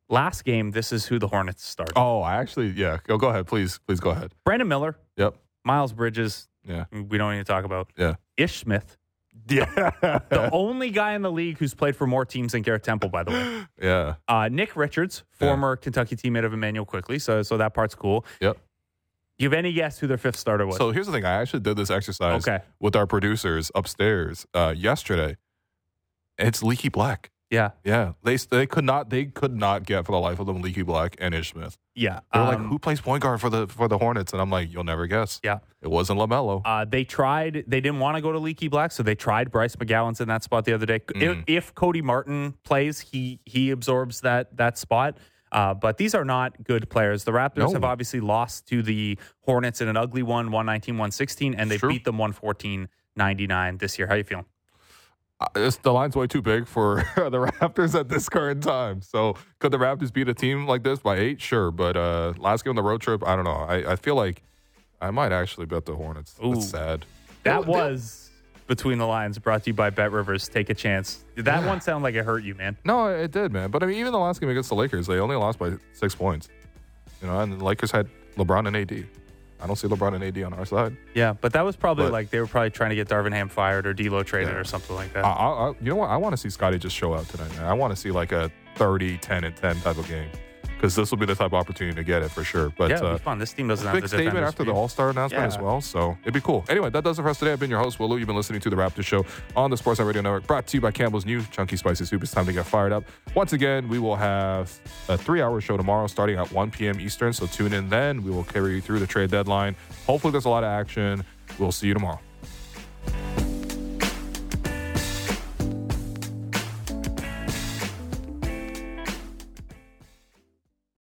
Speaker 2: last game, this is who the Hornets start.
Speaker 1: Oh, I actually, yeah. Go, go ahead, please. Please go ahead.
Speaker 2: Brandon Miller,
Speaker 1: Yep.
Speaker 2: Miles Bridges,
Speaker 1: Yeah.
Speaker 2: we don't need to talk about.
Speaker 1: Yeah.
Speaker 2: Ish Smith,
Speaker 1: Yeah.
Speaker 2: the only guy in the league who's played for more teams than Garrett Temple, by the way.
Speaker 1: yeah.
Speaker 2: Uh, Nick Richards,
Speaker 1: Yeah.
Speaker 2: former Kentucky teammate of Immanuel Quickley, so so that part's cool.
Speaker 1: Yep.
Speaker 2: You have any guess who their fifth starter was?
Speaker 1: So here's the thing. I actually did this exercise
Speaker 2: Okay.
Speaker 1: with our producers upstairs uh, yesterday. It's Leaky Black.
Speaker 2: Yeah,
Speaker 1: Yeah, they they could not they could not get for the life of them Leaky Black and Ish Smith.
Speaker 2: yeah.
Speaker 1: They were
Speaker 2: Um,
Speaker 1: like, "Who plays point guard for the for the Hornets?" And I'm like, "You'll never guess."
Speaker 2: Yeah.
Speaker 1: it wasn't Lamelo.
Speaker 2: Uh, they tried. They didn't want to go to Leaky Black, so they tried Bryce McGowens in that spot the other day. If,
Speaker 1: Mhm.
Speaker 2: if Cody Martin plays, he he absorbs that that spot. Uh, but these are not good players. The Raptors
Speaker 1: No.
Speaker 2: have obviously lost to the Hornets in an ugly one, 119 116, and they beat them 114 99 this year. How you feeling?
Speaker 1: It's, the line's way too big for the Raptors at this current time. So could the Raptors beat a team like this by eight? Sure, but uh, last game on the road trip, I don't know. I, I feel like I might actually bet the Hornets.
Speaker 2: Ooh.
Speaker 1: It's sad.
Speaker 2: That
Speaker 1: They-
Speaker 2: was between the lines, brought to you by Bet Rivers. Take a chance. Did that one sound like it hurt you, man?
Speaker 1: No, it did, man. But I mean, even the last game against the Lakers, they only lost by six points. You know, and the Lakers had LeBron and AD. I don't see LeBron and AD on our side.
Speaker 2: Yeah, but that was probably
Speaker 1: But-
Speaker 2: like they were probably trying to get Darvin Ham fired or D'Lo traded
Speaker 1: Yeah.
Speaker 2: or something like that.
Speaker 1: I, I, you know what? I want to see Scotty just show out tonight, man. I want to see like a 30, 10, and 10 type of game because this will be the type of opportunity to get it for sure. But
Speaker 2: yeah,
Speaker 1: uh,
Speaker 2: be fun. This team doesn't have
Speaker 1: big
Speaker 2: the
Speaker 1: statement after the. All Star announcement as well. So it'd be cool. Anyway, that does it for us today. I've been your host, Will Lou. You've been listening to the Raptor Show on the Sportsnet Radio Network, brought to you by Campbell's new Chunky Spicy Soup. It's time to get fired up. Once again, we will have a three hour show tomorrow starting at 1 p.m. Eastern. So tune in then. We will carry you through the trade deadline. Hopefully, there's a lot of action. We'll see you tomorrow.